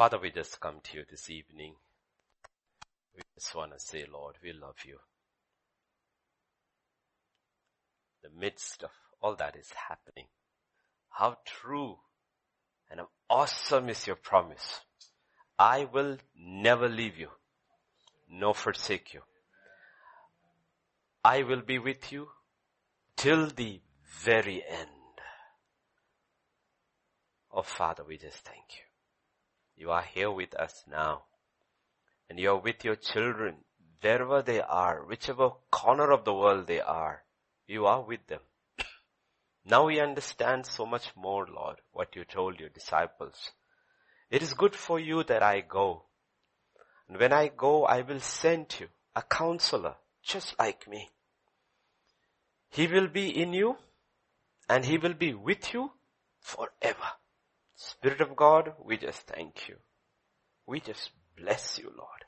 Father, we just come to you this evening. We just want to say, Lord, we love you. The midst of all that is happening. How true and how awesome is your promise. I will never leave you, nor forsake you. I will be with you till the very end. Oh Father, we just thank you. You are here with us now. And you are with your children wherever they are, whichever corner of the world they are. You are with them. Now we understand so much more, Lord, what you told your disciples. It is good for you that I go. And when I go, I will send you a counselor just like me. He will be in you and he will be with you forever. Spirit of God, we just thank you. We just bless you, Lord,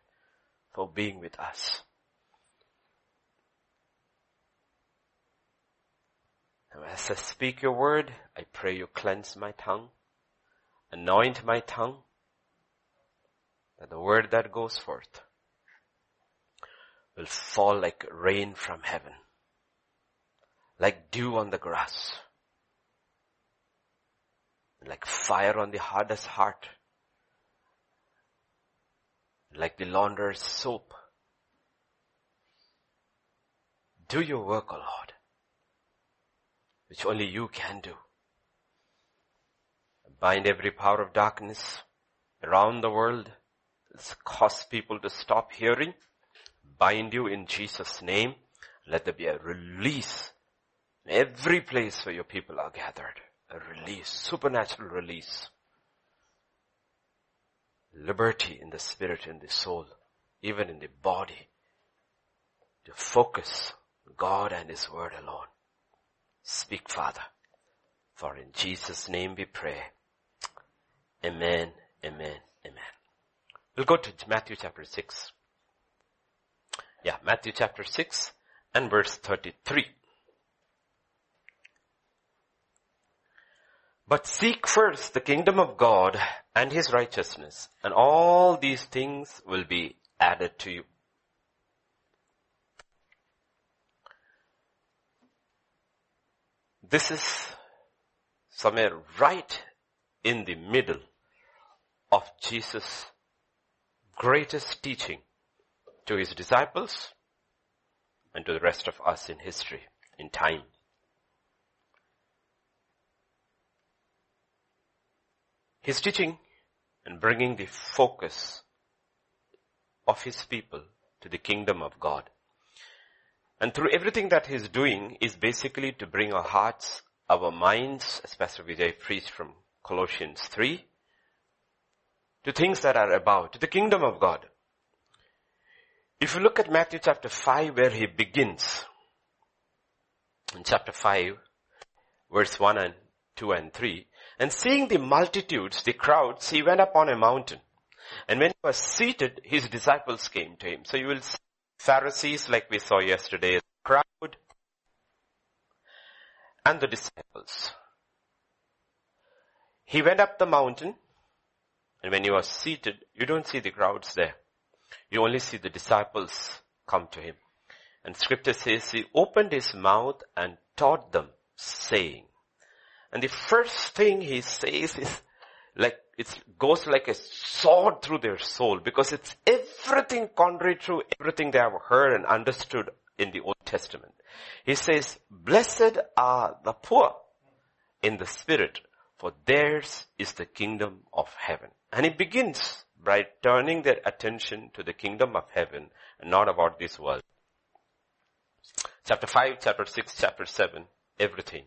for being with us. Now as I speak your word, I pray you cleanse my tongue, anoint my tongue, that the word that goes forth will fall like rain from heaven, like dew on the grass like fire on the hardest heart, like the launderer's soap. Do your work, O Lord, which only you can do. Bind every power of darkness around the world. Cause people to stop hearing. Bind you in Jesus' name. Let there be a release every place where your people are gathered a release, supernatural release. Liberty in the spirit in the soul, even in the body. To focus God and His Word alone. Speak, Father. For in Jesus' name we pray. Amen, amen, amen. We'll go to Matthew chapter 6. Yeah, Matthew chapter 6 and verse 33. But seek first the kingdom of God and his righteousness, and all these things will be added to you. This is somewhere right in the middle of Jesus' greatest teaching to his disciples and to the rest of us in history, in time. He's teaching and bringing the focus of his people to the kingdom of God. And through everything that he's doing is basically to bring our hearts, our minds, especially Vijay preached from Colossians 3, to things that are about, to the kingdom of God. If you look at Matthew chapter 5 where he begins, in chapter 5, verse 1 and 2 and 3, and seeing the multitudes, the crowds, he went up on a mountain. And when he was seated, his disciples came to him. So you will see Pharisees like we saw yesterday, crowd and the disciples. He went up the mountain and when he was seated, you don't see the crowds there. You only see the disciples come to him. And scripture says he opened his mouth and taught them saying, and the first thing he says is like, it goes like a sword through their soul because it's everything contrary to everything they have heard and understood in the Old Testament. He says, blessed are the poor in the spirit for theirs is the kingdom of heaven. And he begins by turning their attention to the kingdom of heaven and not about this world. Chapter 5, chapter 6, chapter 7, everything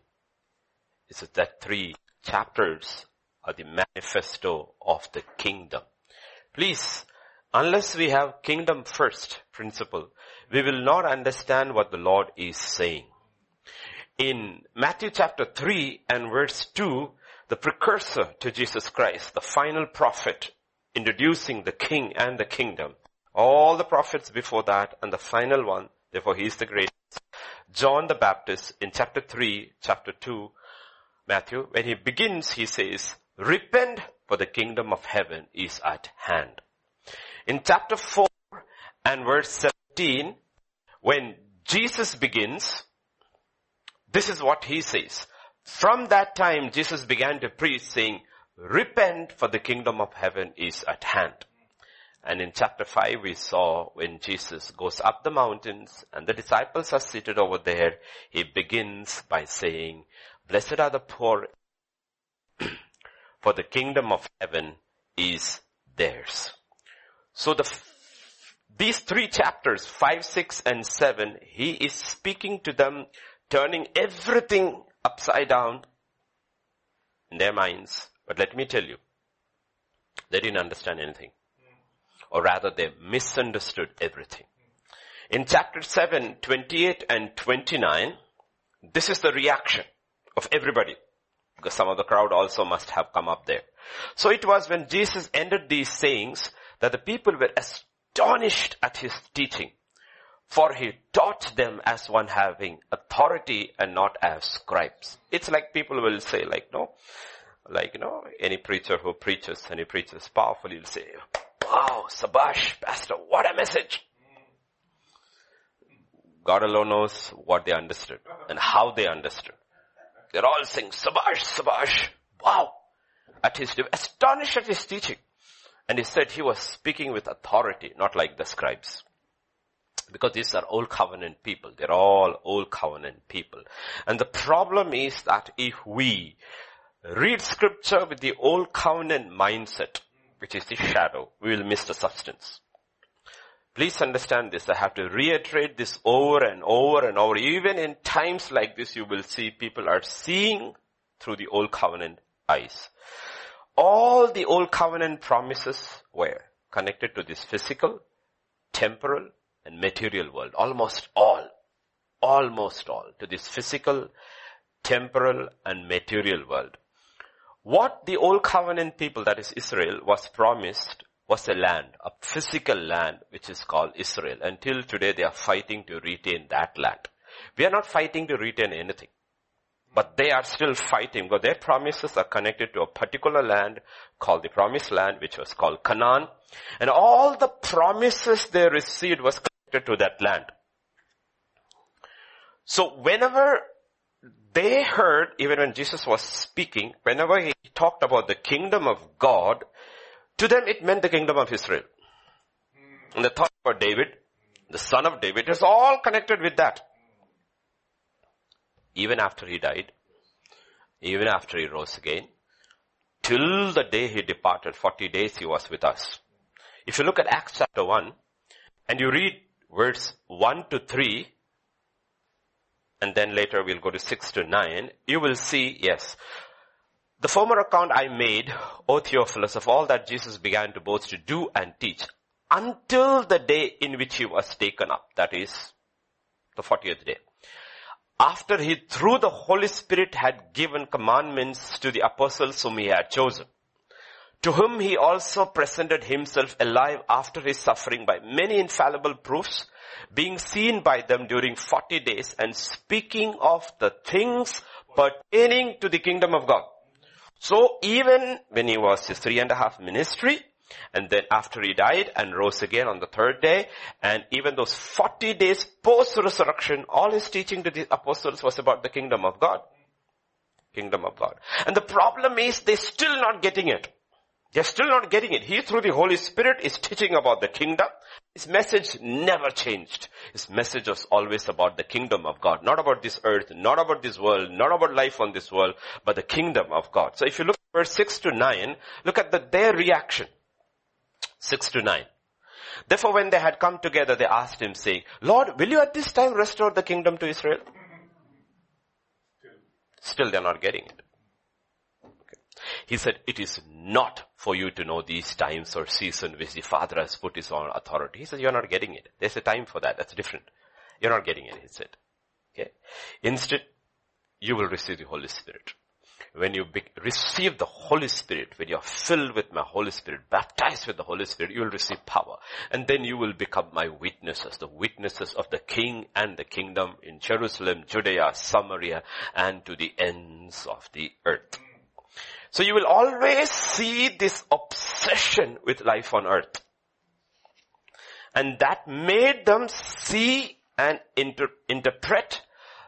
is that three chapters are the manifesto of the kingdom. Please, unless we have kingdom first principle, we will not understand what the Lord is saying. In Matthew chapter 3 and verse 2, the precursor to Jesus Christ, the final prophet, introducing the king and the kingdom. All the prophets before that and the final one, therefore he is the greatest. John the Baptist in chapter 3, chapter 2, Matthew, when he begins, he says, repent for the kingdom of heaven is at hand. In chapter 4 and verse 17, when Jesus begins, this is what he says. From that time, Jesus began to preach saying, repent for the kingdom of heaven is at hand. And in chapter 5 we saw when Jesus goes up the mountains and the disciples are seated over there, he begins by saying, blessed are the poor for the kingdom of heaven is theirs. So the, these three chapters, 5, 6 and 7, he is speaking to them, turning everything upside down in their minds. But let me tell you, they didn't understand anything. Or rather they misunderstood everything. In chapter 7, 28 and 29, this is the reaction of everybody because some of the crowd also must have come up there. So it was when Jesus ended these sayings that the people were astonished at his teaching. For he taught them as one having authority and not as scribes. It's like people will say like, no, like, you know, any preacher who preaches and he preaches powerfully will say, wow, Sabash, pastor, what a message. God alone knows what they understood and how they understood. They're all saying, Sabash, Sabash. Wow. At his, astonished at his teaching. And he said he was speaking with authority, not like the scribes. Because these are old covenant people. They're all old covenant people. And the problem is that if we read scripture with the old covenant mindset, which is the shadow, we will miss the substance. Please understand this. I have to reiterate this over and over and over. Even in times like this, you will see people are seeing through the old covenant eyes. All the old covenant promises were connected to this physical, temporal, and material world. Almost all. Almost all. To this physical, temporal, and material world. What the old covenant people, that is Israel, was promised was a land, a physical land which is called Israel. Until today they are fighting to retain that land. We are not fighting to retain anything. But they are still fighting because their promises are connected to a particular land called the promised land which was called Canaan. And all the promises they received was connected to that land. So whenever they heard, even when Jesus was speaking, whenever he talked about the kingdom of God, to them it meant the kingdom of Israel. And the thought about David, the son of David, is all connected with that. Even after he died, even after he rose again, till the day he departed, 40 days he was with us. If you look at Acts chapter 1, and you read verse 1 to 3, and then later we'll go to 6 to 9, you will see, yes, the former account I made, O Theophilus, of all that Jesus began to both to do and teach until the day in which he was taken up. That is the 40th day. After he through the Holy Spirit had given commandments to the apostles whom he had chosen. To whom he also presented himself alive after his suffering by many infallible proofs, being seen by them during 40 days and speaking of the things pertaining to the kingdom of God. So even when he was his three and a half ministry, and then after he died and rose again on the third day, and even those 40 days post resurrection, all his teaching to the apostles was about the kingdom of God. Kingdom of God. And the problem is they're still not getting it. They're still not getting it. He through the Holy Spirit is teaching about the kingdom. His message never changed. His message was always about the kingdom of God. Not about this earth, not about this world, not about life on this world, but the kingdom of God. So if you look at verse 6 to 9, look at the, their reaction. 6 to 9. Therefore when they had come together, they asked him saying, Lord, will you at this time restore the kingdom to Israel? Still they're not getting it. He said, it is not for you to know these times or season which the Father has put his own authority. He said, you're not getting it. There's a time for that. That's different. You're not getting it, he said. Okay. Instead, you will receive the Holy Spirit. When you be- receive the Holy Spirit, when you're filled with my Holy Spirit, baptized with the Holy Spirit, you will receive power. And then you will become my witnesses, the witnesses of the King and the kingdom in Jerusalem, Judea, Samaria, and to the ends of the earth. So you will always see this obsession with life on earth. And that made them see and inter- interpret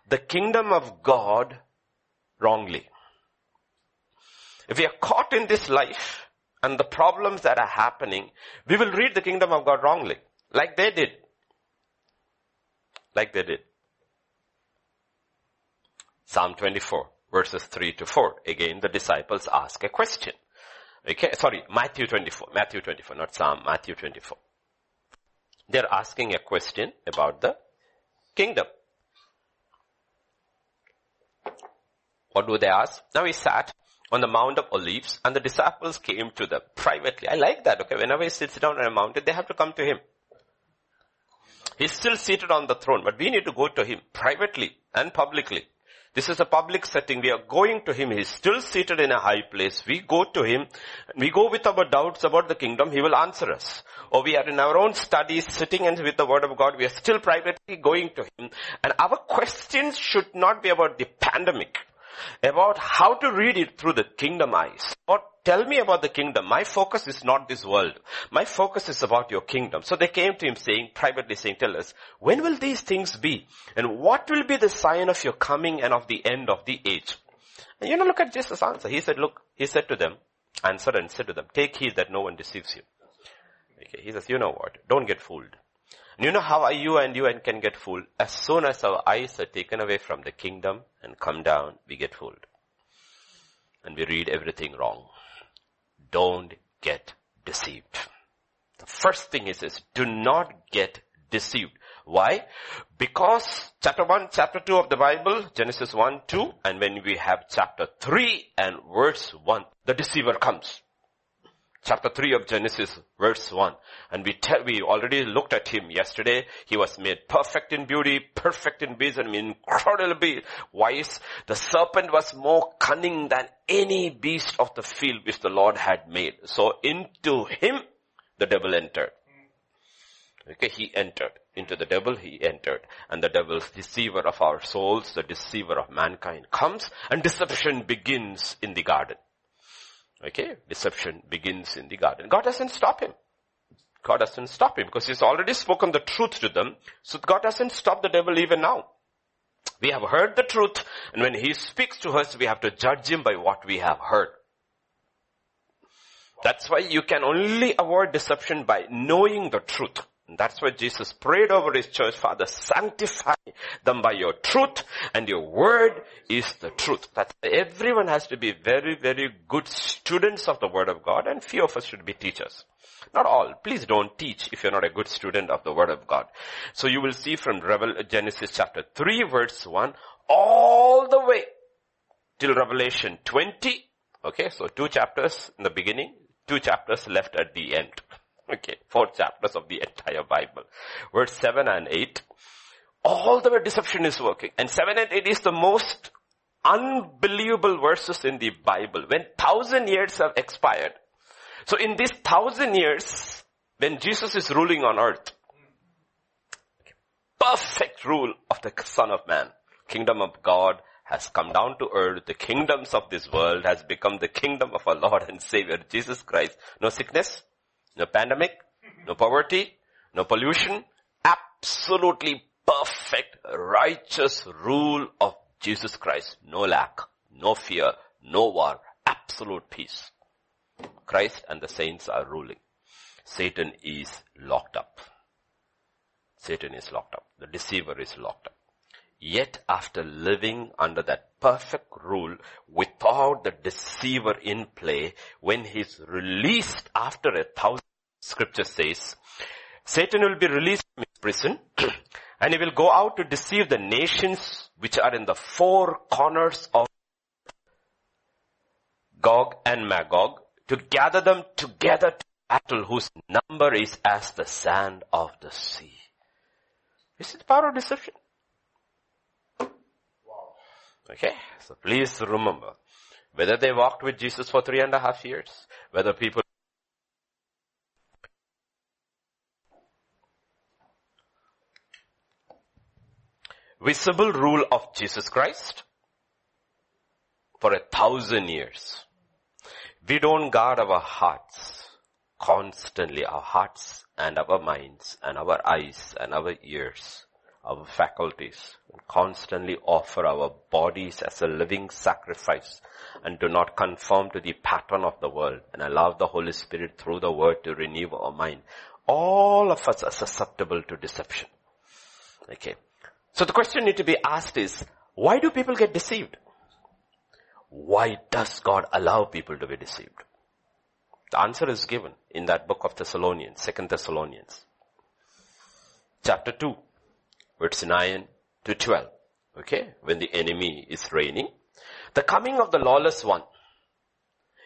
the kingdom of God wrongly. If we are caught in this life and the problems that are happening, we will read the kingdom of God wrongly, like they did. Like they did. Psalm 24 verses 3 to 4. Again, the disciples ask a question. Okay, sorry, Matthew 24, Matthew 24, not Psalm, Matthew 24. They're asking a question about the kingdom. What do they ask? Now he sat on the Mount of Olives and the disciples came to them privately. I like that, okay? Whenever he sits down on a mountain, they have to come to him. He's still seated on the throne, but we need to go to him privately and publicly. This is a public setting. We are going to him. He's still seated in a high place. We go to him. We go with our doubts about the kingdom. He will answer us. Or we are in our own studies, sitting and with the word of God. We are still privately going to him. And our questions should not be about the pandemic about how to read it through the kingdom eyes. Or tell me about the kingdom. My focus is not this world. My focus is about your kingdom. So they came to him saying, privately saying, tell us, when will these things be? And what will be the sign of your coming and of the end of the age? And you know, look at Jesus' answer. He said, look, he said to them, answered and said to them, take heed that no one deceives you. Okay, he says, you know what? Don't get fooled. You know how you and you and can get fooled? As soon as our eyes are taken away from the kingdom and come down, we get fooled. And we read everything wrong. Don't get deceived. The first thing he says, do not get deceived. Why? Because chapter 1, chapter 2 of the Bible, Genesis 1, 2, and when we have chapter 3 and verse 1, the deceiver comes chapter 3 of Genesis verse 1. And we tell, we already looked at him yesterday. He was made perfect in beauty, perfect in wisdom, incredibly wise. The serpent was more cunning than any beast of the field which the Lord had made. So into him, the devil entered. Okay, he entered. Into the devil he entered. And the devil's deceiver of our souls, the deceiver of mankind comes and deception begins in the garden. Okay, deception begins in the garden. God doesn't stop him. God doesn't stop him because he's already spoken the truth to them. So God doesn't stop the devil even now. We have heard the truth and when he speaks to us, we have to judge him by what we have heard. That's why you can only avoid deception by knowing the truth. That's why Jesus prayed over his church, Father, sanctify them by your truth and your word is the truth. That everyone has to be very, very good students of the word of God and few of us should be teachers. Not all. Please don't teach if you're not a good student of the word of God. So you will see from Revel, Genesis chapter 3 verse 1 all the way till Revelation 20. Okay, so two chapters in the beginning, two chapters left at the end. Okay, four chapters of the entire Bible. Verse 7 and 8. All the way deception is working. And 7 and 8 is the most unbelievable verses in the Bible. When thousand years have expired. So in these thousand years, when Jesus is ruling on earth, perfect rule of the Son of Man, kingdom of God has come down to earth. The kingdoms of this world has become the kingdom of our Lord and Savior, Jesus Christ. No sickness, no pandemic, no poverty, no pollution, absolutely perfect, righteous rule of Jesus Christ. No lack, no fear, no war, absolute peace. Christ and the saints are ruling. Satan is locked up. Satan is locked up. The deceiver is locked up. Yet after living under that perfect rule without the deceiver in play, when he's released after a thousand scripture says, Satan will be released from his prison and he will go out to deceive the nations which are in the four corners of Gog and Magog to gather them together to battle whose number is as the sand of the sea. Is it power of deception? Okay, so please remember, whether they walked with Jesus for three and a half years, whether people visible rule of Jesus Christ for a thousand years. we don't guard our hearts constantly, our hearts and our minds and our eyes and our ears, our faculties, and constantly offer our bodies as a living sacrifice and do not conform to the pattern of the world and allow the Holy Spirit through the word to renew our mind. All of us are susceptible to deception. Okay. So the question need to be asked is, why do people get deceived? Why does God allow people to be deceived? The answer is given in that book of Thessalonians, Second Thessalonians. Chapter 2, verse 9 to 12. Okay, when the enemy is reigning. The coming of the lawless one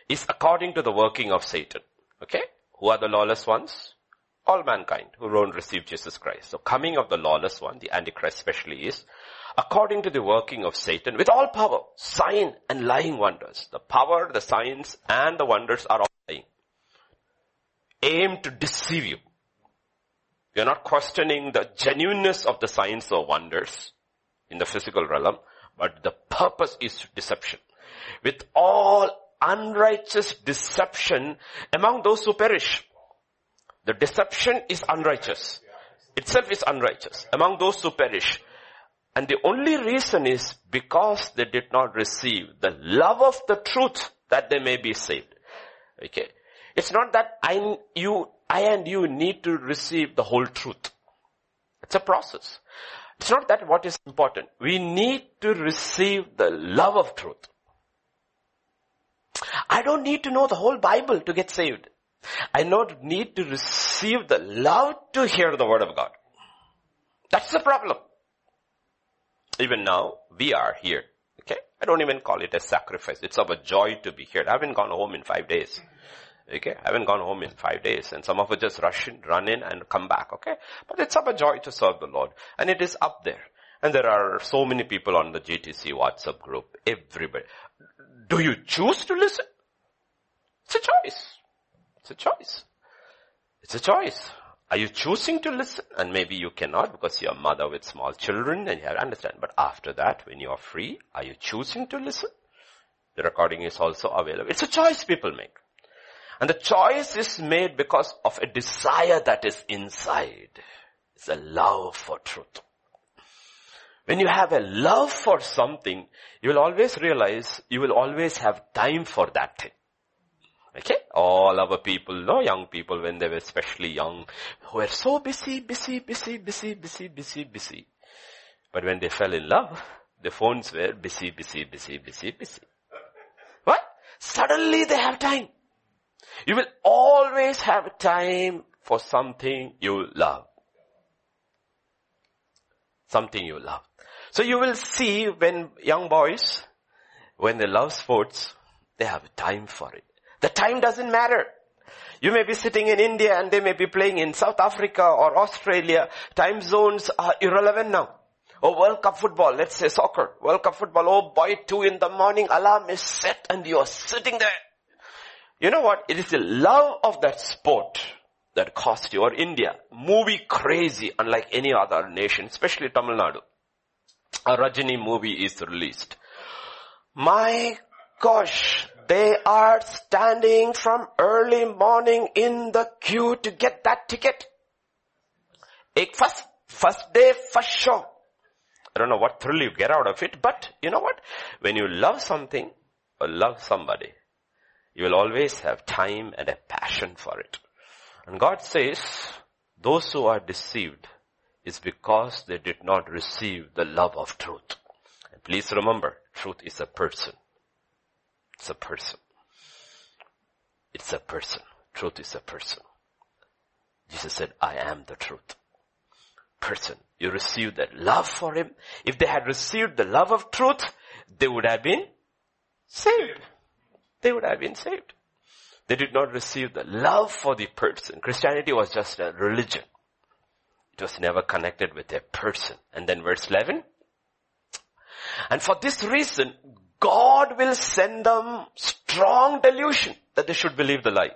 is according to the working of Satan. Okay, who are the lawless ones? All mankind who don't receive Jesus Christ. So coming of the lawless one, the Antichrist especially is according to the working of Satan with all power, sign and lying wonders. The power, the signs and the wonders are all lying. Aim to deceive you. We are not questioning the genuineness of the signs or wonders in the physical realm, but the purpose is deception. With all unrighteous deception among those who perish. The deception is unrighteous. Itself is unrighteous among those who perish. And the only reason is because they did not receive the love of the truth that they may be saved. Okay. It's not that I, you, I and you need to receive the whole truth. It's a process. It's not that what is important. We need to receive the love of truth. I don't need to know the whole Bible to get saved. I don't need to receive the love to hear the word of God. That's the problem. Even now, we are here. Okay? I don't even call it a sacrifice. It's of a joy to be here. I haven't gone home in five days. Okay? I haven't gone home in five days. And some of us just rush in, run in and come back. Okay? But it's of a joy to serve the Lord. And it is up there. And there are so many people on the GTC WhatsApp group. Everybody. Do you choose to listen? It's a choice. It's a choice. It's a choice. Are you choosing to listen? And maybe you cannot because you're a mother with small children and you have to understand. But after that, when you are free, are you choosing to listen? The recording is also available. It's a choice people make. And the choice is made because of a desire that is inside. It's a love for truth. When you have a love for something, you will always realize you will always have time for that thing. Okay? All our people, no young people when they were especially young, were so busy, busy, busy, busy, busy, busy, busy. But when they fell in love, the phones were busy, busy, busy, busy, busy. What? Suddenly they have time. You will always have time for something you love. Something you love. So you will see when young boys, when they love sports, they have time for it. The time doesn't matter. You may be sitting in India and they may be playing in South Africa or Australia. Time zones are irrelevant now. Oh, World Cup football, let's say soccer. World Cup football, oh boy, two in the morning, alarm is set and you're sitting there. You know what? It is the love of that sport that cost you, or India, movie crazy unlike any other nation, especially Tamil Nadu. A Rajini movie is released. My gosh, they are standing from early morning in the queue to get that ticket. First, first day, first show. I don't know what thrill you get out of it, but you know what? When you love something or love somebody, you will always have time and a passion for it. And God says, those who are deceived is because they did not receive the love of truth. And please remember, truth is a person. It's a person. It's a person. Truth is a person. Jesus said, I am the truth. Person. You receive that love for him. If they had received the love of truth, they would have been saved. They would have been saved. They did not receive the love for the person. Christianity was just a religion. It was never connected with a person. And then verse 11. And for this reason, God will send them strong delusion that they should believe the lie.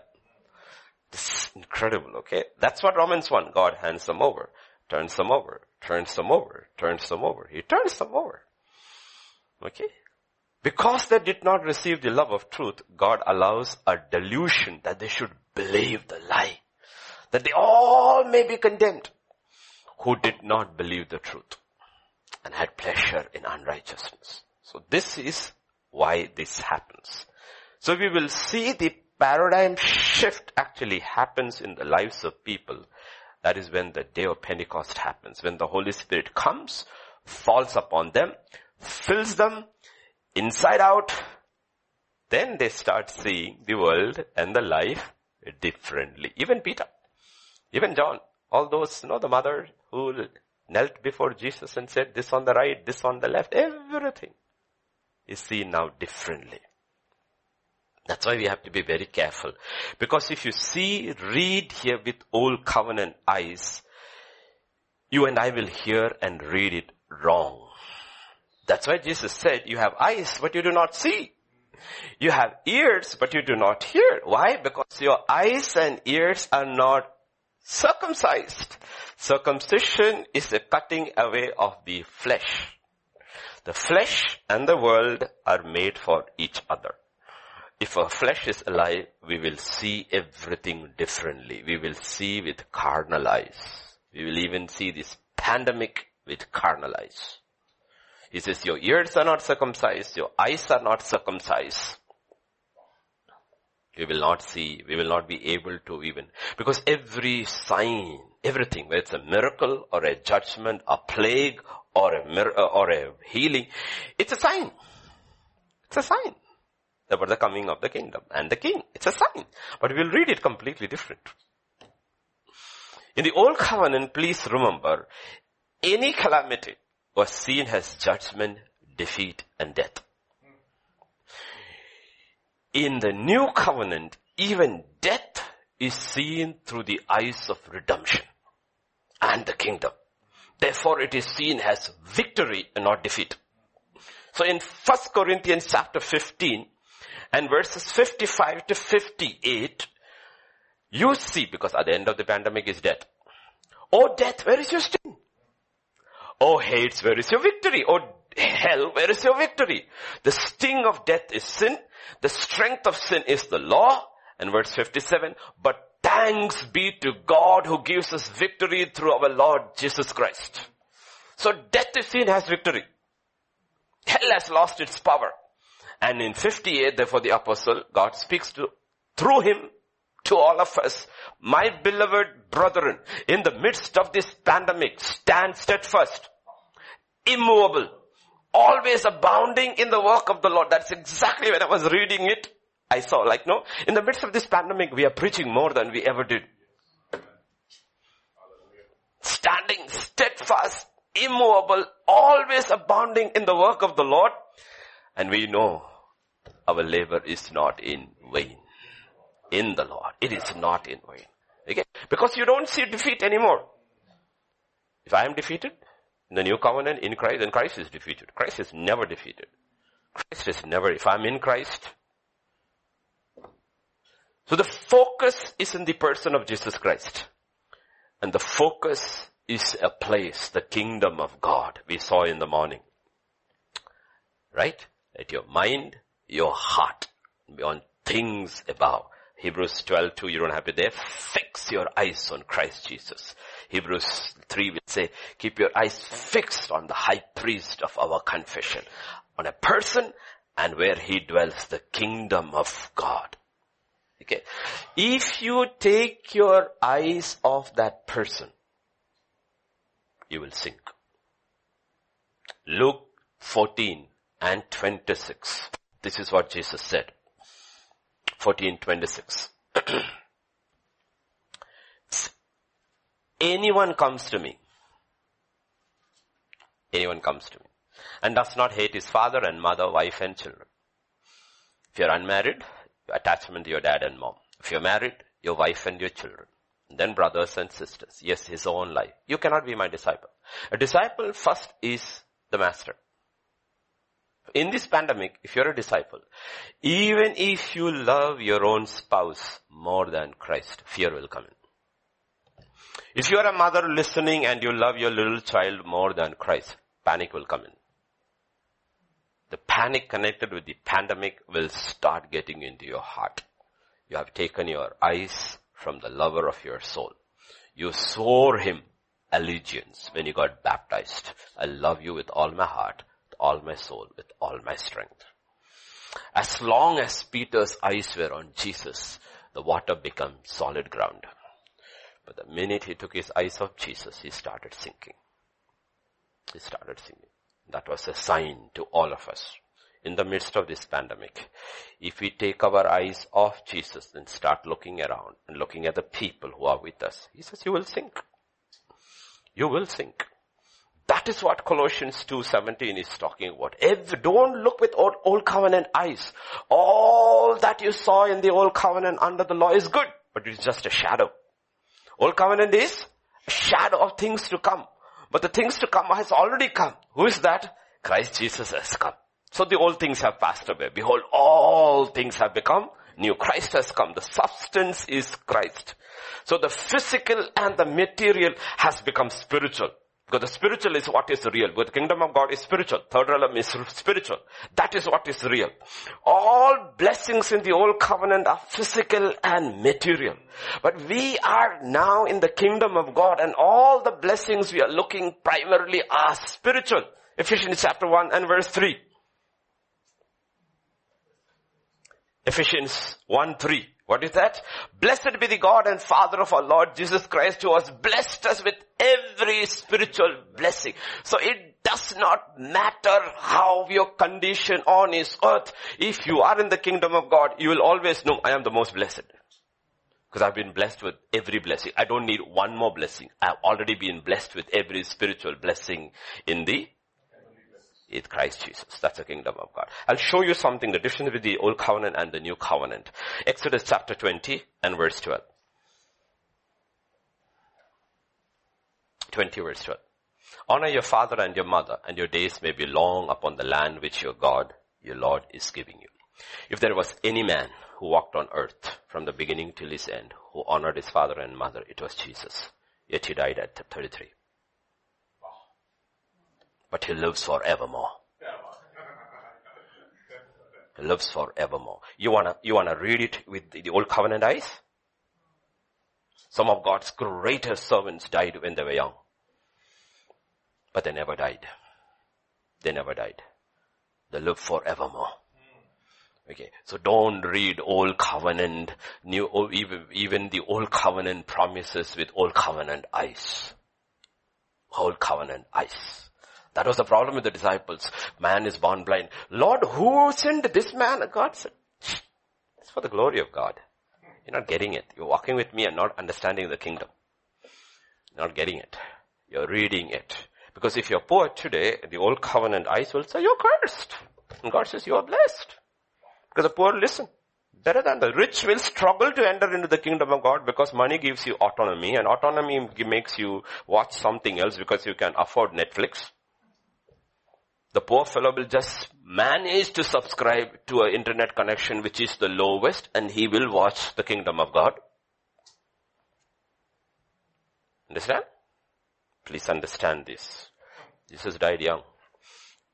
This is incredible, okay? That's what Romans 1, God hands them over, turns them over, turns them over, turns them over. He turns them over. Okay? Because they did not receive the love of truth, God allows a delusion that they should believe the lie. That they all may be condemned who did not believe the truth and had pleasure in unrighteousness. So this is why this happens. So we will see the paradigm shift actually happens in the lives of people. That is when the day of Pentecost happens. When the Holy Spirit comes, falls upon them, fills them inside out, then they start seeing the world and the life differently. Even Peter, even John, all those, you know, the mother who knelt before Jesus and said this on the right, this on the left, everything is seen now differently. That's why we have to be very careful. Because if you see, read here with old covenant eyes, you and I will hear and read it wrong. That's why Jesus said, you have eyes, but you do not see. You have ears, but you do not hear. Why? Because your eyes and ears are not circumcised. Circumcision is a cutting away of the flesh. The flesh and the world are made for each other. If our flesh is alive, we will see everything differently. We will see with carnal eyes. We will even see this pandemic with carnal eyes. He says, your ears are not circumcised, your eyes are not circumcised. We will not see, we will not be able to even, because every sign, everything, whether it's a miracle or a judgment, a plague or a mir- uh, or a healing, it's a sign. It's a sign about the coming of the kingdom and the king. It's a sign. But we'll read it completely different. In the old covenant, please remember, any calamity was seen as judgment, defeat, and death. In the new covenant, even death is seen through the eyes of redemption and the kingdom. Therefore it is seen as victory and not defeat. So in 1 Corinthians chapter 15 and verses 55 to 58, you see, because at the end of the pandemic is death. Oh death, where is your sting? Oh Hades, where is your victory? Oh hell, where is your victory? The sting of death is sin. The strength of sin is the law. And verse 57, but thanks be to God who gives us victory through our Lord Jesus Christ. So death is seen as victory. Hell has lost its power. And in 58, therefore the apostle, God speaks to, through him to all of us. My beloved brethren, in the midst of this pandemic, stand steadfast, immovable, always abounding in the work of the Lord. That's exactly when I was reading it. I saw like, no, in the midst of this pandemic, we are preaching more than we ever did. Standing steadfast, immovable, always abounding in the work of the Lord. And we know our labor is not in vain in the Lord. It is not in vain. Okay? Because you don't see defeat anymore. If I am defeated in the new covenant in Christ, then Christ is defeated. Christ is never defeated. Christ is never, if I'm in Christ. So the focus is in the person of Jesus Christ. And the focus is a place, the kingdom of God we saw in the morning. Right? Let your mind, your heart on things above. Hebrews 12, 2, you don't have to there. Fix your eyes on Christ Jesus. Hebrews 3 will say, keep your eyes fixed on the high priest of our confession, on a person and where he dwells, the kingdom of God. Okay. If you take your eyes off that person, you will sink. Luke 14 and 26. This is what Jesus said. 1426. anyone comes to me, anyone comes to me, and does not hate his father and mother, wife and children. If you're unmarried, attachment to your dad and mom. If you're married, your wife and your children. And then brothers and sisters. Yes, his own life. You cannot be my disciple. A disciple first is the master. In this pandemic, if you're a disciple, even if you love your own spouse more than Christ, fear will come in. If you are a mother listening and you love your little child more than Christ, panic will come in. The panic connected with the pandemic will start getting into your heart. You have taken your eyes from the lover of your soul. You swore him allegiance when you got baptized. I love you with all my heart, with all my soul, with all my strength. As long as Peter's eyes were on Jesus, the water became solid ground. But the minute he took his eyes off Jesus, he started sinking. He started sinking. That was a sign to all of us in the midst of this pandemic. If we take our eyes off Jesus and start looking around and looking at the people who are with us, he says you will sink. You will sink. That is what Colossians 2.17 is talking about. If, don't look with old, old covenant eyes. All that you saw in the old covenant under the law is good, but it's just a shadow. Old covenant is a shadow of things to come. But the things to come has already come. Who is that? Christ Jesus has come. So the old things have passed away. Behold, all things have become new. Christ has come. The substance is Christ. So the physical and the material has become spiritual. Because the spiritual is what is real. But the kingdom of God is spiritual. Third realm is spiritual. That is what is real. All blessings in the old covenant are physical and material. But we are now in the kingdom of God and all the blessings we are looking primarily are spiritual. Ephesians chapter 1 and verse 3. Ephesians 1 3. What is that? Blessed be the God and Father of our Lord Jesus Christ who has blessed us with every spiritual blessing. So it does not matter how your condition on this earth. If you are in the kingdom of God, you will always know I am the most blessed. Because I've been blessed with every blessing. I don't need one more blessing. I've already been blessed with every spiritual blessing in the is Christ Jesus. That's the kingdom of God. I'll show you something, the difference between the old covenant and the new covenant. Exodus chapter 20 and verse 12. 20 verse 12. Honor your father and your mother, and your days may be long upon the land which your God, your Lord, is giving you. If there was any man who walked on earth from the beginning till his end, who honored his father and mother, it was Jesus. Yet he died at 33 but he lives forevermore. He lives forevermore. You wanna, you wanna read it with the old covenant eyes? Some of God's greatest servants died when they were young. But they never died. They never died. They live forevermore. Okay, so don't read old covenant, new, even, even the old covenant promises with old covenant eyes. Old covenant eyes. That was the problem with the disciples. Man is born blind. Lord, who sent this man? God said, it's for the glory of God. You're not getting it. You're walking with me and not understanding the kingdom. You're not getting it. You're reading it. Because if you're poor today, the old covenant eyes will say, you're cursed. And God says, you are blessed. Because the poor listen. Better than the rich will struggle to enter into the kingdom of God because money gives you autonomy and autonomy makes you watch something else because you can afford Netflix. The poor fellow will just manage to subscribe to an internet connection which is the lowest and he will watch the kingdom of God. Understand? Please understand this. Jesus died young,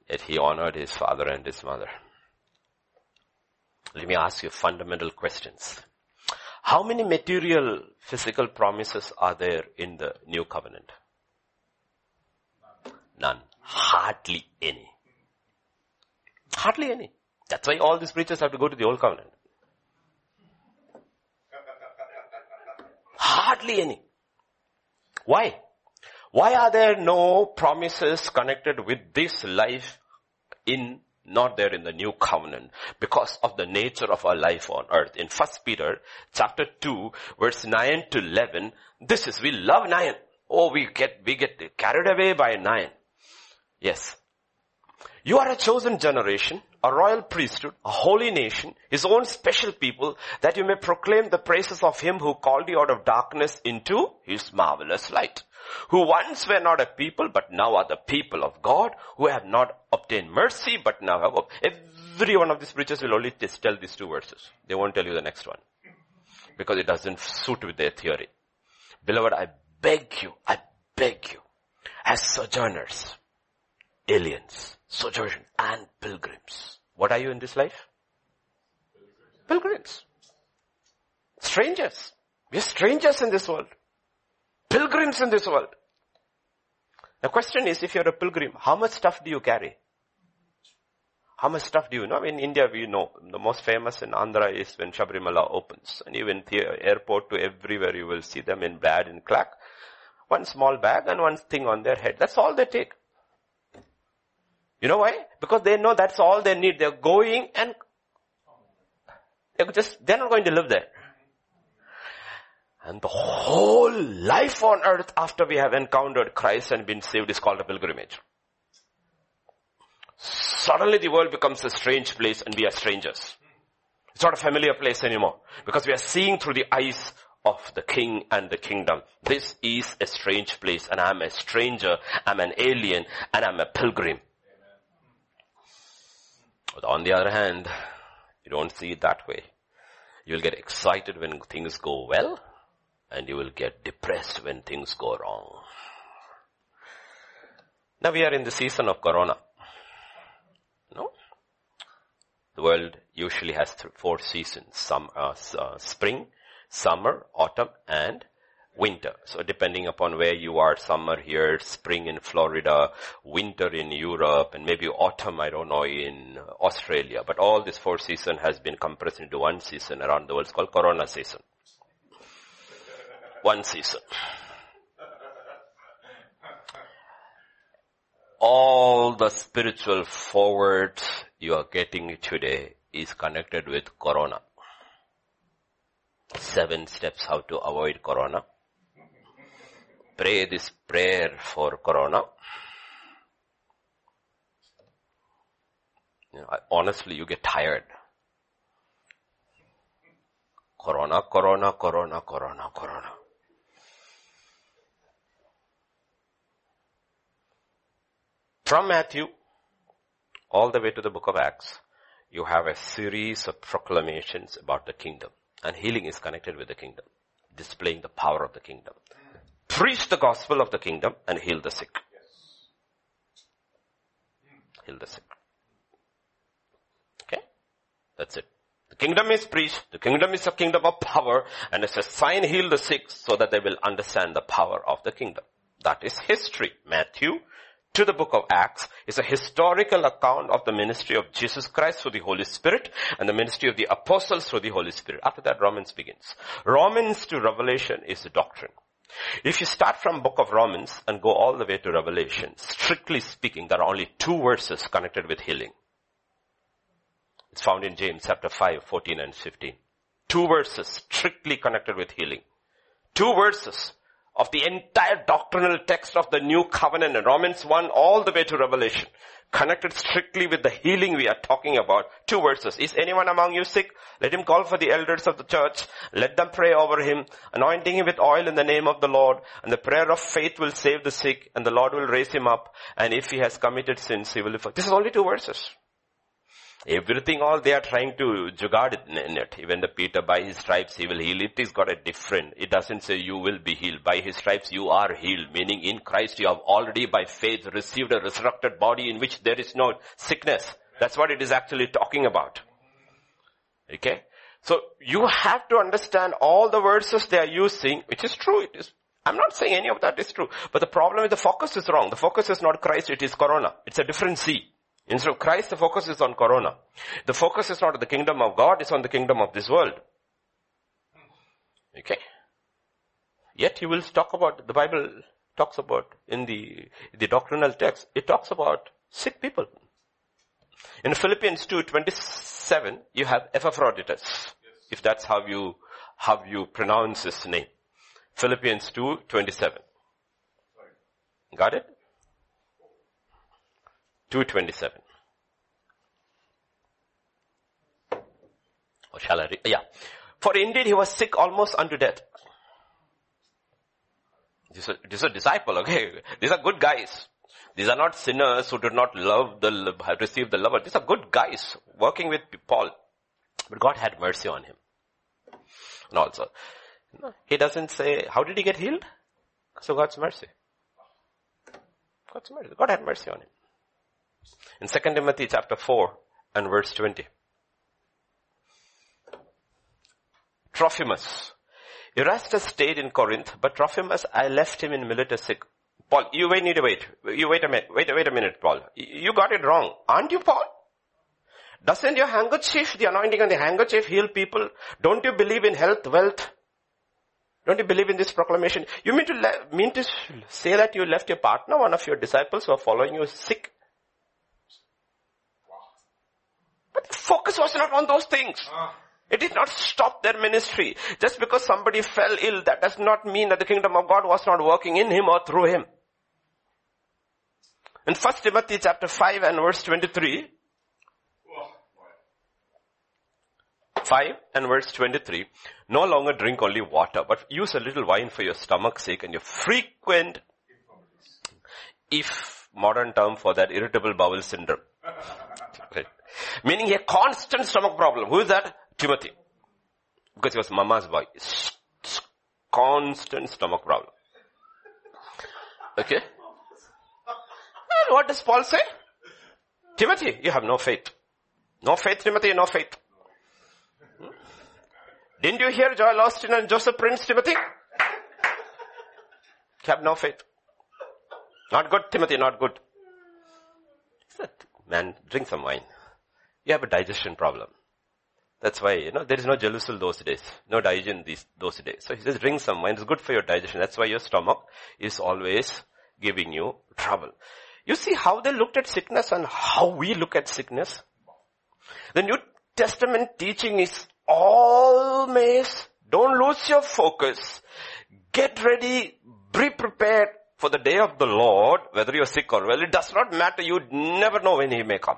yet he honored his father and his mother. Let me ask you fundamental questions. How many material physical promises are there in the new covenant? None. Hardly any. Hardly any. That's why all these preachers have to go to the old covenant. Hardly any. Why? Why are there no promises connected with this life in, not there in the new covenant? Because of the nature of our life on earth. In first Peter chapter 2 verse 9 to 11, this is, we love 9. Oh, we get, we get carried away by 9. Yes. You are a chosen generation, a royal priesthood, a holy nation, his own special people, that you may proclaim the praises of him who called you out of darkness into his marvelous light. Who once were not a people, but now are the people of God, who have not obtained mercy, but now have, every one of these preachers will only tell these two verses. They won't tell you the next one. Because it doesn't suit with their theory. Beloved, I beg you, I beg you, as sojourners, aliens, sojourners and pilgrims. What are you in this life? Pilgrims. Strangers. We are strangers in this world. Pilgrims in this world. The question is, if you're a pilgrim, how much stuff do you carry? How much stuff do you know? In India, we know the most famous in Andhra is when Sabarimala opens. And even the airport to everywhere, you will see them in bad and clack. One small bag and one thing on their head. That's all they take. You know why? Because they know that's all they need. They're going and they're just, they're not going to live there. And the whole life on earth after we have encountered Christ and been saved is called a pilgrimage. Suddenly the world becomes a strange place and we are strangers. It's not a familiar place anymore because we are seeing through the eyes of the king and the kingdom. This is a strange place and I'm a stranger, I'm an alien and I'm a pilgrim. But on the other hand, you don't see it that way. You'll get excited when things go well and you will get depressed when things go wrong. Now we are in the season of Corona. No? The world usually has four seasons. Some, uh, uh, spring, summer, autumn, and winter. So depending upon where you are, summer here, spring in Florida, winter in Europe, and maybe autumn, I don't know, in Australia. But all this four season has been compressed into one season around the world. It's called Corona season. One season. All the spiritual forward you are getting today is connected with Corona. Seven steps how to avoid Corona. Pray this prayer for Corona. You know, honestly, you get tired. Corona, Corona, Corona, Corona, Corona. From Matthew all the way to the book of Acts, you have a series of proclamations about the kingdom. And healing is connected with the kingdom, displaying the power of the kingdom. Preach the gospel of the kingdom and heal the sick. Heal the sick. Okay? That's it. The kingdom is preached. The kingdom is a kingdom of power and it's a sign heal the sick so that they will understand the power of the kingdom. That is history. Matthew to the book of Acts is a historical account of the ministry of Jesus Christ through the Holy Spirit and the ministry of the apostles through the Holy Spirit. After that, Romans begins. Romans to Revelation is the doctrine. If you start from book of Romans and go all the way to Revelation, strictly speaking, there are only two verses connected with healing. It's found in James chapter 5, 14 and 15. Two verses strictly connected with healing. Two verses of the entire doctrinal text of the new covenant in Romans 1 all the way to Revelation. Connected strictly with the healing we are talking about. Two verses. Is anyone among you sick? Let him call for the elders of the church. Let them pray over him, anointing him with oil in the name of the Lord. And the prayer of faith will save the sick and the Lord will raise him up. And if he has committed sins, he will live. This is only two verses. Everything all they are trying to jugad in it. Even the Peter, by his stripes he will heal. It is got a different, it doesn't say you will be healed. By his stripes you are healed. Meaning in Christ you have already by faith received a resurrected body in which there is no sickness. That's what it is actually talking about. Okay? So you have to understand all the verses they are using, which is true. It is I'm not saying any of that is true. But the problem is the focus is wrong. The focus is not Christ, it is Corona. It's a different sea. Instead of Christ, the focus is on Corona. The focus is not on the kingdom of God, it's on the kingdom of this world. Okay? Yet you will talk about, the Bible talks about, in the, the doctrinal text, it talks about sick people. In Philippians 2, 27, you have Epaphroditus. Yes. If that's how you, how you pronounce his name. Philippians 2, 27. Got it? 227. Or shall I read? Yeah. For indeed he was sick almost unto death. This is, a, this is a disciple, okay? These are good guys. These are not sinners who did not love the, have received the lover. These are good guys working with Paul. But God had mercy on him. And also, he doesn't say, how did he get healed? So God's mercy. God's mercy. God had mercy on him. In 2 Timothy chapter 4 and verse 20. Trophimus. Erastus stayed in Corinth, but Trophimus, I left him in Miletus sick. Paul, you wait, need to wait. You wait a minute, wait, wait a minute, Paul. You got it wrong. Aren't you Paul? Doesn't your handkerchief, the anointing on the handkerchief heal people? Don't you believe in health, wealth? Don't you believe in this proclamation? You mean to, le- mean to say that you left your partner, one of your disciples who are following you sick? But the focus was not on those things. Ah. It did not stop their ministry. Just because somebody fell ill, that does not mean that the kingdom of God was not working in him or through him. In 1 Timothy chapter 5 and verse 23, 5 and verse 23, no longer drink only water, but use a little wine for your stomach's sake and your frequent, if modern term for that, irritable bowel syndrome. Meaning a constant stomach problem. Who is that? Timothy. Because he was mama's boy. Constant stomach problem. Okay? And what does Paul say? Timothy, you have no faith. No faith, Timothy, no faith. Hmm? Didn't you hear Joel Osteen and Joseph Prince, Timothy? You have no faith. Not good, Timothy, not good. Man, drink some wine. You have a digestion problem. That's why, you know, there is no gelusil those days. No digestion these, those days. So he says drink some wine. It's good for your digestion. That's why your stomach is always giving you trouble. You see how they looked at sickness and how we look at sickness? The New Testament teaching is always don't lose your focus. Get ready. Be prepared for the day of the Lord, whether you're sick or well. It does not matter. You never know when He may come.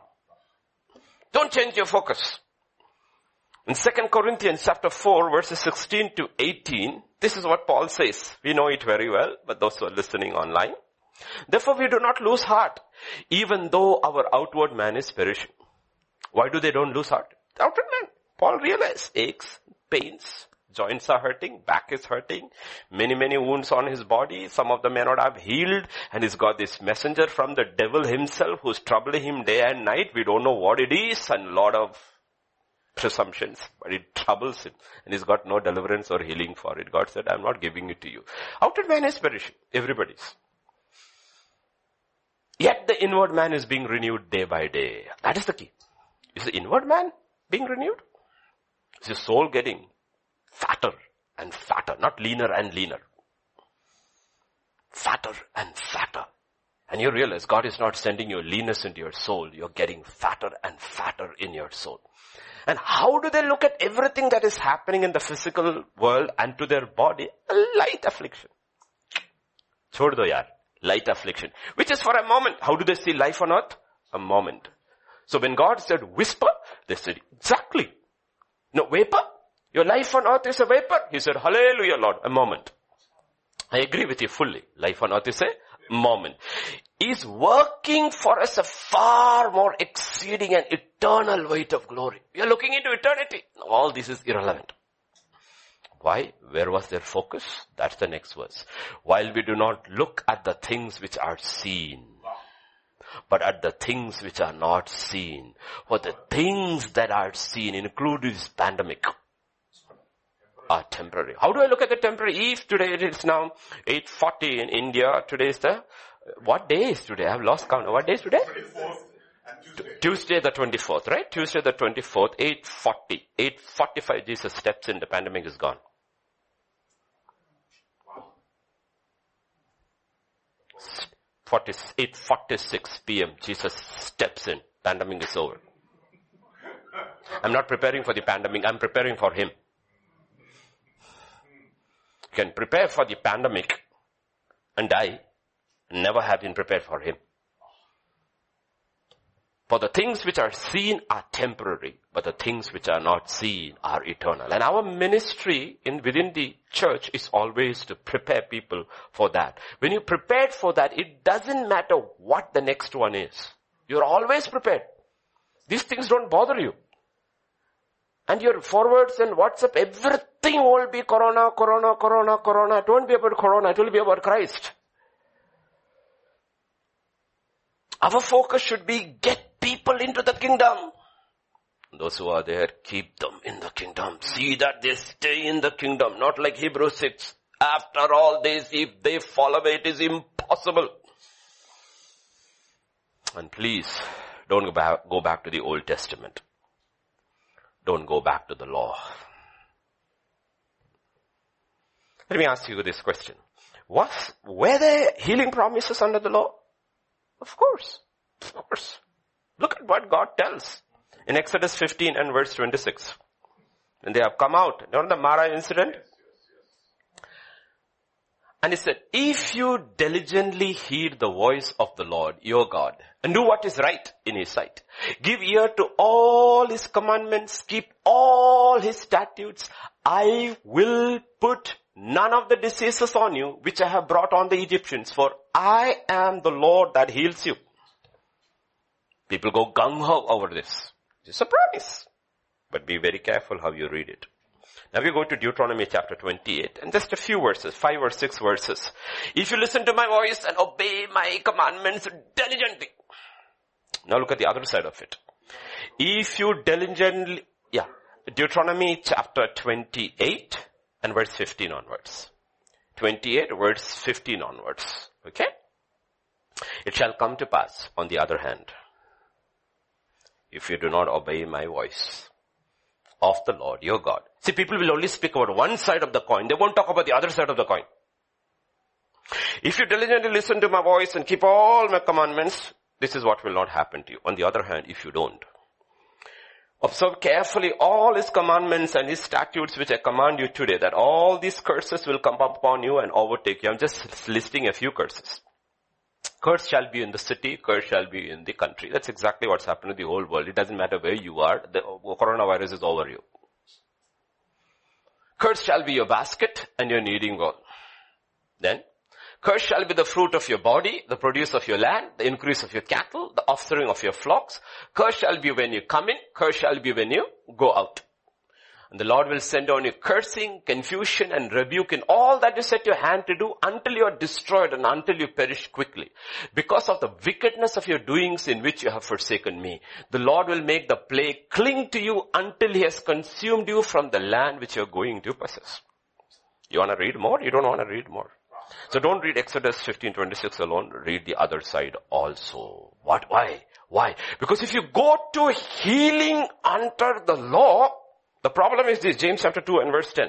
Don't change your focus. In 2 Corinthians chapter 4 verses 16 to 18, this is what Paul says. We know it very well, but those who are listening online. Therefore we do not lose heart, even though our outward man is perishing. Why do they don't lose heart? The outward man. Paul realized aches, pains, joints are hurting, back is hurting, many, many wounds on his body. Some of them may not have healed and he's got this messenger from the devil himself who's troubling him day and night. We don't know what it is and a lot of presumptions, but it troubles him and he's got no deliverance or healing for it. God said, I'm not giving it to you. Outward man is perishing. Everybody's. Yet the inward man is being renewed day by day. That is the key. Is the inward man being renewed? Is the soul getting fatter and fatter, not leaner and leaner? Fatter and fatter. And you realize God is not sending you leanness into your soul. You're getting fatter and fatter in your soul. And how do they look at everything that is happening in the physical world and to their body? A light affliction. Chhod do yaar. Light affliction. Which is for a moment. How do they see life on earth? A moment. So when God said whisper, they said exactly. No vapor. Your life on earth is a vapor. He said, hallelujah Lord, a moment. I agree with you fully. Life on earth is a moment is working for us a far more exceeding and eternal weight of glory. We are looking into eternity. All this is irrelevant. Why? Where was their focus? That's the next verse. While we do not look at the things which are seen, but at the things which are not seen. For the things that are seen, including this pandemic, are temporary. How do I look at the temporary? If today it is now 8.40 in India, today is the what day is today? I've lost count. What day is today? Tuesday. Tuesday the 24th, right? Tuesday the 24th, 8.40. 8.45 Jesus steps in, the pandemic is gone. 8.46 p.m. Jesus steps in. Pandemic is over. I'm not preparing for the pandemic. I'm preparing for Him. Can prepare for the pandemic and die and never have been prepared for him. For the things which are seen are temporary, but the things which are not seen are eternal. And our ministry in, within the church is always to prepare people for that. When you prepared for that, it doesn't matter what the next one is. You're always prepared. These things don't bother you. And your forwards and WhatsApp, everything will be Corona, Corona, Corona, Corona. It won't be about Corona, it will be about Christ. Our focus should be get people into the kingdom. Those who are there, keep them in the kingdom. See that they stay in the kingdom, not like Hebrews 6. After all this, if they fall away, it is impossible. And please, don't go back, go back to the Old Testament. Don't go back to the law. Let me ask you this question. Was, were there healing promises under the law? Of course. Of course. Look at what God tells in Exodus 15 and verse 26. When they have come out, remember the Marah incident? And he said, if you diligently heed the voice of the Lord, your God, and do what is right in his sight, give ear to all his commandments, keep all his statutes, I will put none of the diseases on you which I have brought on the Egyptians, for I am the Lord that heals you. People go gung ho over this. It's a promise. But be very careful how you read it. Now we go to Deuteronomy chapter 28 and just a few verses, five or six verses. If you listen to my voice and obey my commandments diligently. Now look at the other side of it. If you diligently, yeah, Deuteronomy chapter 28 and verse 15 onwards. 28 verse 15 onwards. Okay? It shall come to pass, on the other hand, if you do not obey my voice of the Lord your God. See, people will only speak about one side of the coin. They won't talk about the other side of the coin. If you diligently listen to my voice and keep all my commandments, this is what will not happen to you. On the other hand, if you don't, Observe carefully all his commandments and his statutes which I command you today, that all these curses will come upon you and overtake you. I'm just listing a few curses. Curse shall be in the city, curse shall be in the country. That's exactly what's happened to the whole world. It doesn't matter where you are, the coronavirus is over you. Curse shall be your basket and your kneading bowl. Then, curse shall be the fruit of your body, the produce of your land, the increase of your cattle, the offspring of your flocks. Curse shall be when you come in, curse shall be when you go out. And the Lord will send on you cursing, confusion and rebuke in all that you set your hand to do until you are destroyed and until you perish quickly. Because of the wickedness of your doings in which you have forsaken me. The Lord will make the plague cling to you until he has consumed you from the land which you are going to possess. You want to read more? You don't want to read more. So don't read Exodus 15:26 alone, read the other side also. What, why? Why? Because if you go to healing under the law, the problem is this, James chapter 2 and verse 10.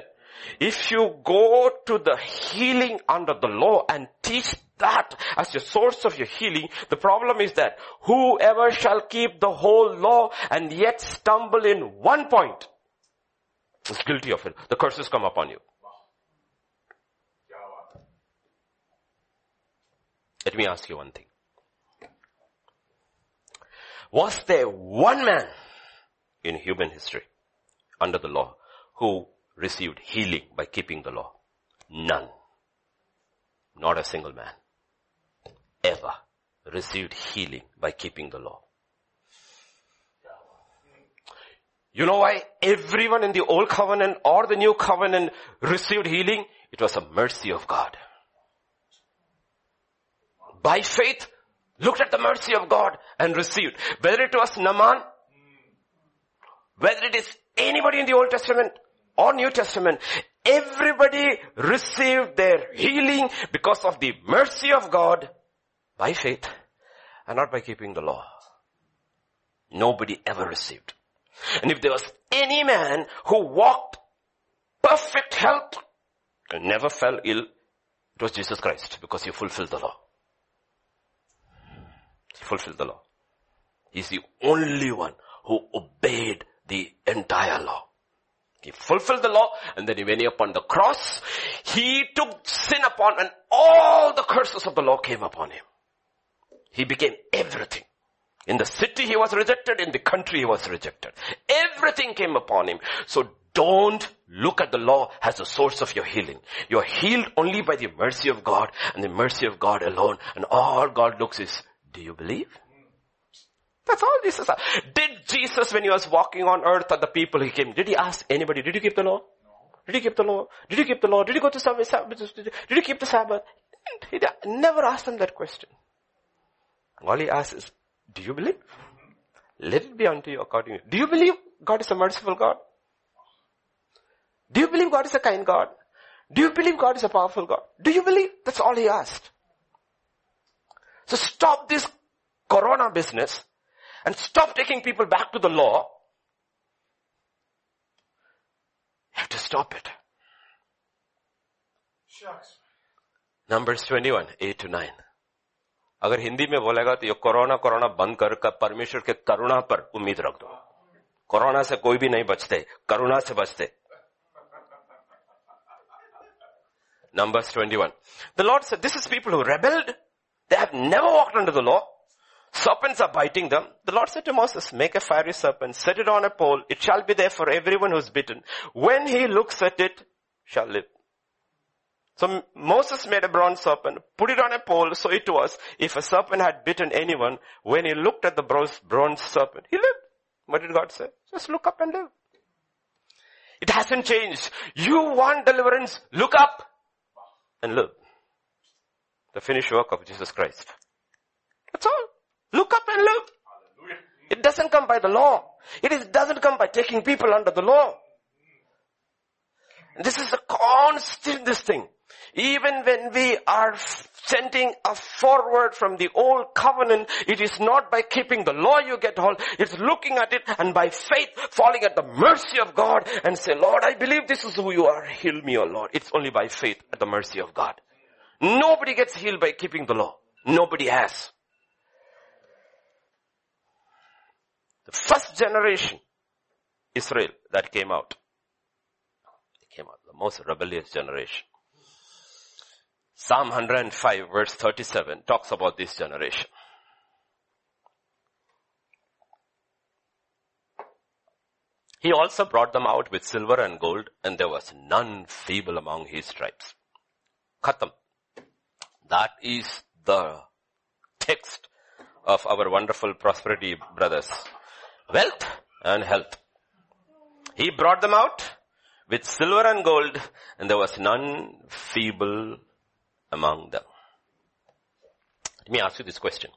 If you go to the healing under the law and teach that as your source of your healing, the problem is that whoever shall keep the whole law and yet stumble in one point is guilty of it. The curses come upon you. Let me ask you one thing. Was there one man in human history under the law who received healing by keeping the law? None. Not a single man ever received healing by keeping the law. You know why everyone in the old covenant or the new covenant received healing? It was a mercy of God by faith, looked at the mercy of God and received. Whether it was Naaman, whether it is anybody in the Old Testament or New Testament, everybody received their healing because of the mercy of God by faith and not by keeping the law. Nobody ever received. And if there was any man who walked perfect health and never fell ill, it was Jesus Christ because he fulfilled the law. He fulfilled the law. He's the only one who obeyed the entire law. He fulfilled the law and then he went upon the cross. He took sin upon and all the curses of the law came upon him. He became everything. In the city he was rejected, in the country he was rejected. Everything came upon him. So don't look at the law as the source of your healing. You're healed only by the mercy of God and the mercy of God alone. And all God looks is, do you believe? That's all Jesus asked. Did Jesus, when he was walking on earth at the people he came, did he ask anybody, did you keep the law? Did you keep the law? Did you keep the law? Did you go to Sabbath? Did you keep the Sabbath? He never asked them that question. All he asks is, do you believe? Let it be unto you according to Do you believe God is a merciful God? Do you believe God is a kind God? Do you believe God is a powerful God? Do you believe? That's all he asked. So stop this corona business and stop taking people back to the law. You have to stop it. Shucks. Numbers 21, 8 to 9. अगर हिंदी में बोलेगा तो ये corona corona बंद कर कर परमेश्वर के करुणा पर उम्मीद रख दो कोरोना से कोई भी नहीं बचते करुणा से बचते Numbers 21. The Lord said, this is people who rebelled. They have never walked under the law. Serpents are biting them. The Lord said to Moses, make a fiery serpent, set it on a pole. It shall be there for everyone who's bitten. When he looks at it, shall live. So Moses made a bronze serpent, put it on a pole, so it was, if a serpent had bitten anyone, when he looked at the bronze, bronze serpent, he lived. What did God say? Just look up and live. It hasn't changed. You want deliverance, look up and live. The finished work of Jesus Christ. That's all. And live. It doesn't come by the law. It is, doesn't come by taking people under the law. This is a constant this thing. Even when we are sending a forward from the old covenant, it is not by keeping the law you get hold, it's looking at it and by faith falling at the mercy of God and say, Lord, I believe this is who you are. Heal me, O Lord. It's only by faith at the mercy of God. Nobody gets healed by keeping the law. Nobody has. The first generation, Israel, that came out. They came out, the most rebellious generation. Psalm 105 verse 37 talks about this generation. He also brought them out with silver and gold and there was none feeble among his tribes. Khatam. That is the text of our wonderful prosperity brothers. Wealth and health. He brought them out with silver and gold and there was none feeble among them. Let me ask you this question.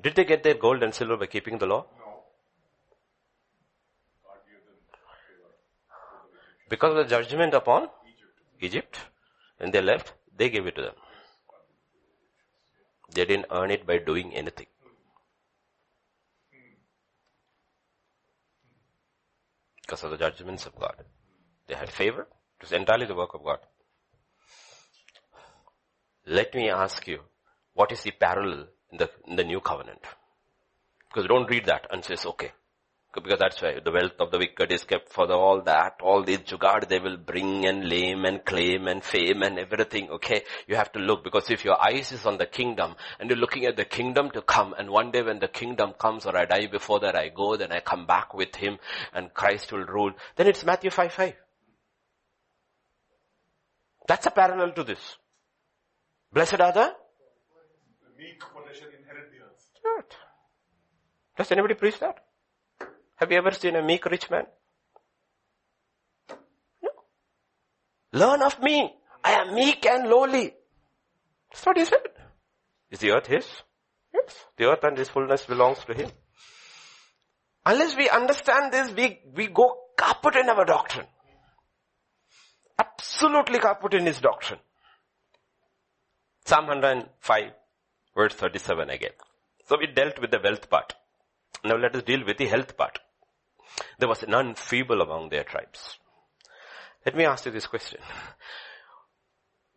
Did they get their gold and silver by keeping the law? No. Because of the judgment upon Egypt. Egypt, when they left, they gave it to them. They didn't earn it by doing anything. Because of the judgments of God. They had favor. It was entirely the work of God. Let me ask you, what is the parallel in the, in the new covenant? Because don't read that and says, okay. Because that's why the wealth of the wicked is kept for the, all that, all these jugad they will bring and lame and claim and fame and everything, okay? You have to look because if your eyes is on the kingdom and you're looking at the kingdom to come and one day when the kingdom comes or I die before that I go, then I come back with him and Christ will rule, then it's Matthew 5 5. That's a parallel to this. Blessed are the? The meek for they shall inherit the earth. Right. Does anybody preach that? Have you ever seen a meek rich man? No. Learn of me. I am meek and lowly. That's what he said. Is the earth his? Yes. The earth and its fullness belongs to him. Unless we understand this, we, we go kaput in our doctrine. Absolutely kaput in his doctrine. Psalm 105 verse 37 again. So we dealt with the wealth part. Now let us deal with the health part. There was none feeble among their tribes. Let me ask you this question.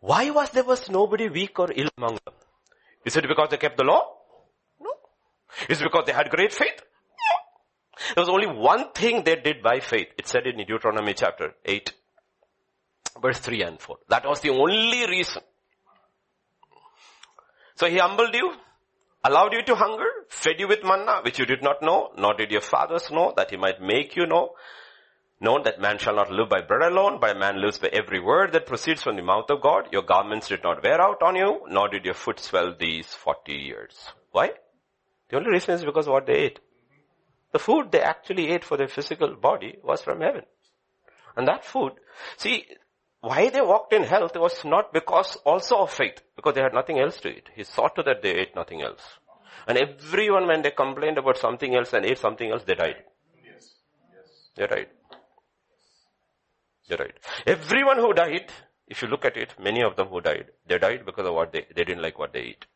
Why was there was nobody weak or ill among them? Is it because they kept the law? No. Is it because they had great faith? No. There was only one thing they did by faith. It said in Deuteronomy chapter 8, verse 3 and 4. That was the only reason. So he humbled you, allowed you to hunger, fed you with manna, which you did not know, nor did your fathers know, that he might make you know. Know that man shall not live by bread alone, but man lives by every word that proceeds from the mouth of God. Your garments did not wear out on you, nor did your foot swell these 40 years. Why? The only reason is because what they ate. The food they actually ate for their physical body was from heaven. And that food, see, why they walked in health was not because also of faith, because they had nothing else to eat. He saw to that they ate nothing else. And everyone when they complained about something else and ate something else, they died. Yes. Yes. They died. They died. Everyone who died, if you look at it, many of them who died, they died because of what they, they didn't like what they eat.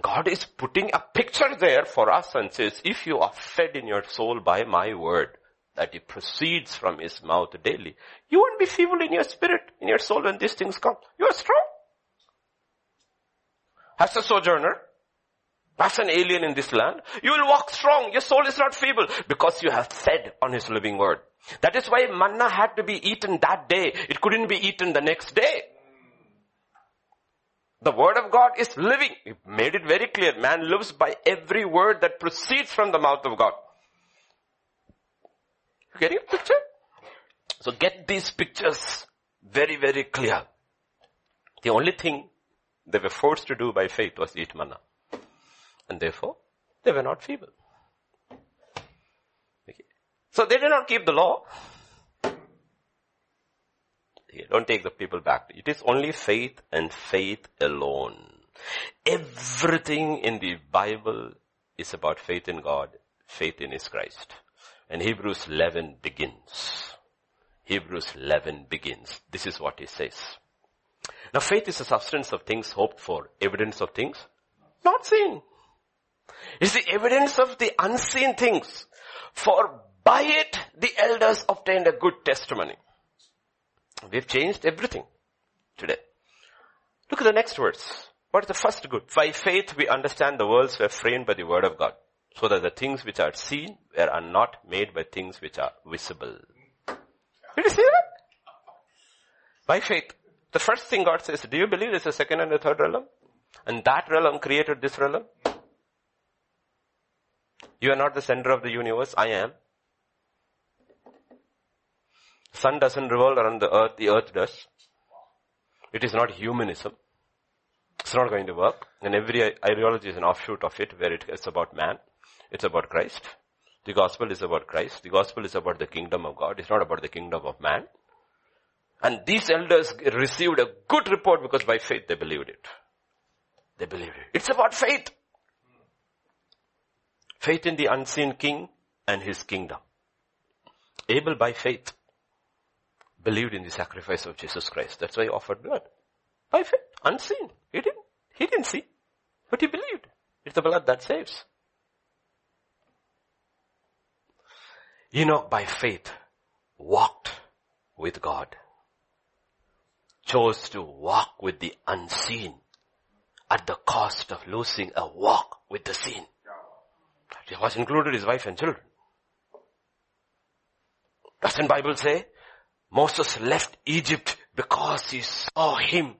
God is putting a picture there for us and says, if you are fed in your soul by my word, that it proceeds from his mouth daily, you won't be feeble in your spirit, in your soul when these things come. You are strong. As a sojourner, as an alien in this land, you will walk strong. Your soul is not feeble because you have fed on his living word. That is why manna had to be eaten that day. It couldn't be eaten the next day. The word of God is living. He made it very clear. Man lives by every word that proceeds from the mouth of God. You getting a picture? So get these pictures very, very clear. The only thing they were forced to do by faith was eat manna. And therefore, they were not feeble. Okay. So they did not keep the law. Don't take the people back. It is only faith and faith alone. Everything in the Bible is about faith in God, faith in His Christ. And Hebrews 11 begins. Hebrews 11 begins. This is what he says. Now faith is the substance of things hoped for, evidence of things not seen. It's the evidence of the unseen things. For by it the elders obtained a good testimony. We've changed everything today. Look at the next verse. What is the first good? By faith we understand the worlds were framed by the word of God, so that the things which are seen are not made by things which are visible. Did you see that? By faith. The first thing God says, do you believe there's a second and a third realm? And that realm created this realm? You are not the center of the universe, I am. Sun doesn't revolve around the earth, the earth does. It is not humanism. It's not going to work. And every ideology is an offshoot of it where it's about man. It's about Christ. The gospel is about Christ. The gospel is about the kingdom of God. It's not about the kingdom of man. And these elders received a good report because by faith they believed it. They believed it. It's about faith. Faith in the unseen king and his kingdom. Abel by faith believed in the sacrifice of Jesus Christ. That's why he offered blood. By faith, unseen. He didn't, he didn't see, but he believed. It's the blood that saves. Enoch by faith walked with God. Chose to walk with the unseen at the cost of losing a walk with the seen. He was included his wife and children. Doesn't Bible say Moses left Egypt because he saw him.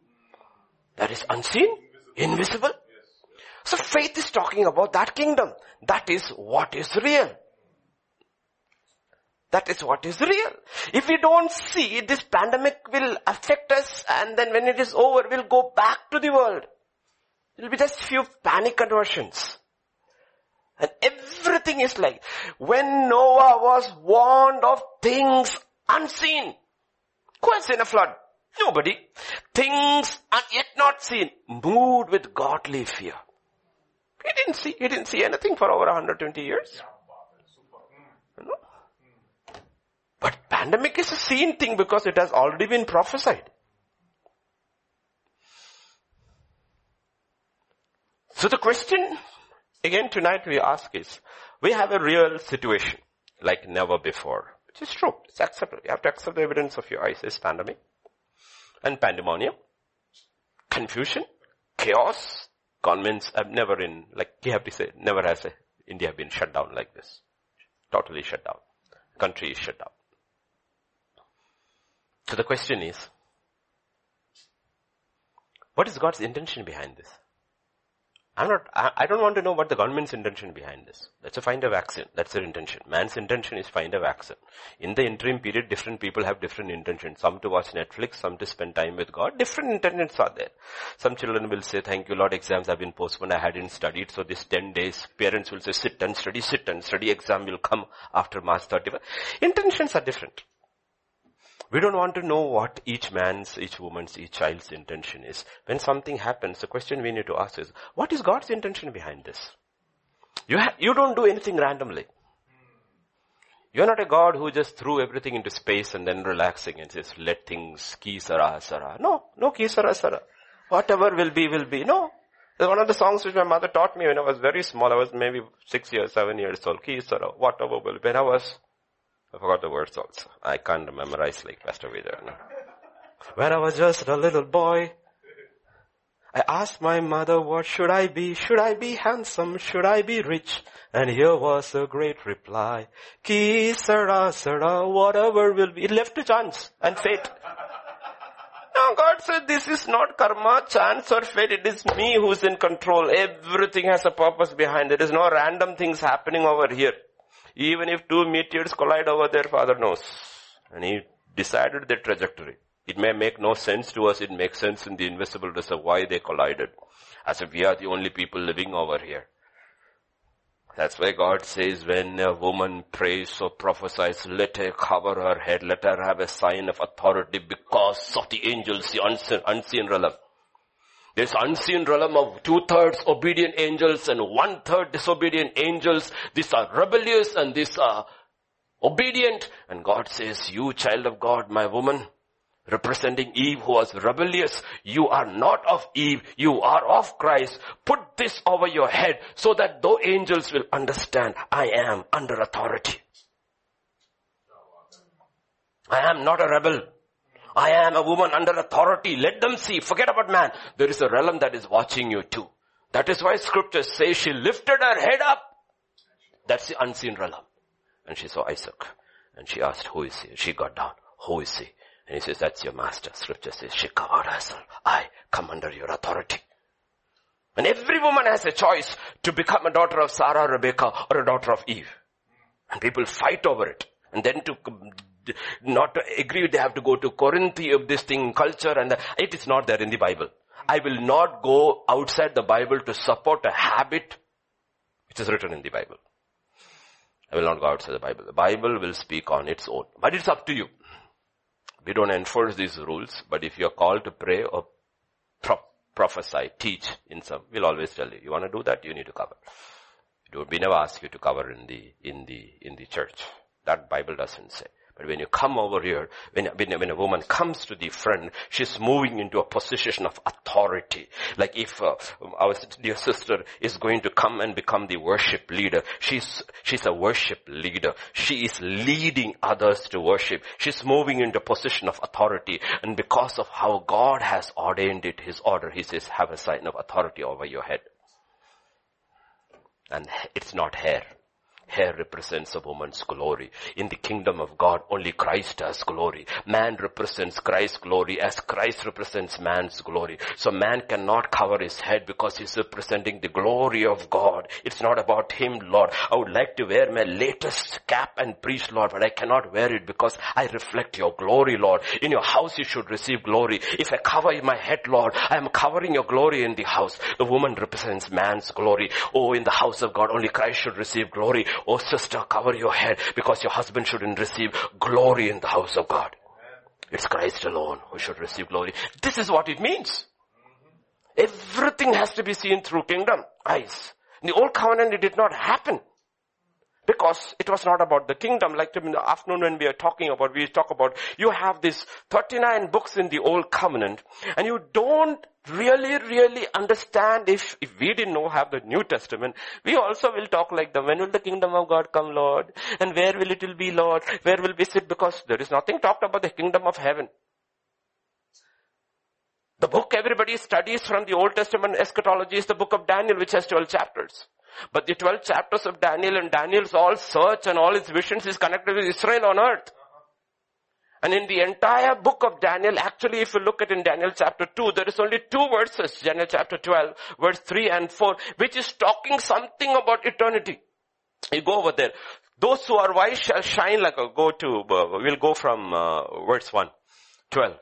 That is unseen, invisible. So faith is talking about that kingdom. That is what is real. That is what is real. If we don't see, this pandemic will affect us and then when it is over, we'll go back to the world. It will be just few panic conversions. And everything is like, when Noah was warned of things unseen, who has seen a flood? Nobody. Things are yet not seen, moved with godly fear. He didn't see, he didn't see anything for over 120 years. You know? But pandemic is a seen thing because it has already been prophesied. So the question again tonight we ask is, we have a real situation like never before. Which is true. It's acceptable. You have to accept the evidence of your eyes is pandemic and pandemonium, confusion, chaos. Governments have never in, like you have to say, never has India been shut down like this. Totally shut down. Country is shut down. So the question is, what is God's intention behind this? I'm not, I, I, don't want to know what the government's intention behind this. That's a find a vaccine. That's their intention. Man's intention is find a vaccine. In the interim period, different people have different intentions. Some to watch Netflix, some to spend time with God. Different intentions are there. Some children will say, thank you Lord, exams have been postponed. I hadn't studied. So this 10 days, parents will say, sit and study, sit and study. Exam will come after March 31. Intentions are different. We don't want to know what each man's, each woman's, each child's intention is. When something happens, the question we need to ask is, what is God's intention behind this? You, ha- you don't do anything randomly. You're not a God who just threw everything into space and then relaxing and says, let things ki sara sara. No, no ki sara sara. Whatever will be, will be. No. One of the songs which my mother taught me when I was very small, I was maybe six years, seven years old. Ki sara, whatever will be. When I was, I forgot the words also. I can't memorize like Pastor Vidya. No. When I was just a little boy, I asked my mother, what should I be? Should I be handsome? Should I be rich? And here was a great reply. Ki sara sara, whatever will be. It left to chance and fate. Now God said this is not karma, chance or fate. It is me who's in control. Everything has a purpose behind it. There is no random things happening over here. Even if two meteors collide over there, Father knows. And He decided the trajectory. It may make no sense to us. It makes sense in the invisible reserve why they collided. As if we are the only people living over here. That's why God says when a woman prays or prophesies, let her cover her head, let her have a sign of authority because of the angels, the unseen, unseen realm. There's unseen realm of two-thirds obedient angels and one-third disobedient angels. These are rebellious and these are obedient. And God says, you child of God, my woman, representing Eve who was rebellious. You are not of Eve, you are of Christ. Put this over your head so that though angels will understand, I am under authority. I am not a rebel. I am a woman under authority. Let them see. Forget about man. There is a realm that is watching you too. That is why scriptures say she lifted her head up. That's the unseen realm. And she saw Isaac. And she asked, who is he? She got down. Who is he? And he says, that's your master. Scripture says, she covered herself. I come under your authority. And every woman has a choice to become a daughter of Sarah, Rebecca, or a daughter of Eve. And people fight over it. And then to not agree, they have to go to Corinth of this thing, culture, and it is not there in the Bible. I will not go outside the Bible to support a habit which is written in the Bible. I will not go outside the Bible. The Bible will speak on its own. But it's up to you. We don't enforce these rules, but if you're called to pray or pro- prophesy, teach in some, we'll always tell you, you want to do that, you need to cover. We never ask you to cover in the, in the, in the church. That Bible doesn't say. But when you come over here, when, when, when, a woman comes to the front, she's moving into a position of authority. Like if uh, our dear sister is going to come and become the worship leader, she's, she's a worship leader. She is leading others to worship. She's moving into a position of authority. And because of how God has ordained it, His order, He says, have a sign of authority over your head. And it's not hair. Hair represents a woman's glory. In the kingdom of God, only Christ has glory. Man represents Christ's glory as Christ represents man's glory. So man cannot cover his head because he's representing the glory of God. It's not about him, Lord. I would like to wear my latest cap and preach, Lord, but I cannot wear it because I reflect your glory, Lord. In your house you should receive glory. If I cover my head, Lord, I am covering your glory in the house. The woman represents man's glory. Oh, in the house of God, only Christ should receive glory. Oh sister, cover your head because your husband shouldn't receive glory in the house of God. It's Christ alone who should receive glory. This is what it means. Mm-hmm. Everything has to be seen through kingdom eyes. In the old covenant, it did not happen. Because it was not about the kingdom, like in the afternoon when we are talking about, we talk about, you have these 39 books in the old covenant, and you don't really, really understand if, if we didn't know have the New Testament, we also will talk like them. When will the kingdom of God come, Lord? And where will it be, Lord? Where will we sit? Because there is nothing talked about the kingdom of heaven. The book everybody studies from the Old Testament eschatology is the book of Daniel, which has 12 chapters. But the 12 chapters of Daniel and Daniel's all search and all his visions is connected with Israel on earth. And in the entire book of Daniel, actually if you look at in Daniel chapter 2, there is only two verses, Daniel chapter 12, verse 3 and 4, which is talking something about eternity. You go over there. Those who are wise shall shine like a, go to, uh, we'll go from uh, verse 1, 12.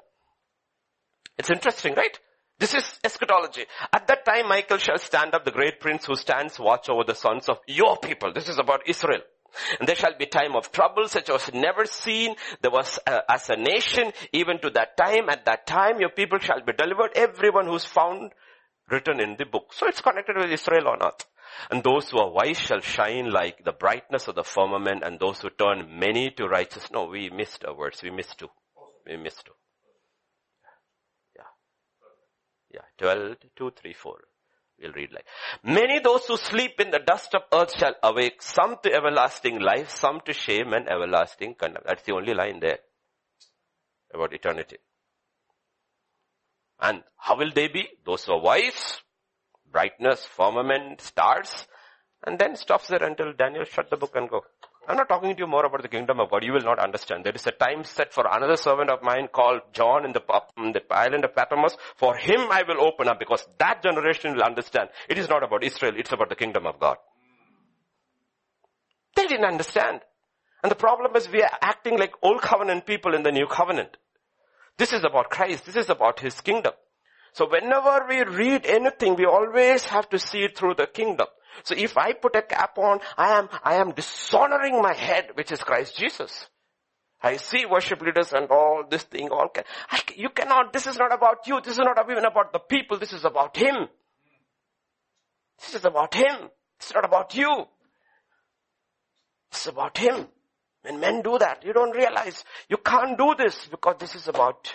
It's interesting, right? This is eschatology. At that time, Michael shall stand up, the great prince who stands watch over the sons of your people. This is about Israel. And there shall be time of trouble such as never seen. There was uh, as a nation, even to that time, at that time your people shall be delivered. Everyone who's found written in the book. So it's connected with Israel on earth. And those who are wise shall shine like the brightness of the firmament and those who turn many to righteousness. No, we missed a verse. We missed two. We missed two. Yeah. Yeah. 12, 2, 3, 4. We'll read like, many those who sleep in the dust of earth shall awake, some to everlasting life, some to shame and everlasting contempt. That's the only line there about eternity. And how will they be? Those who are wise, brightness, firmament, stars, and then stops there until Daniel shut the book and go. I'm not talking to you more about the kingdom of God. You will not understand. There is a time set for another servant of mine called John in the, in the island of Patmos. For him I will open up because that generation will understand. It is not about Israel. It's about the kingdom of God. They didn't understand. And the problem is we are acting like old covenant people in the new covenant. This is about Christ. This is about His kingdom. So whenever we read anything, we always have to see it through the kingdom. So if I put a cap on, I am, I am dishonoring my head, which is Christ Jesus. I see worship leaders and all this thing, all can, I, you cannot, this is not about you, this is not even about the people, this is about Him. This is about Him. It's not about you. It's about Him. When men do that, you don't realize you can't do this because this is about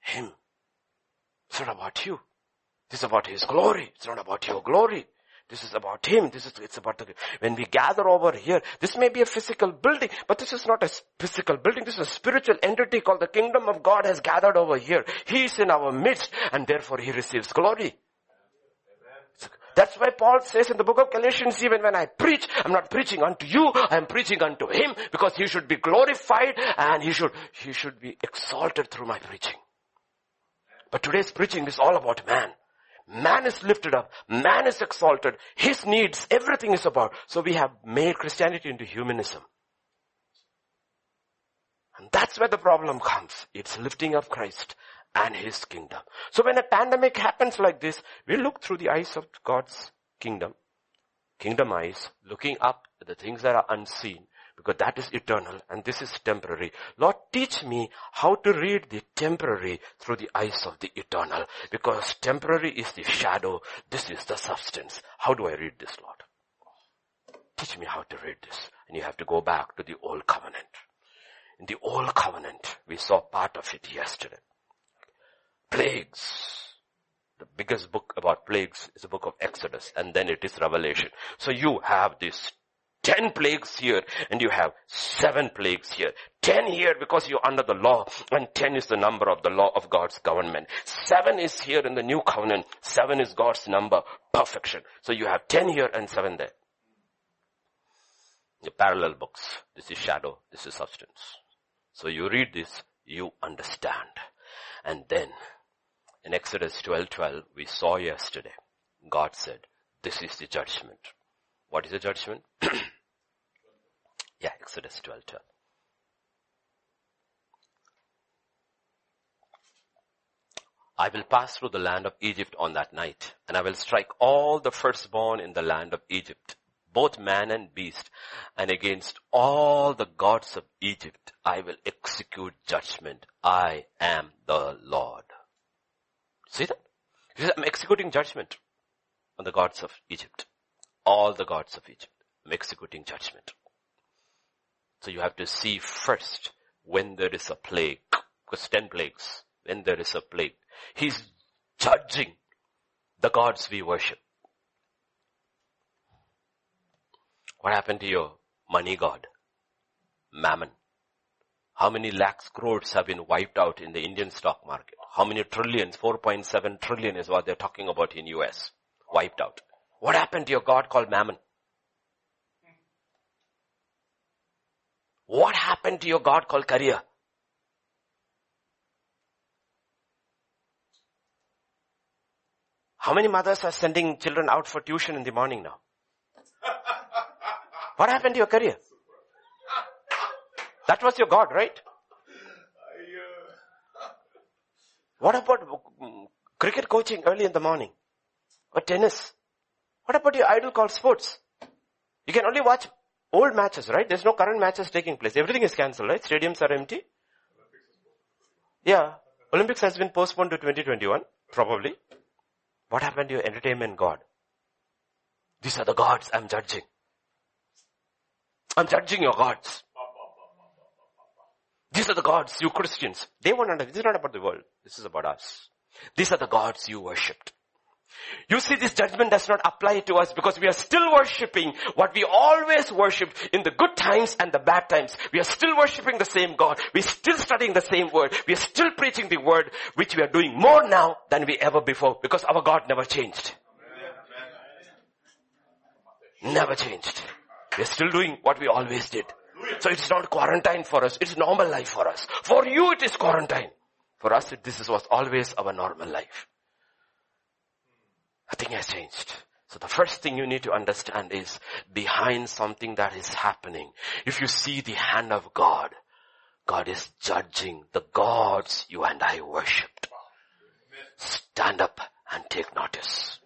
Him. It's not about you. This is about His glory. It's not about your glory. This is about Him. This is, it's about the, when we gather over here, this may be a physical building, but this is not a physical building. This is a spiritual entity called the kingdom of God has gathered over here. He is in our midst and therefore He receives glory. That's why Paul says in the book of Galatians, even when I preach, I'm not preaching unto you, I'm preaching unto him because he should be glorified and he should, he should be exalted through my preaching. But today's preaching is all about man. Man is lifted up. Man is exalted. His needs, everything is about. So we have made Christianity into humanism. And that's where the problem comes. It's lifting up Christ and His kingdom. So when a pandemic happens like this, we look through the eyes of God's kingdom, kingdom eyes, looking up at the things that are unseen, because that is eternal and this is temporary. Lord, teach me how to read the temporary through the eyes of the eternal because temporary is the shadow. This is the substance. How do I read this, Lord? Teach me how to read this. And you have to go back to the old covenant. In the old covenant, we saw part of it yesterday. Plagues. The biggest book about plagues is the book of Exodus and then it is Revelation. So you have this 10 plagues here and you have 7 plagues here. 10 here because you're under the law and 10 is the number of the law of God's government. 7 is here in the new covenant. 7 is God's number, perfection. So you have 10 here and 7 there. The parallel books. This is shadow, this is substance. So you read this, you understand. And then in Exodus 12, 12, we saw yesterday, God said, this is the judgment. What is the judgment? Yeah, Exodus 12, 12. I will pass through the land of Egypt on that night, and I will strike all the firstborn in the land of Egypt, both man and beast, and against all the gods of Egypt I will execute judgment. I am the Lord. See that? He says, I'm executing judgment on the gods of Egypt. All the gods of Egypt. I'm executing judgment. So you have to see first when there is a plague, because ten plagues, when there is a plague. He's judging the gods we worship. What happened to your money god? Mammon. How many lakhs crores have been wiped out in the Indian stock market? How many trillions? 4.7 trillion is what they're talking about in US. Wiped out. What happened to your God called Mammon? What happened to your God called career? How many mothers are sending children out for tuition in the morning now? what happened to your career? That was your God, right? What about mm, cricket coaching early in the morning? Or tennis? What about your idol called sports? You can only watch Old matches, right? There's no current matches taking place. Everything is cancelled, right? Stadiums are empty. Yeah. Olympics has been postponed to 2021, probably. What happened to your entertainment God? These are the gods I'm judging. I'm judging your gods. These are the gods, you Christians. They won't understand. This is not about the world. This is about us. These are the gods you worshipped. You see, this judgment does not apply to us because we are still worshipping what we always worshipped in the good times and the bad times. We are still worshipping the same God. We're still studying the same word. We are still preaching the word which we are doing more now than we ever before because our God never changed. Never changed. We are still doing what we always did. So it's not quarantine for us. It's normal life for us. For you it is quarantine. For us this was always our normal life. Nothing has changed. So the first thing you need to understand is behind something that is happening, if you see the hand of God, God is judging the gods you and I worshipped. Stand up and take notice.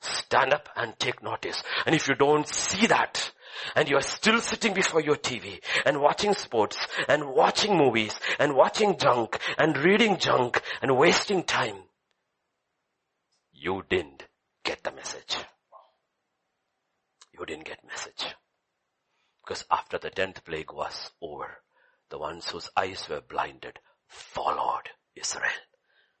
Stand up and take notice. And if you don't see that, and you are still sitting before your TV and watching sports and watching movies and watching junk and reading junk and wasting time, you didn't get the message. You didn't get message. Because after the tenth plague was over, the ones whose eyes were blinded followed Israel.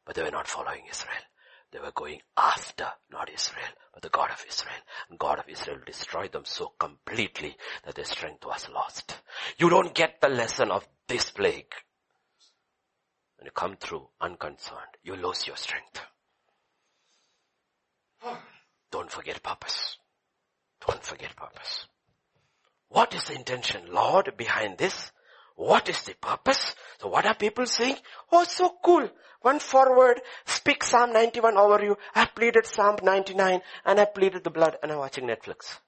But they were not following Israel. They were going after not Israel, but the God of Israel. And God of Israel destroyed them so completely that their strength was lost. You don't get the lesson of this plague. When you come through unconcerned, you lose your strength. Don't forget purpose. Don't forget purpose. What is the intention, Lord, behind this? What is the purpose? So what are people saying? Oh, so cool. One forward, speak Psalm 91 over you. I pleaded Psalm 99 and I pleaded the blood and I'm watching Netflix.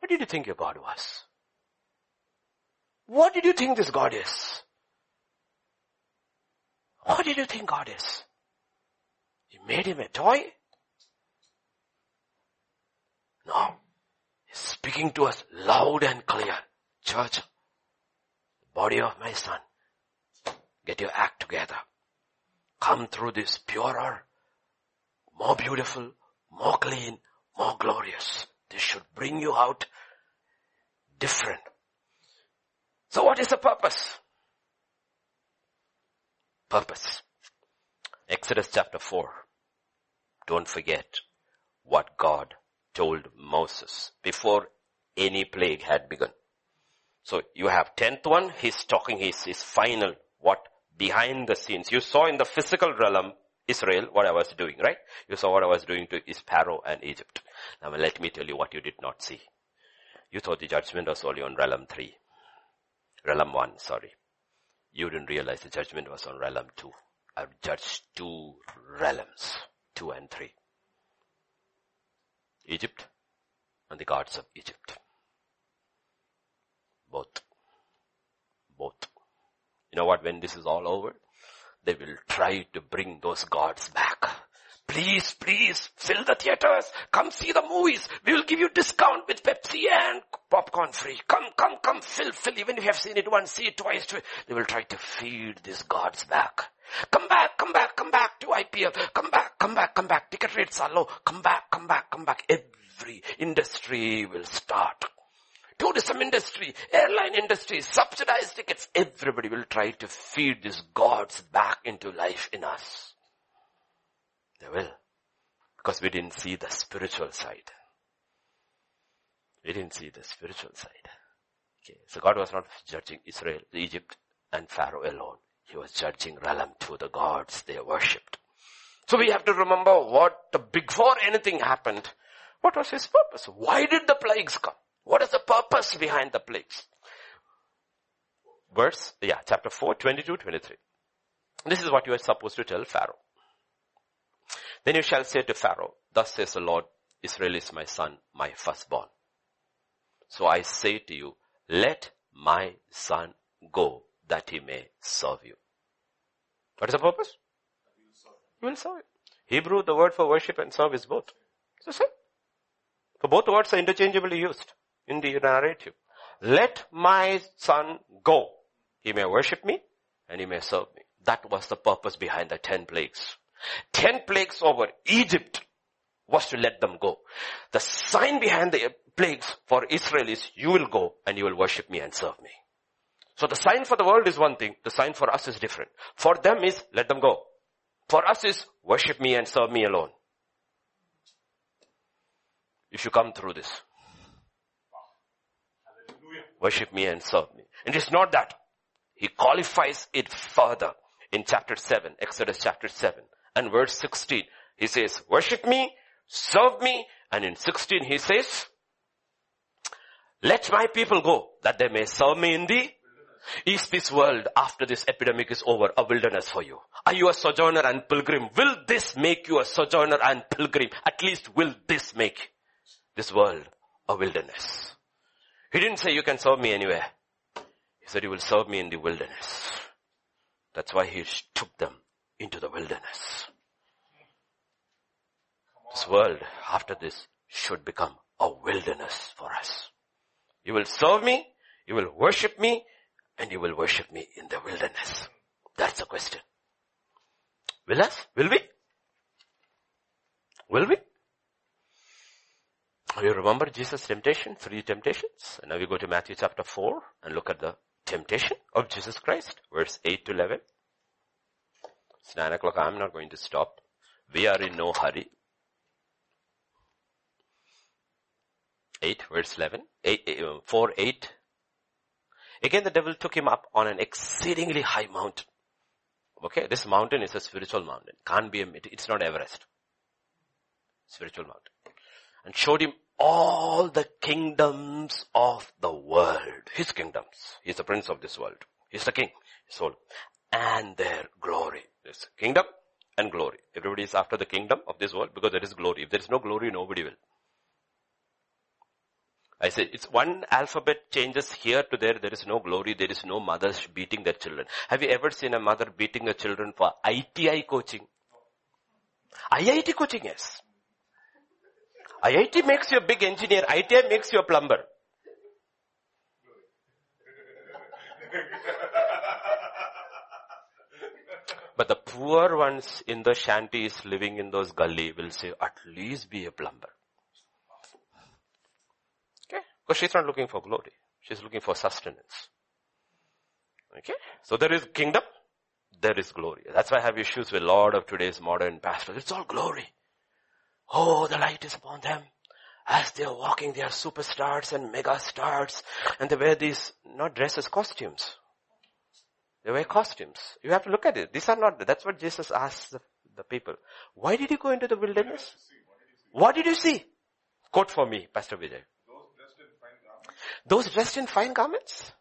What did you think your God was? What did you think this God is? What did you think God is? You made him a toy? No. He's speaking to us loud and clear. Church, body of my son, get your act together. Come through this purer, more beautiful, more clean, more glorious. This should bring you out different. So what is the purpose? Purpose. Exodus chapter 4. Don't forget what God told Moses before any plague had begun. So you have tenth one, he's talking his, his final, what behind the scenes. You saw in the physical realm, Israel, what I was doing, right? You saw what I was doing to Pharaoh and Egypt. Now let me tell you what you did not see. You thought the judgment was only on realm three. Realm one, sorry. You didn't realize the judgment was on realm two. I've judged two realms, two and three. Egypt and the gods of Egypt. Both. Both. You know what, when this is all over, they will try to bring those gods back. Please, please, fill the theaters. Come see the movies. We will give you discount with Pepsi and popcorn free. Come, come, come, fill, fill. Even if you have seen it once, see it twice. They will try to feed these gods back. Come back, come back, come back to IPL. Come back, come back, come back. Ticket rates are low. Come back, come back, come back. Every industry will start. Tourism industry, airline industry, subsidized tickets. Everybody will try to feed these gods back into life in us. They will. Because we didn't see the spiritual side. We didn't see the spiritual side. Okay. So God was not judging Israel, Egypt and Pharaoh alone. He was judging realm to the gods they worshipped. So we have to remember what before anything happened, what was his purpose? Why did the plagues come? What is the purpose behind the plagues? Verse, yeah, chapter 4, 22, 23. This is what you are supposed to tell Pharaoh. Then you shall say to Pharaoh, thus says the Lord, Israel is my son, my firstborn. So I say to you, let my son go that he may serve you. What is the purpose? He will serve you. Hebrew, the word for worship and serve is both. So say. For both words are interchangeably used. in the narrative. Let my son go. He may worship me and he may serve me. That was the purpose behind the ten plagues. Ten plagues over Egypt was to let them go. The sign behind the plagues for Israel is you will go and you will worship me and serve me. So the sign for the world is one thing. The sign for us is different. For them is let them go. For us is worship me and serve me alone. If you come through this. Worship me and serve me. And it's not that. He qualifies it further in chapter 7, Exodus chapter 7 and verse 16. He says, worship me, serve me, and in 16 he says, let my people go that they may serve me in the is this world after this epidemic is over a wilderness for you? Are you a sojourner and pilgrim? Will this make you a sojourner and pilgrim? At least will this make this world a wilderness? He didn't say you can serve me anywhere. He said you will serve me in the wilderness. That's why he took them into the wilderness. This world after this should become a wilderness for us. You will serve me, you will worship me, and you will worship me in the wilderness. That's the question. Will us? Will we? Will we? You remember Jesus' temptation? Three temptations. And now we go to Matthew chapter 4 and look at the temptation of Jesus Christ. Verse 8 to 11. It's 9 o'clock. I'm not going to stop. We are in no hurry. 8 verse 11. 8, uh, 4 8 Again the devil took him up on an exceedingly high mountain. Okay, this mountain is a spiritual mountain. Can't be a, it's not Everest. Spiritual mountain. And showed him all the kingdoms of the world. His kingdoms. He's the prince of this world. He's the king. His soul. And their glory. Kingdom and glory. Everybody is after the kingdom of this world because there is glory. If there is no glory, nobody will. I say it's one alphabet changes here to there. There is no glory. There is no mothers beating their children. Have you ever seen a mother beating her children for ITI coaching? IIT coaching, yes. IIT makes you a big engineer. ITI makes you a plumber. But the poor ones in the shanties living in those gully will say, at least be a plumber. Okay? Because she's not looking for glory. She's looking for sustenance. Okay? So there is kingdom, there is glory. That's why I have issues with a lot of today's modern pastors. It's all glory. Oh, the light is upon them. As they are walking, they are superstars and mega stars. And they wear these, not dresses, costumes. They wear costumes. You have to look at it. These are not, that's what Jesus asked the, the people. Why did you go into the wilderness? What did you see? Quote for me, Pastor Vijay. Those dressed in fine garments?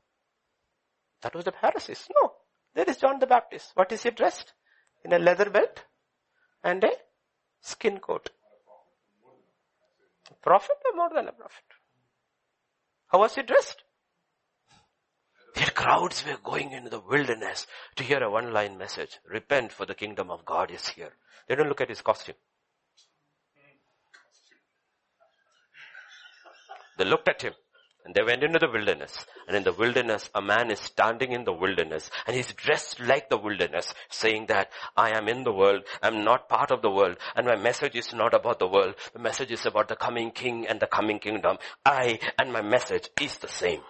That was the Pharisees. No. There is John the Baptist. What is he dressed? In a leather belt and a skin coat. A prophet or more than a prophet? How was he dressed? Their crowds were going into the wilderness to hear a one line message. Repent for the kingdom of God is here. They don't look at his costume. They looked at him. And they went into the wilderness. And in the wilderness, a man is standing in the wilderness and he's dressed like the wilderness saying that I am in the world. I'm not part of the world. And my message is not about the world. The message is about the coming king and the coming kingdom. I and my message is the same.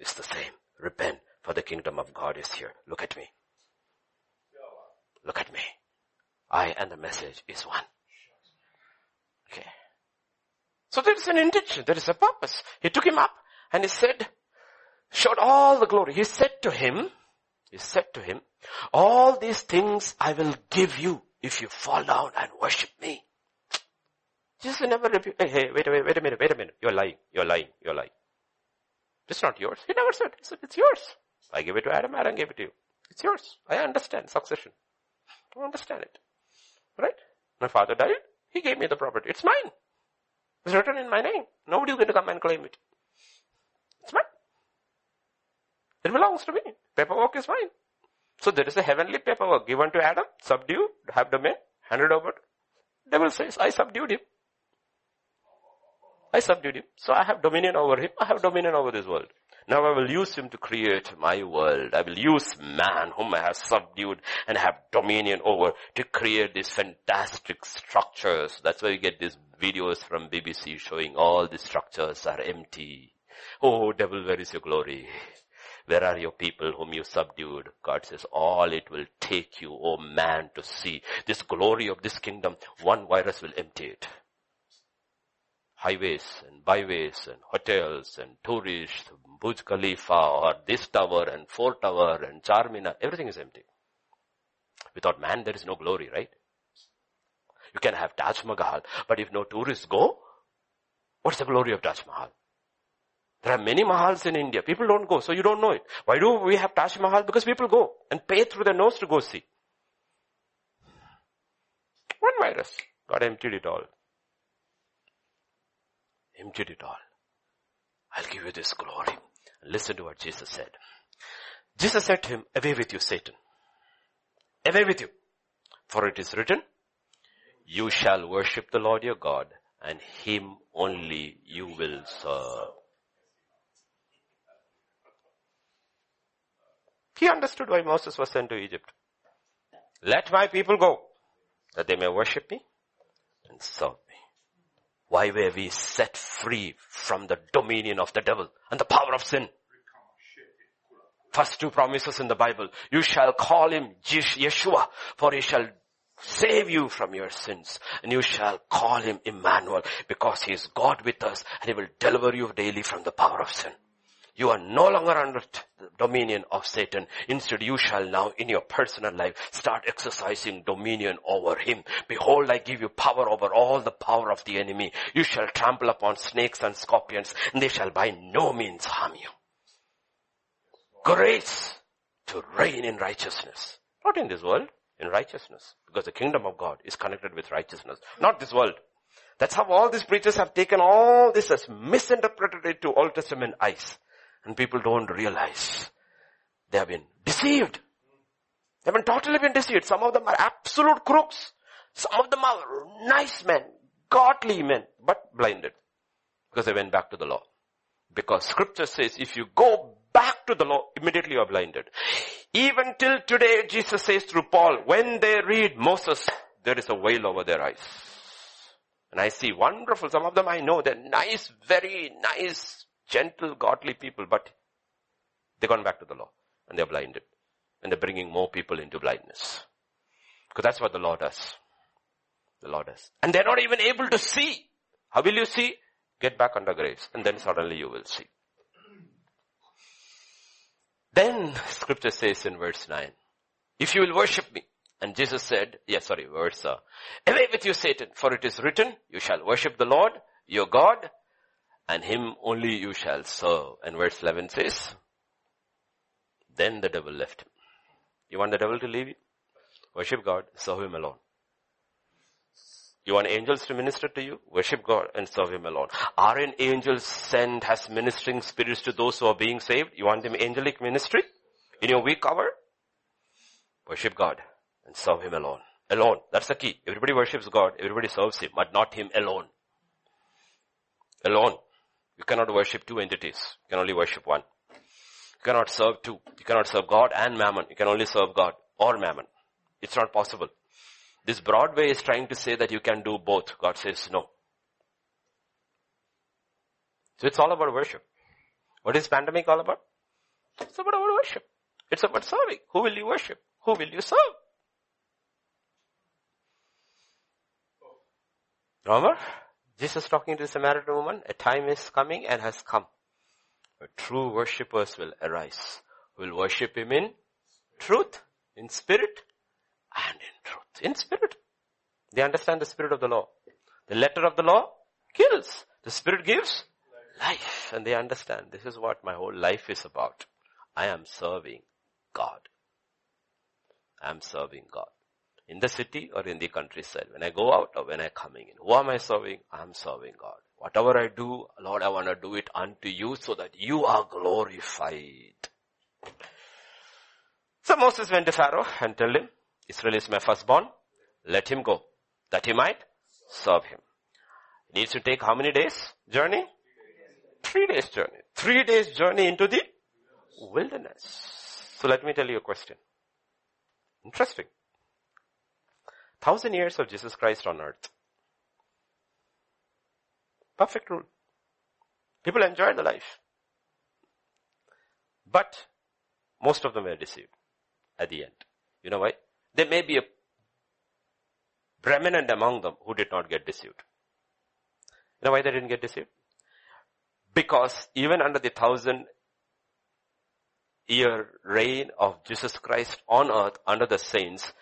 It's the same. Repent for the kingdom of God is here. Look at me. Look at me. I and the message is one. Okay. So there is an intention, there is a purpose. He took him up and he said, showed all the glory. He said to him, he said to him, all these things I will give you if you fall down and worship me. Jesus never repeat, hey, hey, wait, wait, wait a minute, wait a minute. You're lying, you're lying, you're lying. It's not yours. He never said, he said, it's yours. I gave it to Adam, Adam gave it to you. It's yours. I understand succession. I understand it. Right? My father died. He gave me the property. It's mine. It's written in my name. Nobody is going to come and claim it. It's mine. It belongs to me. Paperwork is mine. So there is a heavenly paperwork given to Adam, subdue, have domain, handed over. Devil says, I subdued him. I subdued him. So I have dominion over him. I have dominion over this world. Now I will use him to create my world. I will use man whom I have subdued and have dominion over to create these fantastic structures. That's why you get these videos from BBC showing all the structures are empty. Oh devil, where is your glory? Where are your people whom you subdued? God says, all it will take you, oh man, to see this glory of this kingdom. One virus will empty it highways and byways and hotels and tourists, Burj Khalifa or this tower and four tower and Charminar, everything is empty. Without man there is no glory, right? You can have Taj Mahal, but if no tourists go, what's the glory of Taj Mahal? There are many Mahals in India. People don't go, so you don't know it. Why do we have Taj Mahal? Because people go and pay through their nose to go see. One virus. God emptied it all emptied it all. I'll give you this glory. Listen to what Jesus said. Jesus said to him, away with you, Satan. Away with you. For it is written, you shall worship the Lord your God and him only you will serve. He understood why Moses was sent to Egypt. Let my people go that they may worship me and serve why were we set free from the dominion of the devil and the power of sin? First two promises in the Bible. You shall call him Yeshua, for he shall save you from your sins. And you shall call him Emmanuel, because he is God with us, and he will deliver you daily from the power of sin. You are no longer under the dominion of Satan. Instead, you shall now in your personal life start exercising dominion over him. Behold, I give you power over all the power of the enemy. You shall trample upon snakes and scorpions and they shall by no means harm you. Grace to reign in righteousness. Not in this world, in righteousness. Because the kingdom of God is connected with righteousness. Not this world. That's how all these preachers have taken all this as misinterpreted it to Old Testament eyes. And people don't realize they have been deceived. They've been totally been deceived. Some of them are absolute crooks. Some of them are nice men, godly men, but blinded. Because they went back to the law. Because scripture says if you go back to the law, immediately you are blinded. Even till today, Jesus says through Paul, when they read Moses, there is a veil over their eyes. And I see wonderful, some of them I know, they're nice, very nice gentle, godly people, but they've gone back to the law and they're blinded. And they're bringing more people into blindness. Because that's what the law does. The law does. And they're not even able to see. How will you see? Get back under grace and then suddenly you will see. Then scripture says in verse 9, if you will worship me, and Jesus said, yes, sorry, verse, uh, away with you Satan, for it is written, you shall worship the Lord, your God, and him only you shall serve. And verse 11 says, then the devil left him. You want the devil to leave you? Worship God, serve him alone. You want angels to minister to you? Worship God and serve Him alone. Aren't angels sent as ministering spirits to those who are being saved? You want them angelic ministry? In your weak hour? Worship God and serve Him alone. Alone. That's the key. Everybody worships God. Everybody serves Him, but not Him alone. Alone. You cannot worship two entities. You can only worship one. You cannot serve two. You cannot serve God and mammon. You can only serve God or mammon. It's not possible. This Broadway is trying to say that you can do both. God says no. So it's all about worship. What is pandemic all about? It's about our worship. It's about serving. Who will you worship? Who will you serve? Remember? Jesus talking to the Samaritan woman, a time is coming and has come. True worshippers will arise. Will worship him in truth, in spirit, and in truth. In spirit. They understand the spirit of the law. The letter of the law kills. The spirit gives life. And they understand this is what my whole life is about. I am serving God. I am serving God in the city or in the countryside, when I go out or when I coming in. Who am I serving? I am serving God. Whatever I do, Lord, I want to do it unto you so that you are glorified. So Moses went to Pharaoh and told him, Israel is my firstborn, let him go, that he might serve him. It needs to take how many days journey? Three days journey. Three days journey into the wilderness. So let me tell you a question. Interesting. Thousand years of Jesus Christ on earth. Perfect rule. People enjoy the life. But most of them were deceived at the end. You know why? There may be a remnant among them who did not get deceived. You know why they didn't get deceived? Because even under the thousand year reign of Jesus Christ on earth under the saints,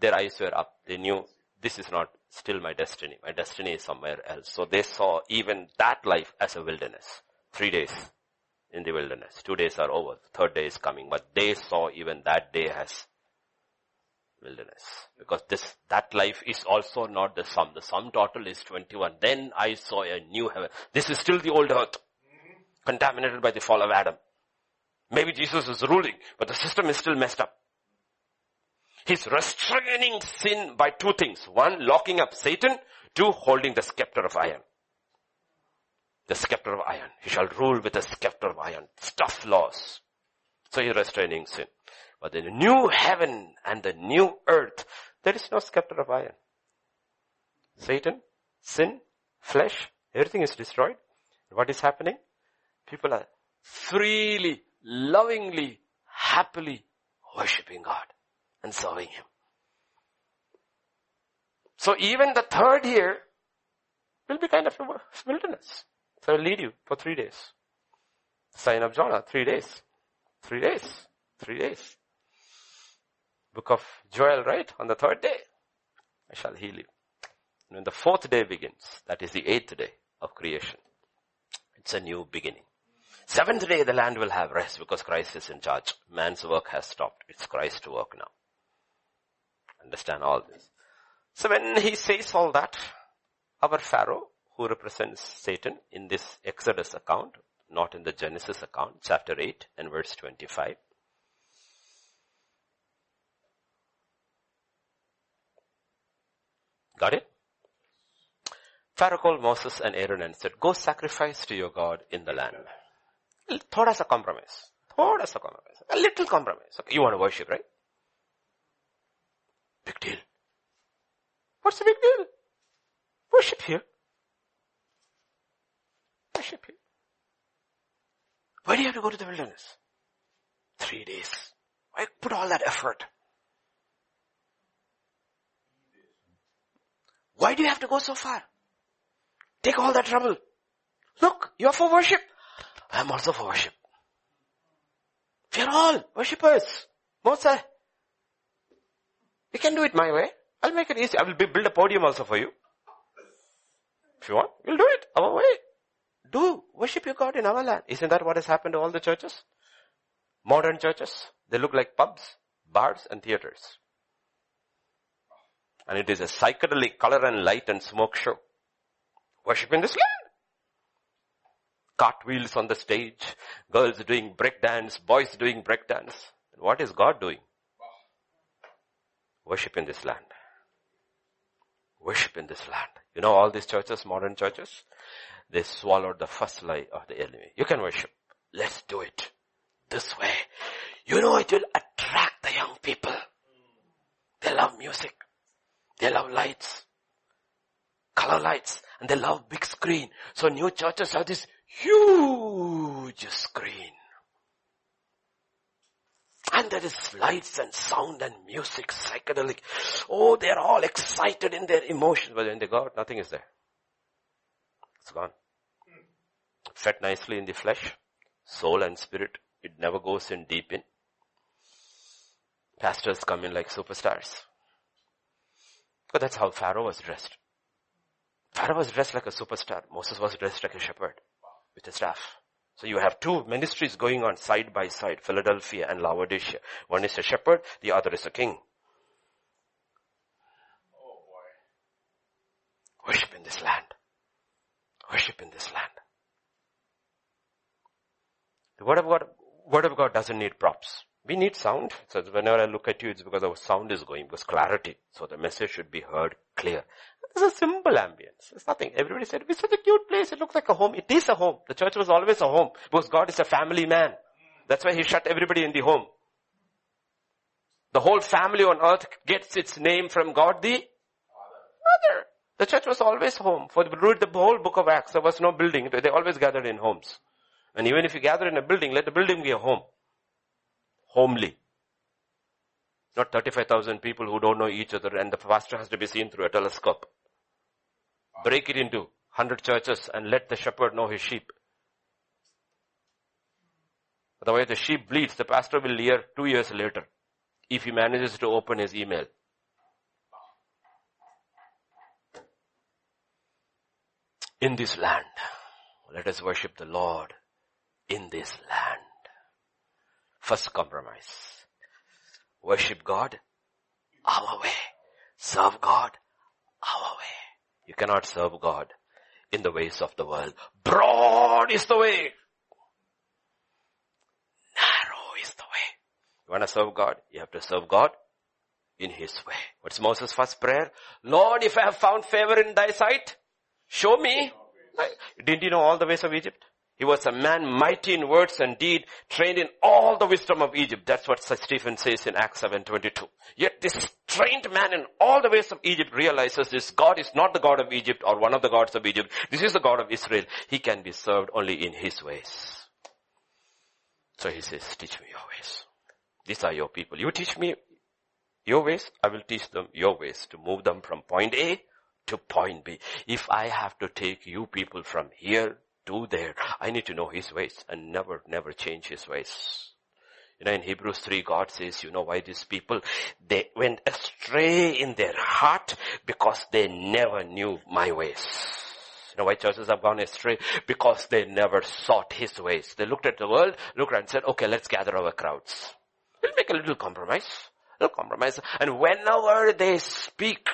their eyes were up. They knew this is not still my destiny. My destiny is somewhere else. So they saw even that life as a wilderness. Three days in the wilderness. Two days are over. Third day is coming. But they saw even that day as wilderness. Because this, that life is also not the sum. The sum total is 21. Then I saw a new heaven. This is still the old earth. Contaminated by the fall of Adam. Maybe Jesus is ruling, but the system is still messed up. He's restraining sin by two things. One, locking up Satan. Two, holding the scepter of iron. The scepter of iron. He shall rule with the scepter of iron. Stuff laws. So he's restraining sin. But in the new heaven and the new earth, there is no scepter of iron. Satan, sin, flesh, everything is destroyed. What is happening? People are freely, lovingly, happily worshipping God and serving Him. So even the third year will be kind of a wilderness. So I'll lead you for three days. Sign of Jonah, three days. Three days. Three days. Book of Joel, right? On the third day, I shall heal you. And when the fourth day begins, that is the eighth day of creation, it's a new beginning. Seventh day the land will have rest because Christ is in charge. Man's work has stopped. It's Christ's work now. Understand all this. So when he says all that, our Pharaoh, who represents Satan in this Exodus account, not in the Genesis account, chapter 8 and verse 25, Got it? Pharaoh called Moses and Aaron and said, go sacrifice to your God in the land. Thought as a compromise. Thought as a compromise. A little compromise. Okay, you want to worship, right? Big deal. What's the big deal? Worship here. Worship here. Why do you have to go to the wilderness? Three days. Why put all that effort? Why do you have to go so far? Take all that trouble. Look, you're for worship. I'm also for worship. We're all worshippers. Moses. You can do it my way. I'll make it easy. I will build a podium also for you. If you want, we'll do it our way. Do worship your God in our land. Isn't that what has happened to all the churches? Modern churches. They look like pubs, bars and theaters. And it is a psychedelic color and light and smoke show. Worship in this land. Cartwheels on the stage, girls doing break dance, boys doing break dance. What is God doing? Worship in this land. Worship in this land. You know all these churches, modern churches? They swallowed the first lie of the enemy. You can worship. Let's do it this way. You know it will attract the young people. They love music. They love lights. Color lights. And they love big screen. So new churches have this huge screen. And there is lights and sound and music, psychedelic. Oh, they're all excited in their emotions. But when they go out, nothing is there. It's gone. Fed nicely in the flesh, soul and spirit. It never goes in deep in. Pastors come in like superstars. But that's how Pharaoh was dressed. Pharaoh was dressed like a superstar. Moses was dressed like a shepherd with a staff. So you have two ministries going on side by side, Philadelphia and Laodicea. One is a shepherd, the other is a king. Oh boy. Worship in this land. Worship in this land. The word of God, word of God doesn't need props. We need sound. So whenever I look at you, it's because our sound is going, because clarity. So the message should be heard clear. It's a simple ambience. It's nothing. Everybody said, it's such a cute place. It looks like a home. It is a home. The church was always a home because God is a family man. That's why he shut everybody in the home. The whole family on earth gets its name from God the Father. The church was always home. For read the whole book of Acts, there was no building. They always gathered in homes. And even if you gather in a building, let the building be a home. Homely. Not 35,000 people who don't know each other and the pastor has to be seen through a telescope break it into 100 churches and let the shepherd know his sheep. Otherwise the sheep bleeds, the pastor will hear two years later if he manages to open his email. In this land, let us worship the Lord in this land. First compromise. Worship God our way. Serve God our way. You cannot serve God in the ways of the world. Broad is the way. Narrow is the way. You want to serve God? You have to serve God in His way. What's Moses' first prayer? Lord, if I have found favor in thy sight, show me. Didn't you know all the ways of Egypt? He was a man mighty in words and deed, trained in all the wisdom of Egypt. That's what Stephen says in Acts 7.22. Yet this trained man in all the ways of Egypt realizes this God is not the God of Egypt or one of the gods of Egypt. This is the God of Israel. He can be served only in his ways. So he says, teach me your ways. These are your people. You teach me your ways, I will teach them your ways to move them from point A to point B. If I have to take you people from here do there. I need to know His ways and never, never change His ways. You know, in Hebrews 3, God says, you know why these people, they went astray in their heart because they never knew my ways. You know why churches have gone astray? Because they never sought His ways. They looked at the world, looked around and said, okay, let's gather our crowds. We'll make a little compromise. A little compromise. And whenever they speak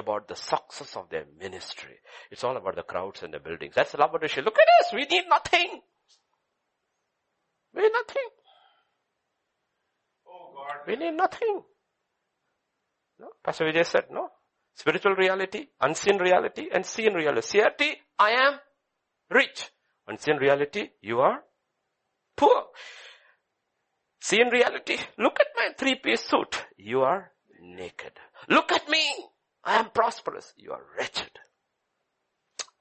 about the success of their ministry. It's all about the crowds and the buildings. That's the Laodicea. Look at us. We need nothing. We need nothing. Oh God. We need nothing. No? Pastor Vijay said, no. Spiritual reality, unseen reality, and seen reality. CRT, I am rich. Unseen reality, you are poor. Seen reality, look at my three-piece suit. You are naked. Look at me. I am prosperous. You are wretched.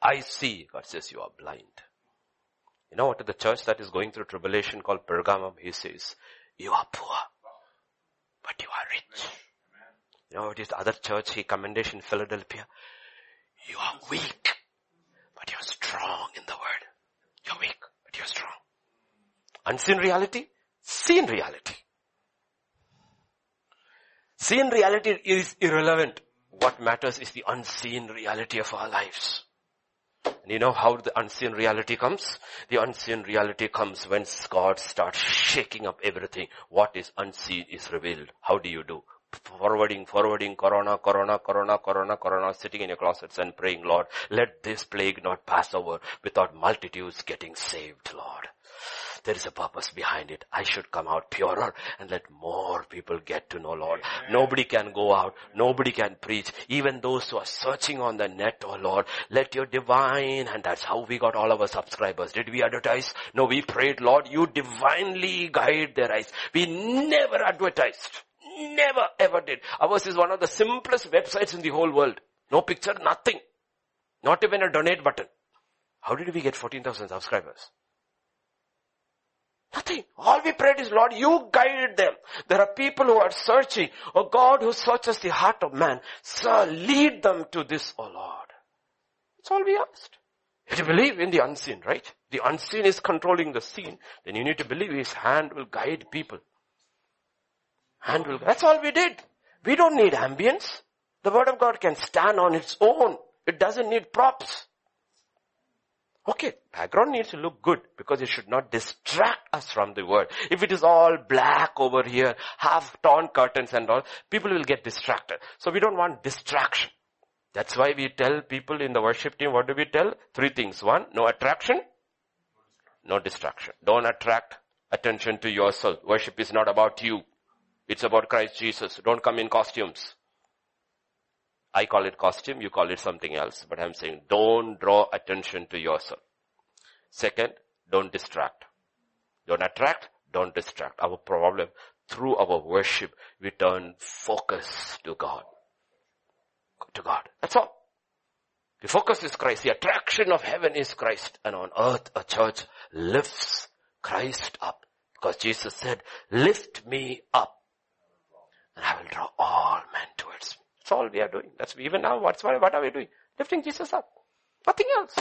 I see, God says, you are blind. You know what the church that is going through tribulation called Pergamum, he says, you are poor, but you are rich. You know what is the other church he commendation Philadelphia? You are weak, but you're strong in the word. You're weak, but you're strong. Unseen reality, seen reality. Seen reality is irrelevant. What matters is the unseen reality of our lives. And you know how the unseen reality comes? The unseen reality comes when God starts shaking up everything. What is unseen is revealed. How do you do? Forwarding, forwarding, corona, corona, corona, corona, corona, sitting in your closets and praying, Lord, let this plague not pass over without multitudes getting saved, Lord. There is a purpose behind it. I should come out purer and let more people get to know Lord. Amen. Nobody can go out. Nobody can preach. Even those who are searching on the net, oh Lord, let your divine, and that's how we got all our subscribers. Did we advertise? No, we prayed, Lord, you divinely guide their eyes. We never advertised. Never ever did. Ours is one of the simplest websites in the whole world. No picture, nothing. Not even a donate button. How did we get 14,000 subscribers? Nothing. All we prayed is, Lord, you guided them. There are people who are searching. Oh God who searches the heart of man. Sir, lead them to this, oh Lord. That's all we asked. You to believe in the unseen, right? The unseen is controlling the seen. Then you need to believe his hand will guide people. Hand will, that's all we did. We don't need ambience. The word of God can stand on its own. It doesn't need props. Okay, background needs to look good because it should not distract us from the word. If it is all black over here, half torn curtains and all, people will get distracted. So we don't want distraction. That's why we tell people in the worship team, what do we tell? Three things. One, no attraction, no distraction. Don't attract attention to yourself. Worship is not about you. It's about Christ Jesus. Don't come in costumes. I call it costume, you call it something else, but I'm saying don't draw attention to yourself. Second, don't distract. Don't attract, don't distract. Our problem, through our worship, we turn focus to God. To God. That's all. The focus is Christ. The attraction of heaven is Christ. And on earth, a church lifts Christ up. Because Jesus said, lift me up. And I will draw all men towards me. That's all we are doing. That's even now, what's, what are we doing? Lifting Jesus up. Nothing else.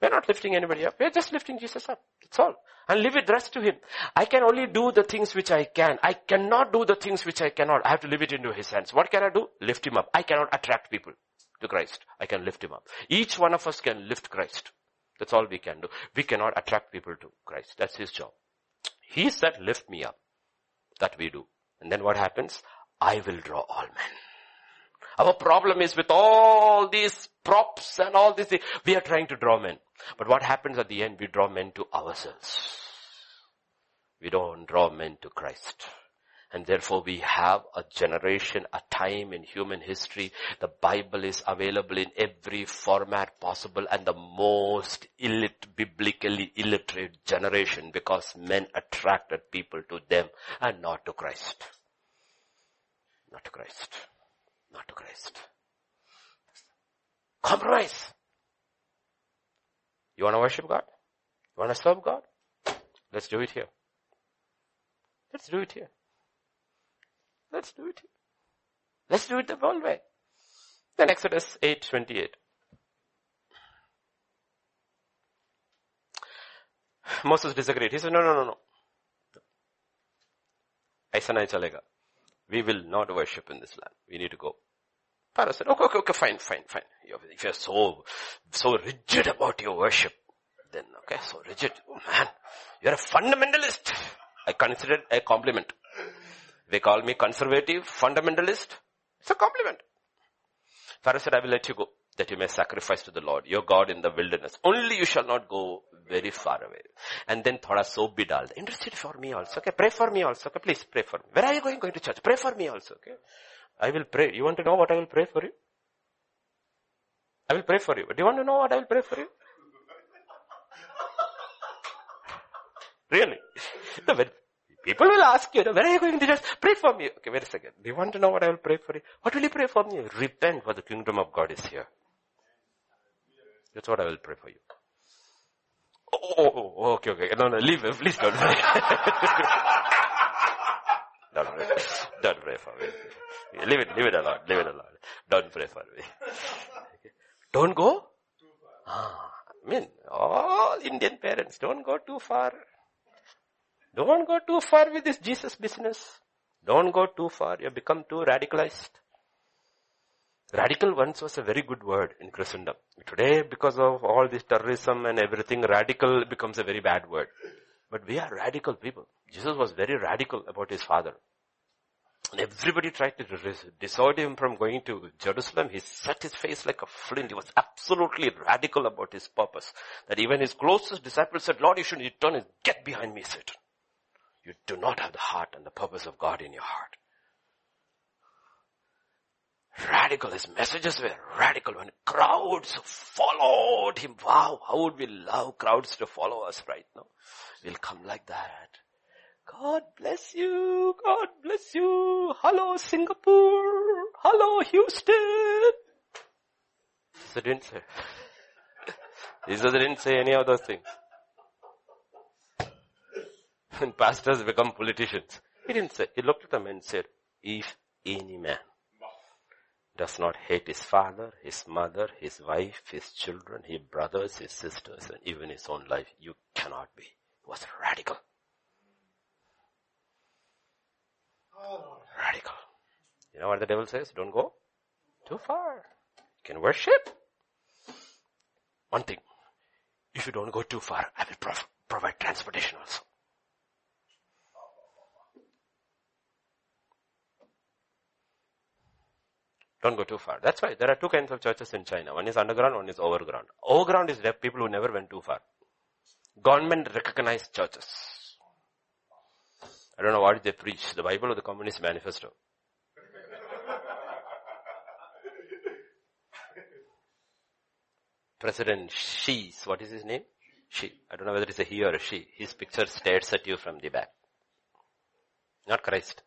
We're not lifting anybody up. We're just lifting Jesus up. That's all. And leave it rest to Him. I can only do the things which I can. I cannot do the things which I cannot. I have to leave it into His hands. What can I do? Lift Him up. I cannot attract people to Christ. I can lift Him up. Each one of us can lift Christ. That's all we can do. We cannot attract people to Christ. That's His job. He said, lift me up. That we do. And then what happens? I will draw all men. Our problem is with all these props and all these things, we are trying to draw men. But what happens at the end? We draw men to ourselves. We don't draw men to Christ. And therefore we have a generation, a time in human history. The Bible is available in every format possible and the most biblically illiterate generation because men attracted people to them and not to Christ. Not to Christ Not to Christ. Compromise. You want to worship God? You want to serve God? Let's do it here. Let's do it here. Let's do it here. Let's do it the whole way. Then Exodus 8:28. Moses disagreed. He said, no, no, no, no. ऐसा नहीं चलेगा. we will not worship in this land. We need to go. Pharaoh said, okay, okay, okay, fine, fine, fine. If you're so, so rigid about your worship, then okay, so rigid. Oh man, you're a fundamentalist. I consider it a compliment. They call me conservative, fundamentalist. It's a compliment. Pharaoh said, I will let you go, that you may sacrifice to the Lord, your God in the wilderness. Only you shall not go very far away. And then thoda so be dal. Interested for me also, okay? Pray for me also, okay? Please pray for me. Where are you going? Going to church? Pray for me also, okay? I will pray. You want to know what I will pray for you? I will pray for you. Do you want to know what I will pray for you? really? people will ask you, where are you going to just pray for me? Okay, wait a second. Do you want to know what I will pray for you? What will you pray for me? Repent for the kingdom of God is here. That's what I will pray for you. Oh, oh, oh okay, okay. No, no, leave. Please don't pray. don't pray. Don't pray for me. Leave it, leave it alone, leave it alone. Don't pray for me. Don't go? Ah, I mean, all Indian parents, don't go too far. Don't go too far with this Jesus business. Don't go too far. You become too radicalized. Radical once was a very good word in Christendom. Today, because of all this terrorism and everything, radical becomes a very bad word. But we are radical people. Jesus was very radical about his father. And everybody tried to dissuade him from going to Jerusalem. He set his face like a flint. He was absolutely radical about his purpose. That even his closest disciples said, Lord, you shouldn't return and get behind me, Satan. You do not have the heart and the purpose of God in your heart. Radical. His messages were radical when crowds followed him. Wow, how would we love crowds to follow us right now? We'll come like that. God bless you. God bless you. Hello, Singapore. Hello, Houston. So didn't say. Jesus didn't say any of those things. And pastors become politicians. He didn't say. He looked at them and said, if any man does not hate his father, his mother, his wife, his children, his brothers, his sisters, and even his own life, you cannot be. It was radical. Radical. You know what the devil says? Don't go too far. You can worship. One thing. If you don't go too far, I will prov- provide transportation also. Don't go too far. That's why there are two kinds of churches in China. One is underground, one is overground. Overground is people who never went too far. Government recognized churches. I don't know what they preach, the Bible or the Communist Manifesto. President Xi's, what is his name? Xi. I don't know whether it's a he or a she. His picture stares at you from the back. Not Christ.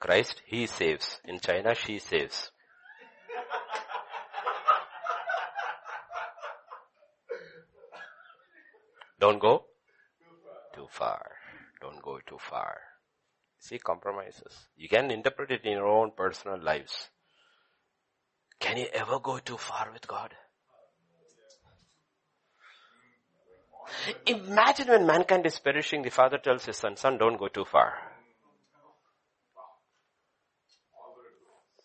Christ, he saves. In China, she saves. Don't go too far. Don't go too far. See compromises. You can interpret it in your own personal lives. Can you ever go too far with God? Imagine when mankind is perishing, the father tells his son, son, don't go too far.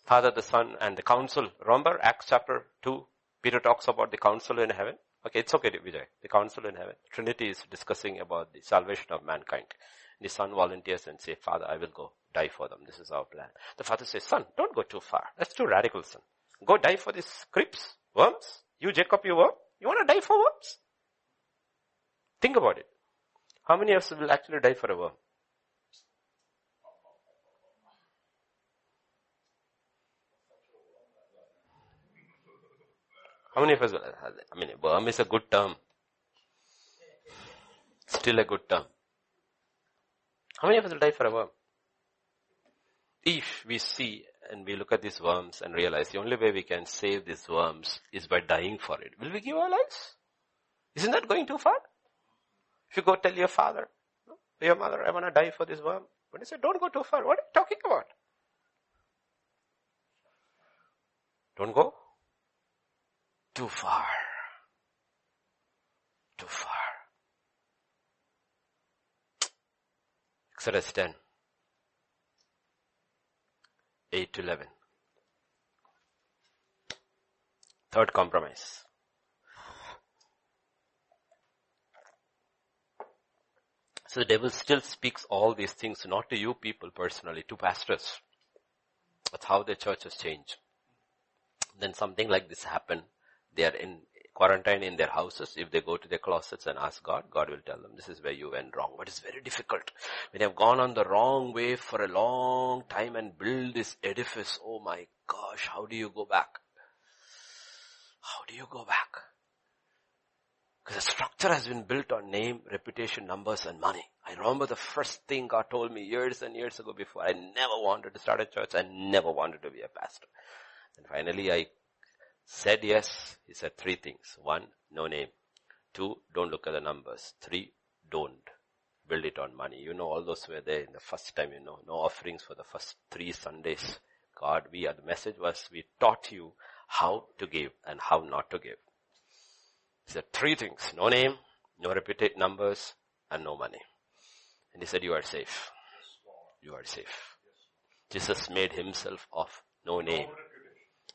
Father, the Son, and the council. Remember Acts chapter 2? Peter talks about the council in heaven. Okay, it's okay, Vijay. The council in heaven. Trinity is discussing about the salvation of mankind. The son volunteers and say, Father, I will go die for them. This is our plan. The father says, son, don't go too far. That's too radical, son. Go die for these creeps, worms. You, Jacob, you worm. You want to die for worms? Think about it. How many of us will actually die for a worm? How many of us, I mean, worm is a good term. Still a good term. How many of us will die for a worm? If we see and we look at these worms and realize the only way we can save these worms is by dying for it, will we give our lives? Isn't that going too far? If you go tell your father, your mother, I want to die for this worm. When he said, don't go too far, what are you talking about? Don't go too far. Too far. Exodus 10. 8 to 11. Third compromise. So the devil still speaks all these things, not to you people personally, to pastors. That's how the church has changed. Then something like this happened they are in quarantine in their houses. If they go to their closets and ask God, God will tell them this is where you went wrong. But it's very difficult. When you have gone on the wrong way for a long time and build this edifice, oh my gosh, how do you go back? How do you go back? Because the structure has been built on name, reputation, numbers, and money. I remember the first thing God told me years and years ago before. I never wanted to start a church. I never wanted to be a pastor. And finally I Said yes, he said three things. One, no name. Two, don't look at the numbers. Three, don't build it on money. You know, all those were there in the first time, you know, no offerings for the first three Sundays. God, we, are the message was, we taught you how to give and how not to give. He said three things. No name, no repeated numbers, and no money. And he said, you are safe. You are safe. Jesus made himself of no name.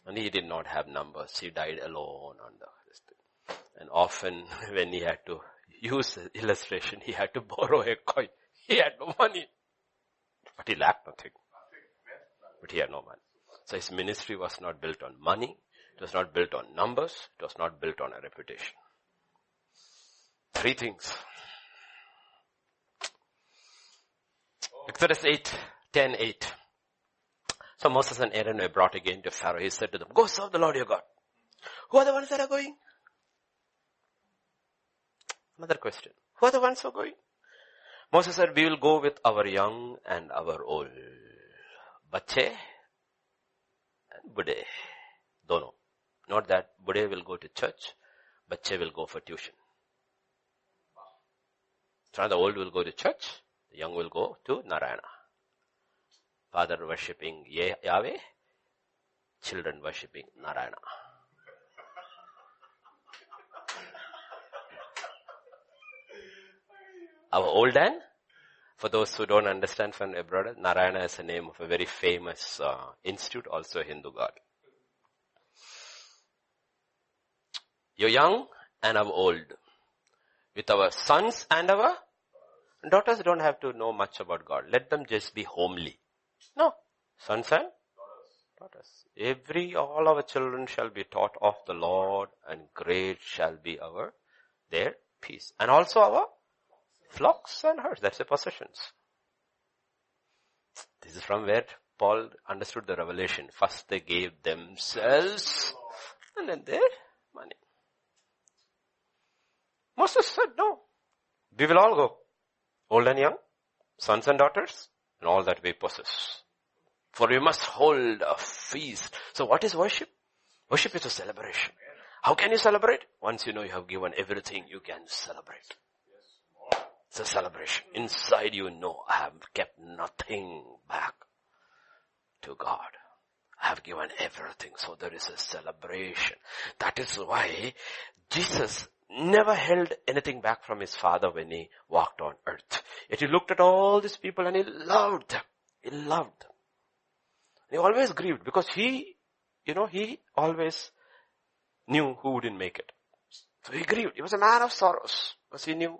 And he did not have numbers. He died alone on the list. and often when he had to use illustration, he had to borrow a coin. He had no money. But he lacked nothing. But he had no money. So his ministry was not built on money. It was not built on numbers. It was not built on a reputation. Three things. Exodus 8, 10, 8. So Moses and Aaron were brought again to Pharaoh. He said to them, go serve the Lord your God. Who are the ones that are going? Another question. Who are the ones who are going? Moses said, we will go with our young and our old. Bache and Bude. Dono. Not that Bude will go to church, Bache will go for tuition. So the old will go to church, the young will go to Narayana. Father worshipping Yahweh, children worshipping Narayana. Our old and for those who don't understand from abroad, Narayana is the name of a very famous uh, institute, also a Hindu god. You're young and I'm old. With our sons and our daughters don't have to know much about God. Let them just be homely. No. Sons and daughters. Every, all our children shall be taught of the Lord and great shall be our, their peace. And also our flocks and herds. That's the possessions. This is from where Paul understood the revelation. First they gave themselves and then their money. Moses said, no, we will all go. Old and young, sons and daughters, and all that we possess. For we must hold a feast. So what is worship? Worship is a celebration. How can you celebrate? Once you know you have given everything, you can celebrate. It's a celebration. Inside you know I have kept nothing back to God. I have given everything. So there is a celebration. That is why Jesus never held anything back from his father when he walked on earth. Yet he looked at all these people and he loved them. He loved them. He always grieved because he, you know, he always knew who wouldn't make it. So he grieved. He was a man of sorrows because he knew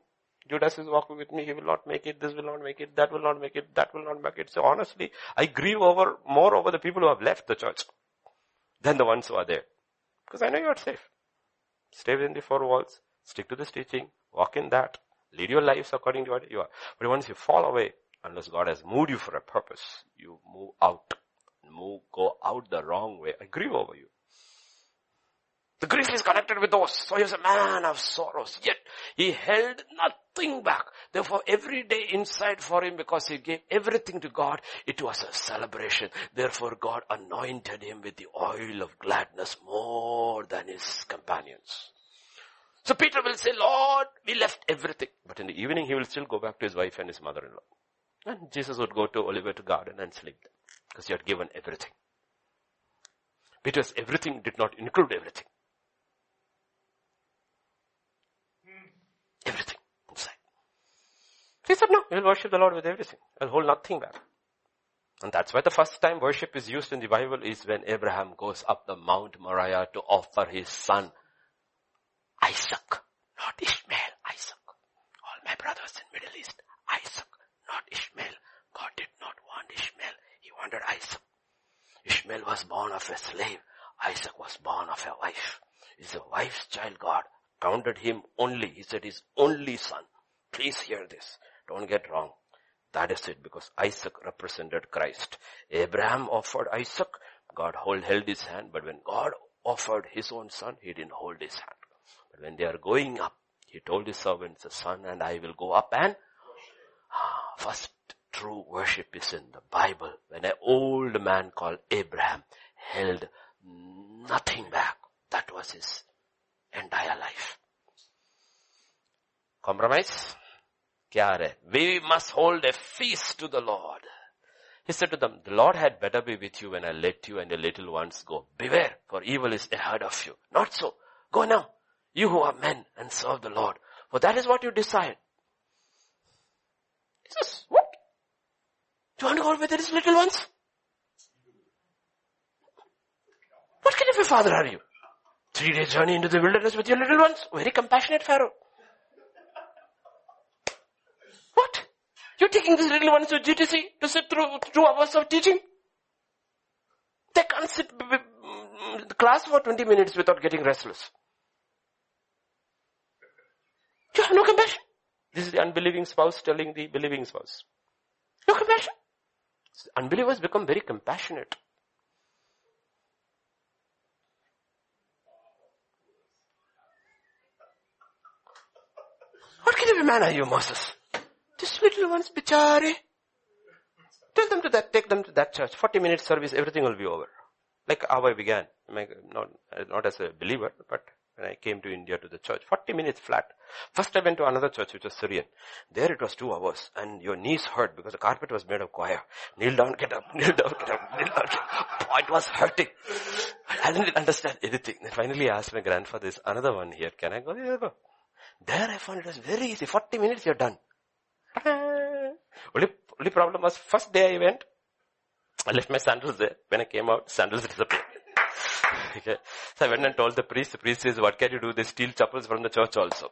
Judas is walking with me. He will not make it. This will not make it. That will not make it. That will not make it. So honestly, I grieve over, more over the people who have left the church than the ones who are there. Because I know you are safe. Stay within the four walls. Stick to this teaching. Walk in that. Lead your lives according to what you are. But once you fall away, unless God has moved you for a purpose, you move out. Move, go out the wrong way. I grieve over you. The grief is connected with those. So he was a man of sorrows. Yet he held nothing back. Therefore every day inside for him because he gave everything to God, it was a celebration. Therefore God anointed him with the oil of gladness more than his companions. So Peter will say, Lord, we left everything. But in the evening he will still go back to his wife and his mother-in-law. And Jesus would go to Olivet Garden and sleep there. Because he had given everything. Peter's everything did not include. Everything inside. He said, no, you'll worship the Lord with everything. I'll hold nothing back. And that's why the first time worship is used in the Bible is when Abraham goes up the Mount Moriah to offer his son Isaac, not Ishmael, Isaac. All my brothers in Middle East, Isaac, not Ishmael. God did not want Ishmael. He wanted Isaac. Ishmael was born of a slave. Isaac was born of a wife. He's a wife's child God counted him only. He said his only son. Please hear this. Don't get wrong. That is it because Isaac represented Christ. Abraham offered Isaac. God hold, held his hand. But when God offered his own son, he didn't hold his hand. But when they are going up, he told his servants, the son and I will go up and ah, first true worship is in the Bible. When an old man called Abraham held nothing back. That was his entire life. Compromise? We must hold a feast to the Lord. He said to them, the Lord had better be with you when I let you and the little ones go. Beware, for evil is ahead of you. Not so. Go now, you who are men, and serve the Lord. For that is what you decide. He says, what? Do you want to go with these little ones? What kind of a father are you? Three days journey into the wilderness with your little ones. Very compassionate Pharaoh. What? You're taking these little ones to GTC to sit through two hours of teaching? They can't sit the mm, class for 20 minutes without getting restless. You have no compassion. This is the unbelieving spouse telling the believing spouse. No compassion. Unbelievers become very compassionate. What kind of a man are you, Moses? This little ones, bichare. Tell them to that, take them to that church. 40 minutes service, everything will be over. Like how I began. Not, not as a believer, but when I came to India to the church. 40 minutes flat. First I went to another church which was Syrian. There it was two hours and your knees hurt because the carpet was made of coir. Kneel down, get up, kneel down, get up, kneel down. Oh, it was hurting. I didn't understand anything. Then finally I asked my grandfather, there's another one here. Can I go. There I found it was very easy. 40 minutes you're done. only, only problem was first day I went, I left my sandals there. When I came out, sandals disappeared. okay. So I went and told the priest, the priest says, what can you do? They steal chappals from the church also.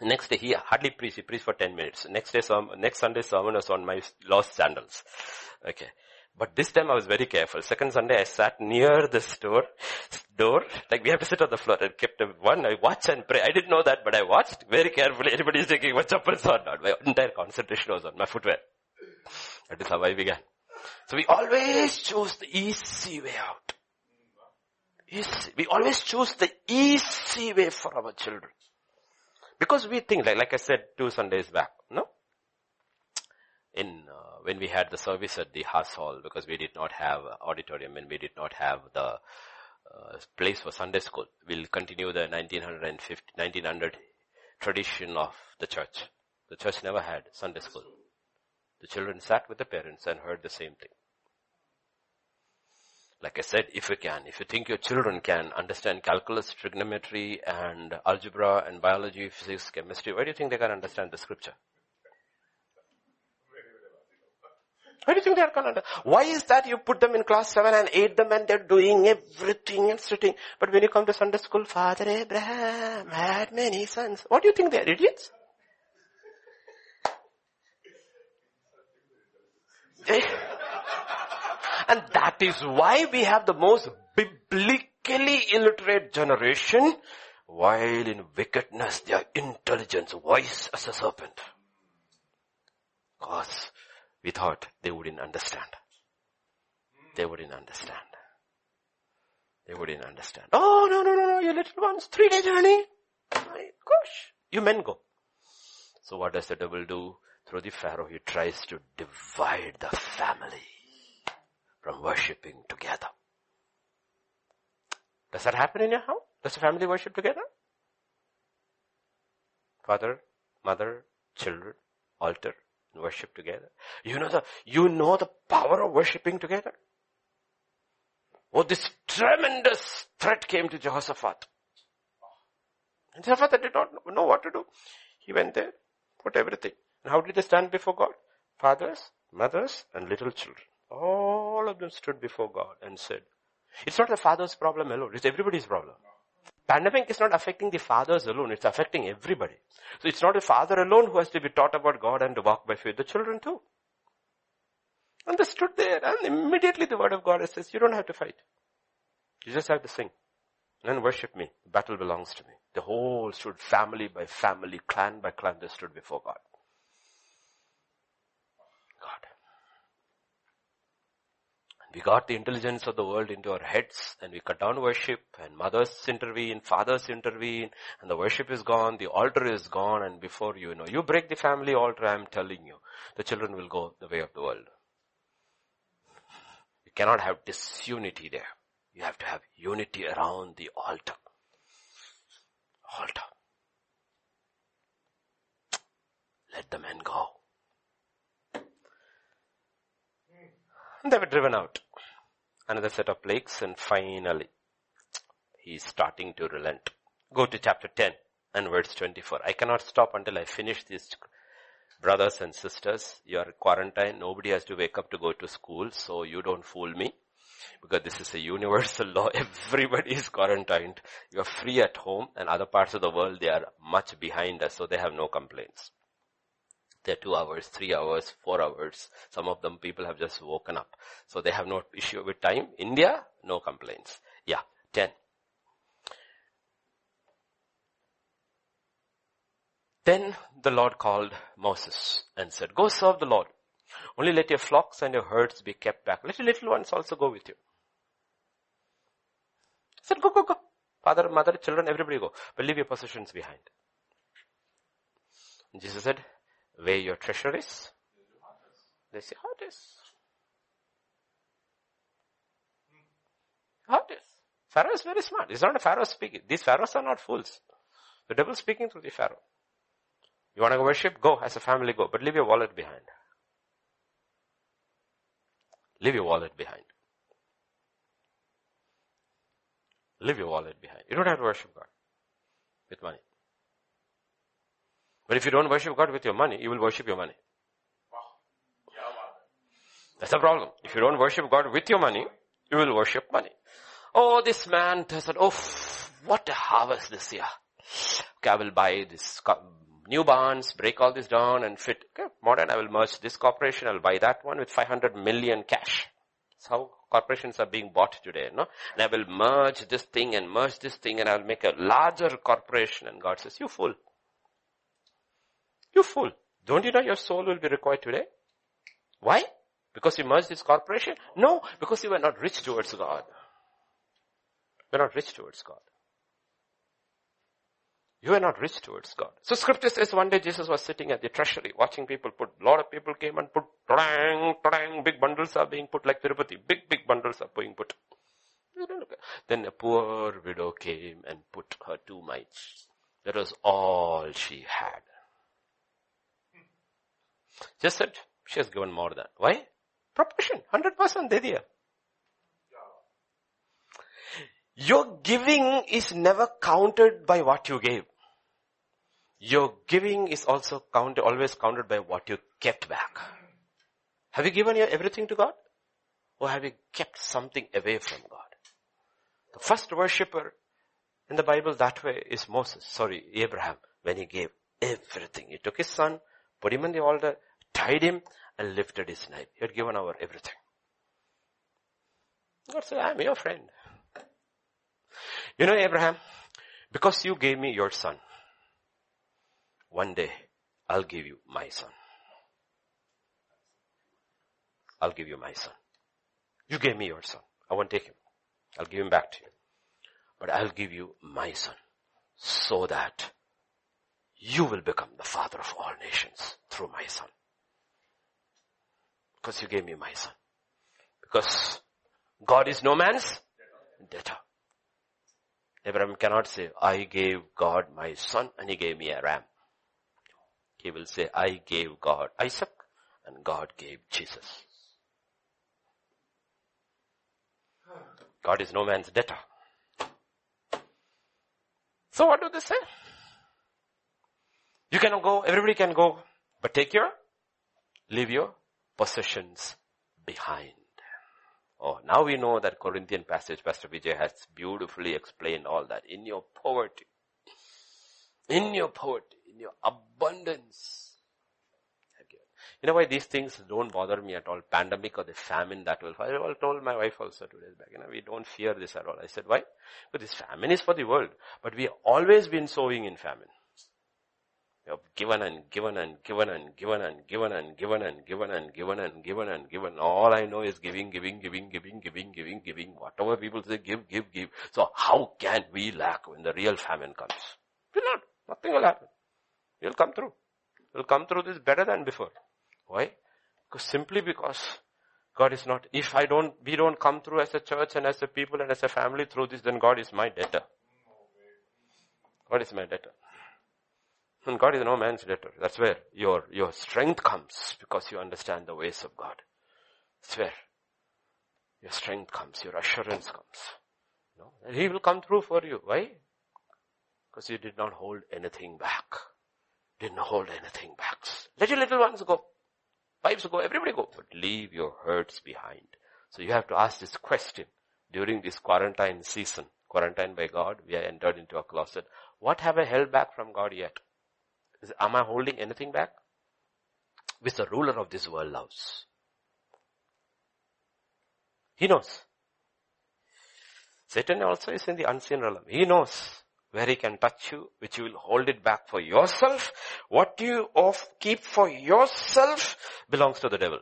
Next day, he hardly preached. He preached for 10 minutes. Next day, next Sunday sermon was on my lost sandals. Okay. But this time I was very careful. Second Sunday I sat near the store, door, like we have to sit on the floor and kept one, I watch and pray. I didn't know that, but I watched very carefully. Everybody is taking my chappals or not. My entire concentration was on my footwear. That is how I began. So we always choose the easy way out. Easy. We always choose the easy way for our children. Because we think, like, like I said two Sundays back, no? In, uh, when we had the service at the house hall, because we did not have auditorium and we did not have the uh, place for Sunday school, we'll continue the 1950, 1900 tradition of the church. The church never had Sunday school. The children sat with the parents and heard the same thing. Like I said, if you can, if you think your children can understand calculus, trigonometry, and algebra, and biology, physics, chemistry, why do you think they can understand the scripture? Why do you think they are going to Why is that you put them in class 7 and 8 them and they're doing everything and sitting. But when you come to Sunday school, Father Abraham had many sons. What do you think they're idiots? Eh? And that is why we have the most biblically illiterate generation, while in wickedness their intelligence wise as a serpent. Cause we thought they wouldn't understand. They wouldn't understand. They wouldn't understand. Oh, no, no, no, no, you little ones, three day journey. My gosh, you men go. So what does the devil do? Through the Pharaoh, he tries to divide the family from worshipping together. Does that happen in your house? Does the family worship together? Father, mother, children, altar, and worship together. You know the, you know the power of worshipping together? Oh, this tremendous threat came to Jehoshaphat. And Jehoshaphat did not know what to do. He went there, put everything. And how did they stand before God? Fathers, mothers, and little children. All of them stood before God and said, it's not the father's problem alone, it's everybody's problem. Pandemic is not affecting the fathers alone, it's affecting everybody. So it's not the father alone who has to be taught about God and to walk by faith, the children too. And they stood there and immediately the word of God says, you don't have to fight. You just have to sing and worship me. The battle belongs to me. The whole stood family by family, clan by clan, they stood before God. We got the intelligence of the world into our heads and we cut down worship and mothers intervene, fathers intervene and the worship is gone, the altar is gone and before you know, you break the family altar, I'm telling you, the children will go the way of the world. You cannot have disunity there. You have to have unity around the altar. Altar. Let the men go. And they were driven out. Another set of plagues and finally he's starting to relent. Go to chapter 10 and verse 24. I cannot stop until I finish this. Brothers and sisters, you are quarantined. Nobody has to wake up to go to school, so you don't fool me. Because this is a universal law. Everybody is quarantined. You are free at home and other parts of the world, they are much behind us, so they have no complaints. They're two hours, three hours, four hours. Some of them people have just woken up. So they have no issue with time. India, no complaints. Yeah, 10. Then the Lord called Moses and said, go serve the Lord. Only let your flocks and your herds be kept back. Let your little ones also go with you. He said, go, go, go. Father, mother, children, everybody go. But leave your possessions behind. Jesus said, where your treasure is, they say, how it is. How it is. Pharaoh is very smart. It's not a Pharaoh speaking. These Pharaohs are not fools. The devil speaking through the Pharaoh. You want to go worship? Go. As a family, go. But leave your wallet behind. Leave your wallet behind. Leave your wallet behind. You don't have to worship God with money. But if you don't worship God with your money, you will worship your money. That's the problem. If you don't worship God with your money, you will worship money. Oh, this man said, oh, what a harvest this year. Okay, I will buy this new barns, break all this down and fit. Okay, modern, I will merge this corporation, I will buy that one with 500 million cash. That's how corporations are being bought today, no? And I will merge this thing and merge this thing and I will make a larger corporation. And God says, you fool. You fool. Don't you know your soul will be required today? Why? Because you merged this corporation? No, because you were not rich towards God. You were not rich towards God. You are not rich towards God. So scripture says one day Jesus was sitting at the treasury watching people put, lot of people came and put, tang, tang, big bundles are being put like Tirupati. Big, big bundles are being put. Then a poor widow came and put her two mites. That was all she had. Just said, she has given more than. Why? Proportion, 100% they Your giving is never counted by what you gave. Your giving is also counted, always counted by what you kept back. Have you given your everything to God? Or have you kept something away from God? The first worshipper in the Bible that way is Moses, sorry, Abraham, when he gave everything. He took his son, put him on the altar, tied him, and lifted his knife. He had given over everything. God said, I'm your friend. You know, Abraham, because you gave me your son, one day I'll give you my son. I'll give you my son. You gave me your son. I won't take him. I'll give him back to you. But I'll give you my son so that you will become the father of all nations through my son. Because you gave me my son. Because God is no man's debtor. Abraham cannot say, I gave God my son and he gave me a ram. He will say, I gave God Isaac and God gave Jesus. God is no man's debtor. So what do they say? You can go, everybody can go, but take your, leave your possessions behind. Oh, now we know that Corinthian passage, Pastor Vijay has beautifully explained all that. In your poverty, in your poverty, in your abundance, you know why these things don't bother me at all? Pandemic or the famine that will, I told my wife also two days back, you know, we don't fear this at all. I said, why? Because this famine is for the world. But we have always been sowing in famine. Have given and given and given and given and given and given and given and given and given and given. All I know is giving, giving, giving, giving, giving, giving, giving. Whatever people say, give, give, give. So how can we lack when the real famine comes? Will not. Nothing will happen. You'll come through. You'll come through this better than before. Why? Because simply because God is not, if I don't, we don't come through as a church and as a people and as a family through this, then God is my debtor. God is my debtor. And God is no man's debtor. That's where your, your strength comes because you understand the ways of God. That's where your strength comes, your assurance comes. No? And He will come through for you. Why? Because you did not hold anything back. Didn't hold anything back. Let your little ones go. Wives go, everybody go, but leave your hurts behind. So you have to ask this question during this quarantine season, quarantine by God, we are entered into a closet. What have I held back from God yet? Am I holding anything back? Which the ruler of this world loves. He knows. Satan also is in the unseen realm. He knows where he can touch you, which you will hold it back for yourself. What you of keep for yourself belongs to the devil.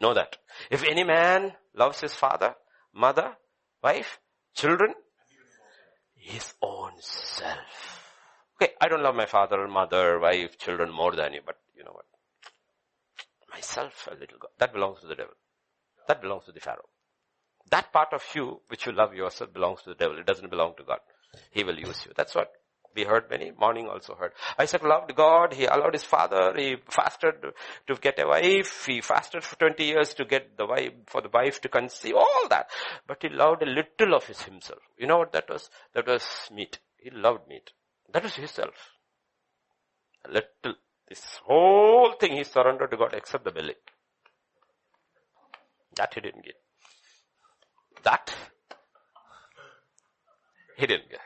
Know that. If any man loves his father, mother, wife, children, his own self. Okay, I don't love my father, mother, wife, children more than you, but you know what? Myself a little God. That belongs to the devil. That belongs to the Pharaoh. That part of you which you love yourself belongs to the devil. It doesn't belong to God. He will use you. That's what we heard many, morning also heard. Isaac loved God, he allowed his father, he fasted to get a wife, he fasted for 20 years to get the wife, for the wife to conceive, all that. But he loved a little of his himself. You know what that was? That was meat. He loved meat. That was himself. A little. This whole thing he surrendered to God except the belly. That he didn't get. That he didn't get.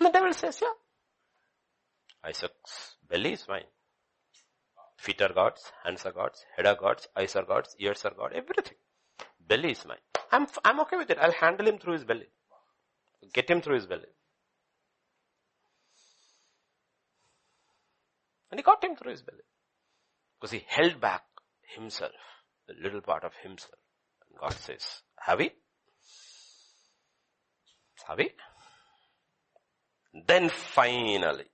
And the devil says, yeah. Isaac's belly is mine. Feet are God's, hands are God's, head are God's, eyes are God's, ears are God, everything. Belly is mine. I'm, I'm okay with it. I'll handle him through his belly. Get him through his belly. And he got him through his belly. Because he held back himself. a little part of himself. And God says, have we? Have we? Then finally,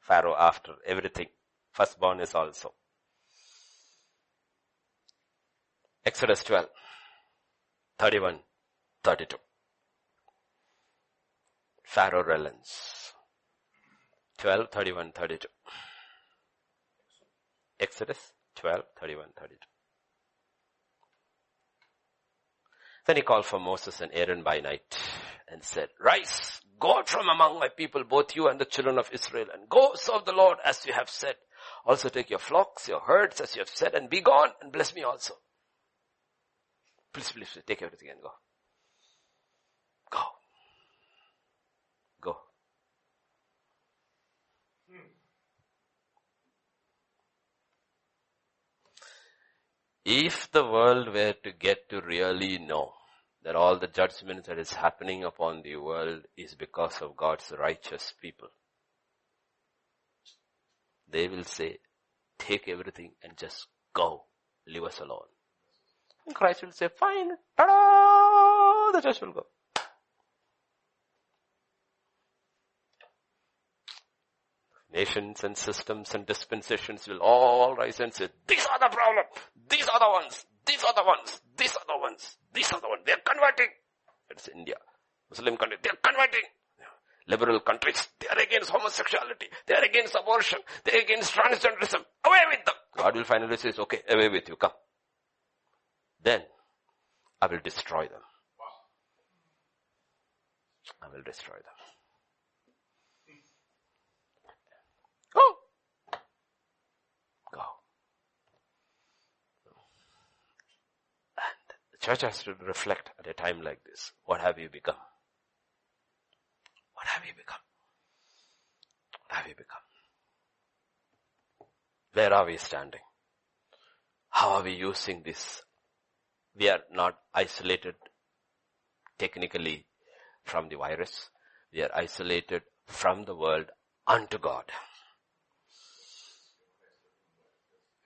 Pharaoh after everything, firstborn is also. Exodus 12, 31, 32. Pharaoh relents. 12, 31, 32. Exodus 12, 31, 32. Then he called for Moses and Aaron by night and said, Rise, go out from among my people, both you and the children of Israel, and go serve the Lord as you have said. Also take your flocks, your herds as you have said, and be gone and bless me also. Please, please, please take everything and go. Go. Go. If the world were to get to really know that all the judgment that is happening upon the world is because of God's righteous people, they will say, take everything and just go. Leave us alone. And Christ will say, fine, ta-da, the church will go. Nations and systems and dispensations will all rise and say, these are the problem. These are the ones. These are the ones. These are the ones. These are the ones. They're converting. It's India. Muslim country. They're converting. Liberal countries. They are against homosexuality. They are against abortion. They are against transgenderism. Away with them. God will finally say, okay, away with you. Come. Then I will destroy them. I will destroy them. Go. Go. And the church has to reflect at a time like this. What have you become? What have you become? What have you become? Where are we standing? How are we using this? We are not isolated technically from the virus. We are isolated from the world unto God.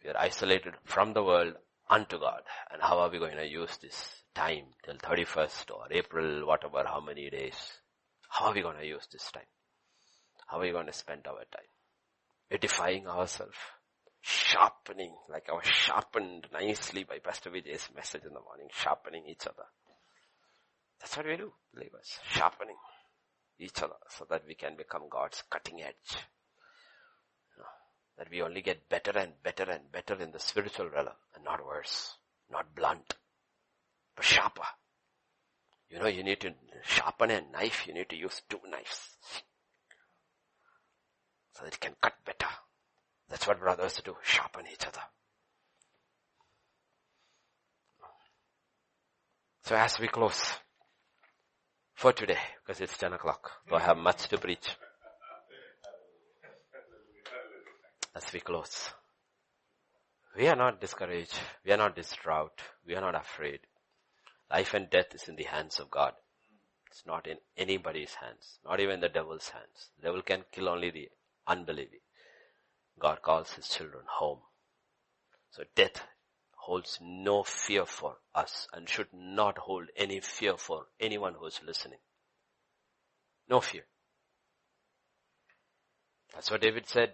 We are isolated from the world unto God. And how are we going to use this time till 31st or April, whatever, how many days? How are we going to use this time? How are we going to spend our time? Edifying ourselves, sharpening, like I was sharpened nicely by Pastor Vijay's message in the morning, sharpening each other. That's what we do, believers, sharpening each other so that we can become God's cutting edge that we only get better and better and better in the spiritual realm and not worse, not blunt, but sharper. You know, you need to sharpen a knife, you need to use two knives. So that it can cut better. That's what brothers do, sharpen each other. So as we close for today, because it's 10 o'clock, so I have much to preach. As we close. We are not discouraged. We are not distraught. We are not afraid. Life and death is in the hands of God. It's not in anybody's hands, not even the devil's hands. The devil can kill only the unbelieving. God calls his children home. So death holds no fear for us and should not hold any fear for anyone who is listening. No fear. That's what David said.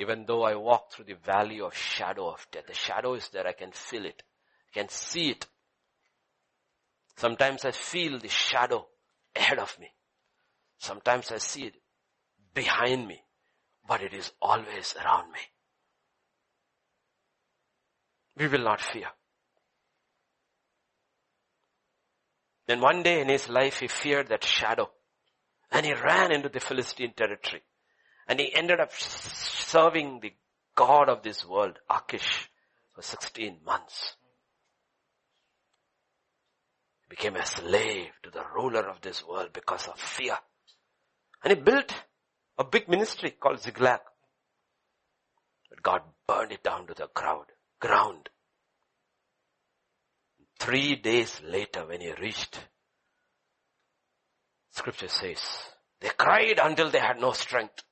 Even though I walk through the valley of shadow of death, the shadow is there, I can feel it. I can see it. Sometimes I feel the shadow ahead of me. Sometimes I see it behind me, but it is always around me. We will not fear. Then one day in his life he feared that shadow and he ran into the Philistine territory. And he ended up serving the God of this world, Achish, for 16 months. He became a slave to the ruler of this world because of fear. And he built a big ministry called Ziklag. But God burned it down to the ground, ground. Three days later when he reached, scripture says, they cried until they had no strength.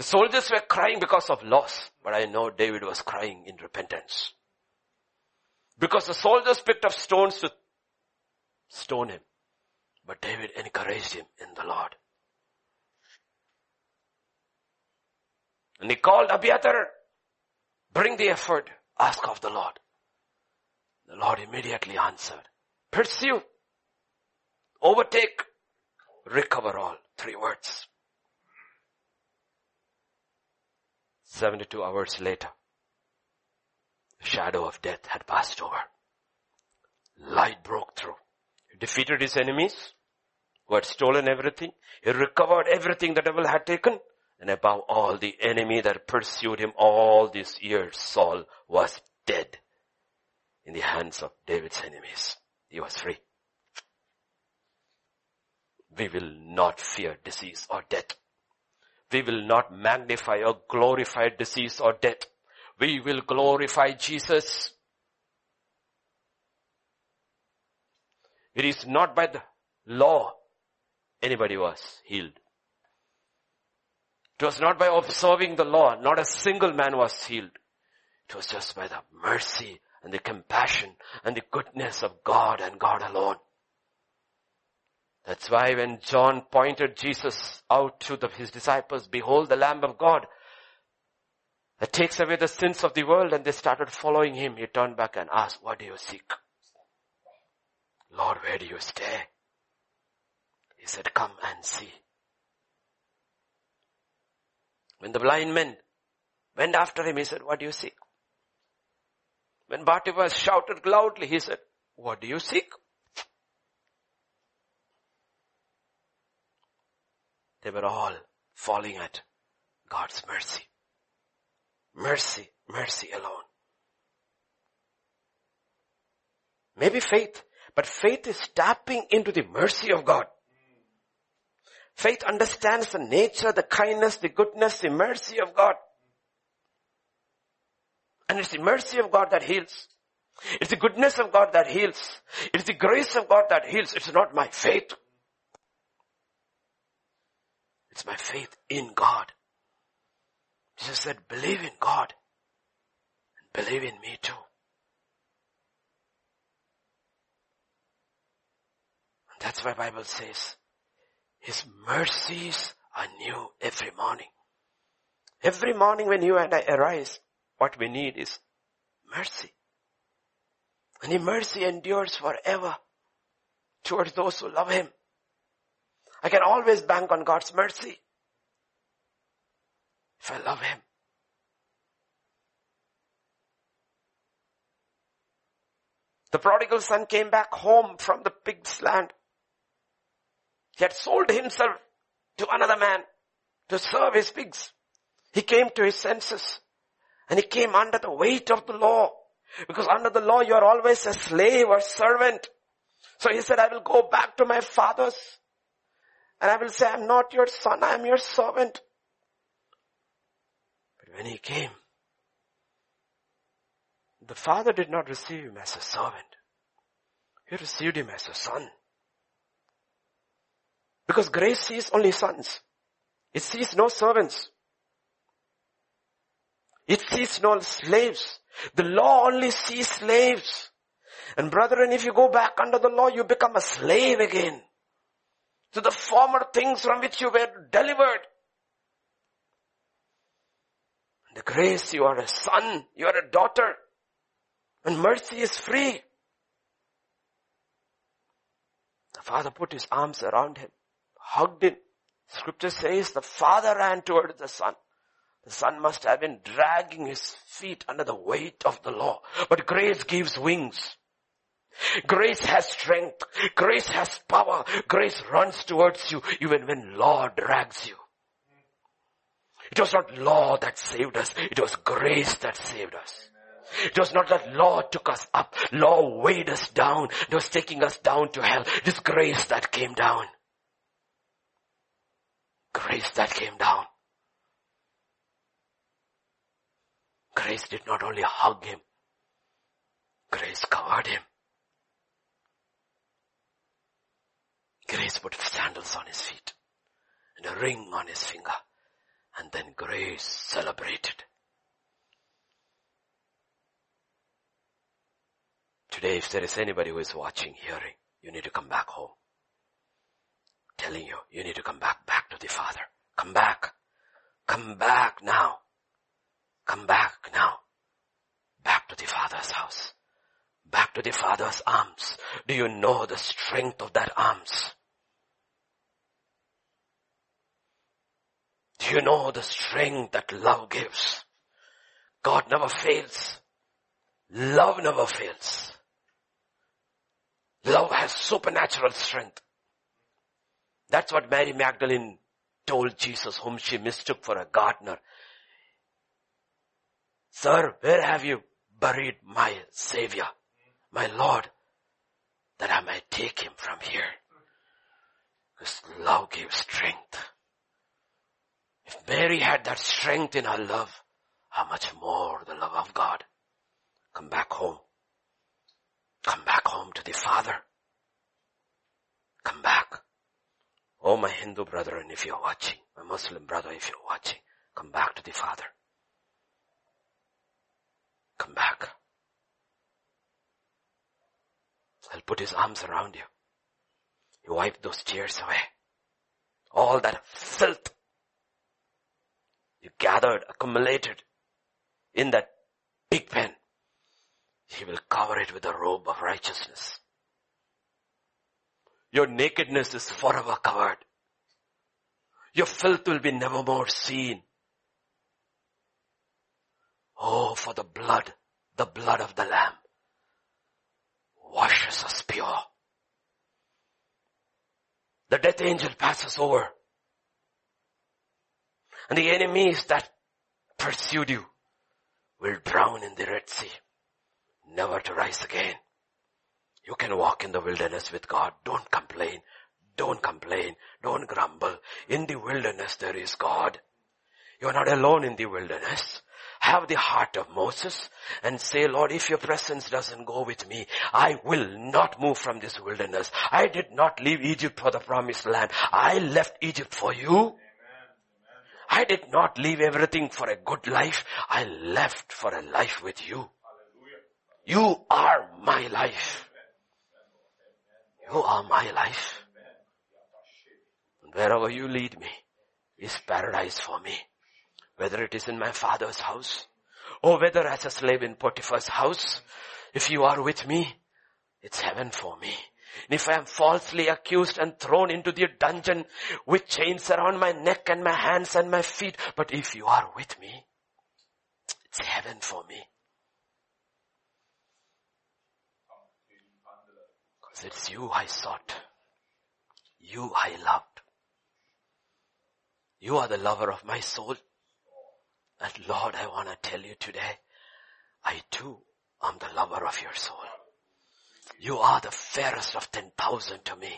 The soldiers were crying because of loss, but I know David was crying in repentance. Because the soldiers picked up stones to stone him. But David encouraged him in the Lord. And he called Abiathar, bring the ephod, ask of the Lord. The Lord immediately answered, pursue, overtake, recover all. Three words. 72 hours later, the shadow of death had passed over. Light broke through. He defeated his enemies who had stolen everything. He recovered everything the devil had taken. And above all, the enemy that pursued him all these years, Saul, was dead in the hands of David's enemies. He was free. We will not fear disease or death. We will not magnify or glorify disease or death. We will glorify Jesus. It is not by the law anybody was healed. It was not by observing the law. Not a single man was healed. It was just by the mercy and the compassion and the goodness of God and God alone. That's why when John pointed Jesus out to the, his disciples, behold the Lamb of God that takes away the sins of the world and they started following him, he turned back and asked, what do you seek? Lord, where do you stay? He said, come and see. When the blind men went after him, he said, what do you seek? When Bartimaeus shouted loudly, he said, what do you seek? They were all falling at God's mercy. Mercy, mercy alone. Maybe faith, but faith is tapping into the mercy of God. Faith understands the nature, the kindness, the goodness, the mercy of God. And it's the mercy of God that heals. It's the goodness of God that heals. It's the grace of God that heals. It's not my faith. It's my faith in God. Jesus said, believe in God and believe in me too. And that's why Bible says, his mercies are new every morning. Every morning when you and I arise, what we need is mercy. And the mercy endures forever towards those who love Him. I can always bank on God's mercy. If I love Him. The prodigal son came back home from the pig's land. He had sold himself to another man to serve his pigs. He came to his senses and he came under the weight of the law. Because under the law you are always a slave or servant. So he said, I will go back to my father's and I will say, I'm not your son, I am your servant. But when he came, the father did not receive him as a servant. He received him as a son. Because grace sees only sons. It sees no servants. It sees no slaves. The law only sees slaves. And brethren, if you go back under the law, you become a slave again. To the former things from which you were delivered. The grace, you are a son, you are a daughter. And mercy is free. The father put his arms around him hugged him. Scripture says the father ran toward the son. The son must have been dragging his feet under the weight of the law. But grace gives wings. Grace has strength. Grace has power. Grace runs towards you even when law drags you. It was not law that saved us. It was grace that saved us. It was not that law took us up. Law weighed us down. It was taking us down to hell. It is grace that came down grace that came down. Grace did not only hug him, grace covered him. Grace put sandals on his feet and a ring on his finger and then grace celebrated. Today, if there is anybody who is watching, hearing, you need to come back home. telling you, you need to come back, back to the Father. Come back. Come back now. Come back now. Back to the Father's house. Back to the Father's arms. Do you know the strength of that arms? Do you know the strength that love gives? God never fails. Love never fails. Love has supernatural strength. That's what Mary Magdalene told Jesus whom she mistook for a gardener. Sir, where have you buried my savior, my Lord, that I might take him from here? Because love gives strength. If Mary had that strength in her love, how much more the love of God? Come back home. Come back home to the Father. Come back. Oh, my Hindu brethren, if you're watching, my Muslim brother, if you're watching, come back to the Father. Come back. I'll put his arms around you. You wipe those tears away. All that filth you gathered, accumulated in that big pen. He will cover it with a robe of righteousness. Your nakedness is forever covered. Your filth will be never more seen. Oh, for the blood, the blood of the Lamb washes us pure. The death angel passes over. And the enemies that pursued you will drown in the Red Sea, never to rise again. You can walk in the wilderness with God. Don't complain. Don't complain. Don't grumble. In the wilderness there is God. You're not alone in the wilderness. Have the heart of Moses and say, Lord, if your presence doesn't go with me, I will not move from this wilderness. I did not leave Egypt for the promised land. I left Egypt for you. I did not leave everything for a good life. I left for a life with you. Hallelujah! You are my life. You are my life. Wherever you lead me is paradise for me. Whether it is in my father's house or whether as a slave in Potiphar's house, if you are with me, it's heaven for me. And if I am falsely accused and thrown into the dungeon with chains around my neck and my hands and my feet, but if you are with me, it's heaven for me. Because it's you I sought. You I loved. You are the lover of my soul. And Lord, I want to tell you today, I too am the lover of your soul. You are the fairest of ten thousand to me.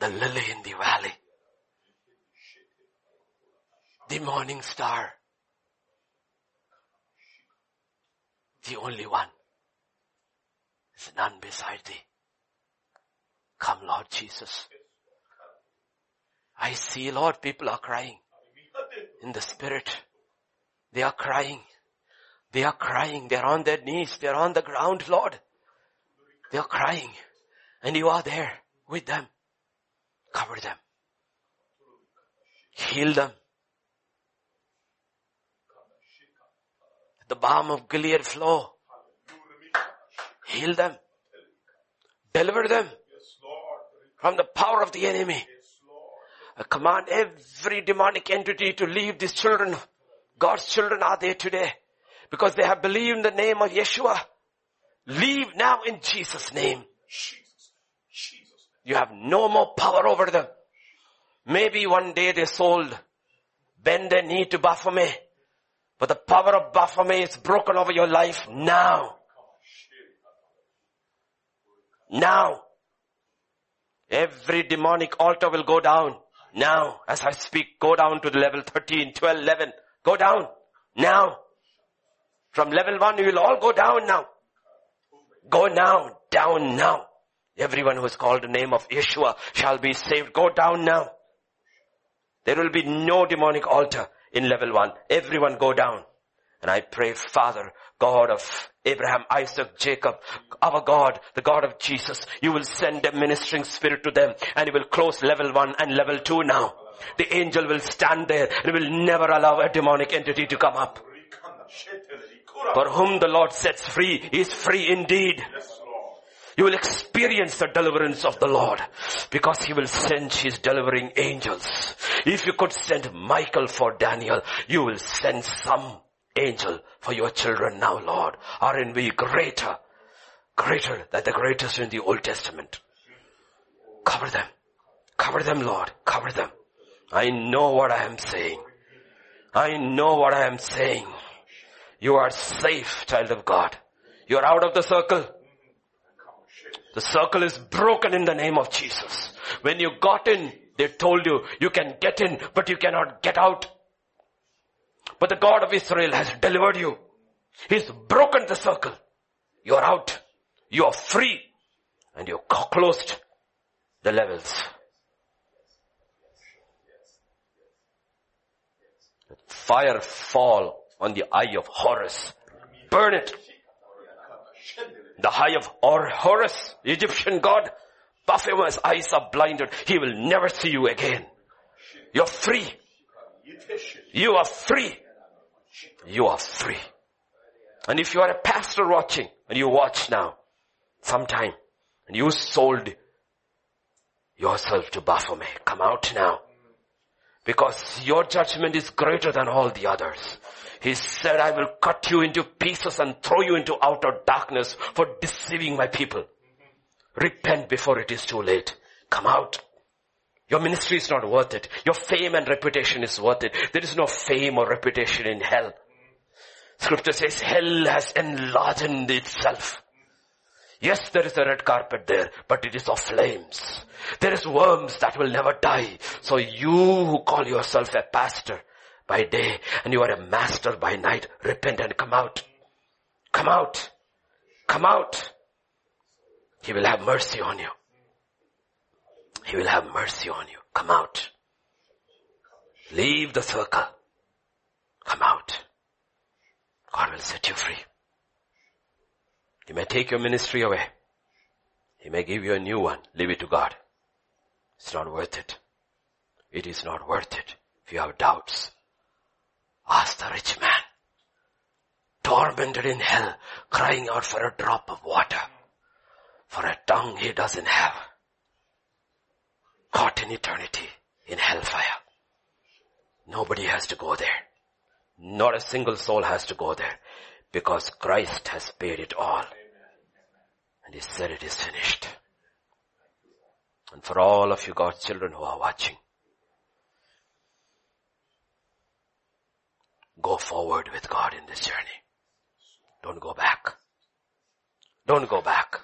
The lily in the valley. The morning star. The only one is none beside thee. Come Lord Jesus. I see Lord people are crying in the spirit. They are crying. They are crying. They are on their knees. They are on the ground, Lord. They are crying. And you are there with them. Cover them. Heal them. The balm of Gilead flow Heal them. Deliver them from the power of the enemy. I command every demonic entity to leave these children. God's children are there today because they have believed in the name of Yeshua. Leave now in Jesus' name. You have no more power over them. Maybe one day they sold, bend their knee to Baphomet, but the power of Baphomet is broken over your life now. Now. Every demonic altar will go down. Now, as I speak, go down to the level 13, 12, 11. Go down. Now. From level 1, you will all go down now. Go now. Down now. Everyone who is called the name of Yeshua shall be saved. Go down now. There will be no demonic altar in level one. Everyone go down. And I pray, Father, God of Abraham, Isaac, Jacob, our God, the God of Jesus, you will send a ministering spirit to them and you will close level one and level two now. The angel will stand there and will never allow a demonic entity to come up. For whom the Lord sets free is free indeed. You will experience the deliverance of the Lord because he will send his delivering angels. If you could send Michael for Daniel, you will send some angel for your children now, Lord. Aren't we greater? Greater than the greatest in the Old Testament. Cover them. Cover them, Lord. Cover them. I know what I am saying. I know what I am saying. You are safe, child of God. You are out of the circle. The circle is broken in the name of Jesus. When you got in, they told you, you can get in, but you cannot get out. But the God of Israel has delivered you. He's broken the circle. You are out. You are free. And you closed the levels. Fire fall on the eye of Horus. Burn it. The eye of or Horus, Egyptian god, Baphomet's eyes are blinded. He will never see you again. You're free. You are free. You are free. And if you are a pastor watching, and you watch now, sometime, and you sold yourself to Baphomet, come out now. Because your judgment is greater than all the others. He said, I will cut you into pieces and throw you into outer darkness for deceiving my people. Repent before it is too late. Come out. Your ministry is not worth it. Your fame and reputation is worth it. There is no fame or reputation in hell. Scripture says hell has enlarged itself. Yes, there is a red carpet there, but it is of flames. There is worms that will never die. So you who call yourself a pastor by day and you are a master by night, repent and come out. Come out. Come out. He will have mercy on you. He will have mercy on you. Come out. Leave the circle. Come out. God will set you free. He may take your ministry away. He may give you a new one. Leave it to God. It's not worth it. It is not worth it. If you have doubts, ask the rich man. Tormented in hell, crying out for a drop of water. For a tongue he doesn't have caught in eternity in hellfire. Nobody has to go there. Not a single soul has to go there because Christ has paid it all. And he said it is finished. And for all of you God's children who are watching, go forward with God in this journey. Don't go back. Don't go back.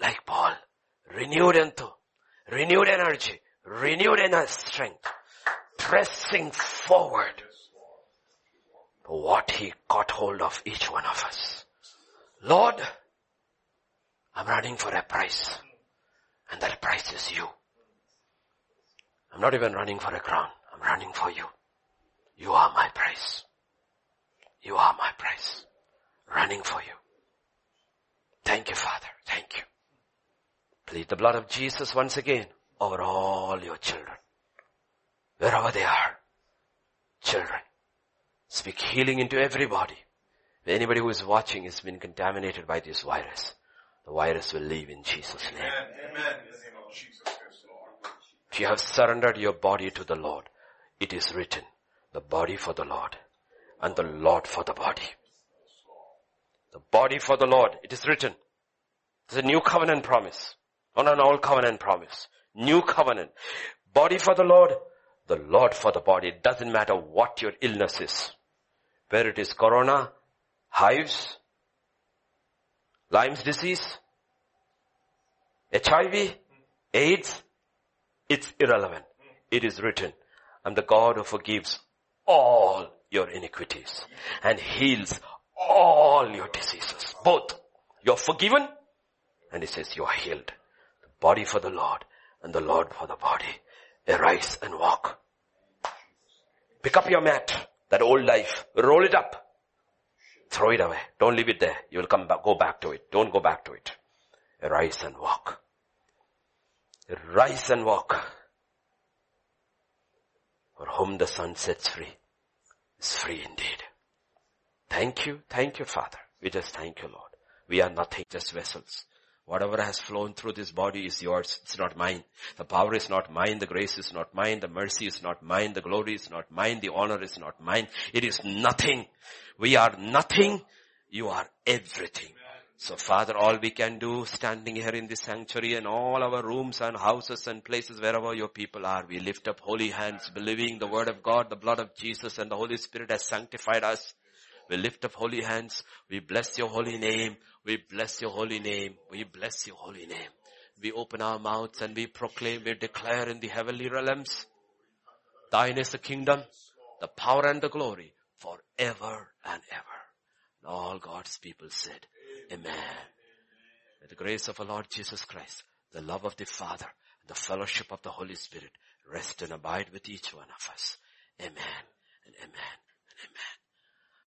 Like Paul, renewed into renewed energy, renewed inner strength, pressing forward what he caught hold of each one of us. Lord, I'm running for a price and that price is you. I'm not even running for a crown. I'm running for you. You are my price. You are my price. Running for you. Thank you, Father. Thank you. Plead the blood of Jesus once again over all your children. Wherever they are. Children. Speak healing into everybody. Anybody who is watching has been contaminated by this virus. The virus will leave in Jesus' name. Amen. Amen. If you have surrendered your body to the Lord, it is written, the body for the Lord and the Lord for the body. The body for the Lord, it is written. It's a new covenant promise. Oh, Not an old covenant promise. New covenant. Body for the Lord, the Lord for the body. It doesn't matter what your illness is. Where it is corona, hives, Lyme's disease, HIV, AIDS, it's irrelevant. It is written, I'm the God who forgives all your iniquities and heals all your diseases. Both. You're forgiven and it says you are healed. The body for the Lord and the Lord for the body. Arise and walk. Pick up your mat, that old life, roll it up. Throw it away. Don't leave it there. You will come back, go back to it. Don't go back to it. Rise and walk. Rise and walk. For whom the sun sets free is free indeed. Thank you, thank you Father. We just thank you Lord. We are nothing, just vessels. Whatever has flown through this body is yours. It's not mine. The power is not mine. The grace is not mine. The mercy is not mine. The glory is not mine. The honor is not mine. It is nothing. We are nothing. You are everything. So Father, all we can do standing here in this sanctuary and all our rooms and houses and places wherever your people are, we lift up holy hands believing the word of God, the blood of Jesus and the Holy Spirit has sanctified us. We lift up holy hands. We bless your holy name. We bless your holy name. We bless your holy name. We open our mouths and we proclaim, we declare in the heavenly realms, thine is the kingdom, the power and the glory forever and ever. And all God's people said, Amen. May the grace of our Lord Jesus Christ, the love of the Father, the fellowship of the Holy Spirit rest and abide with each one of us. Amen and amen and amen.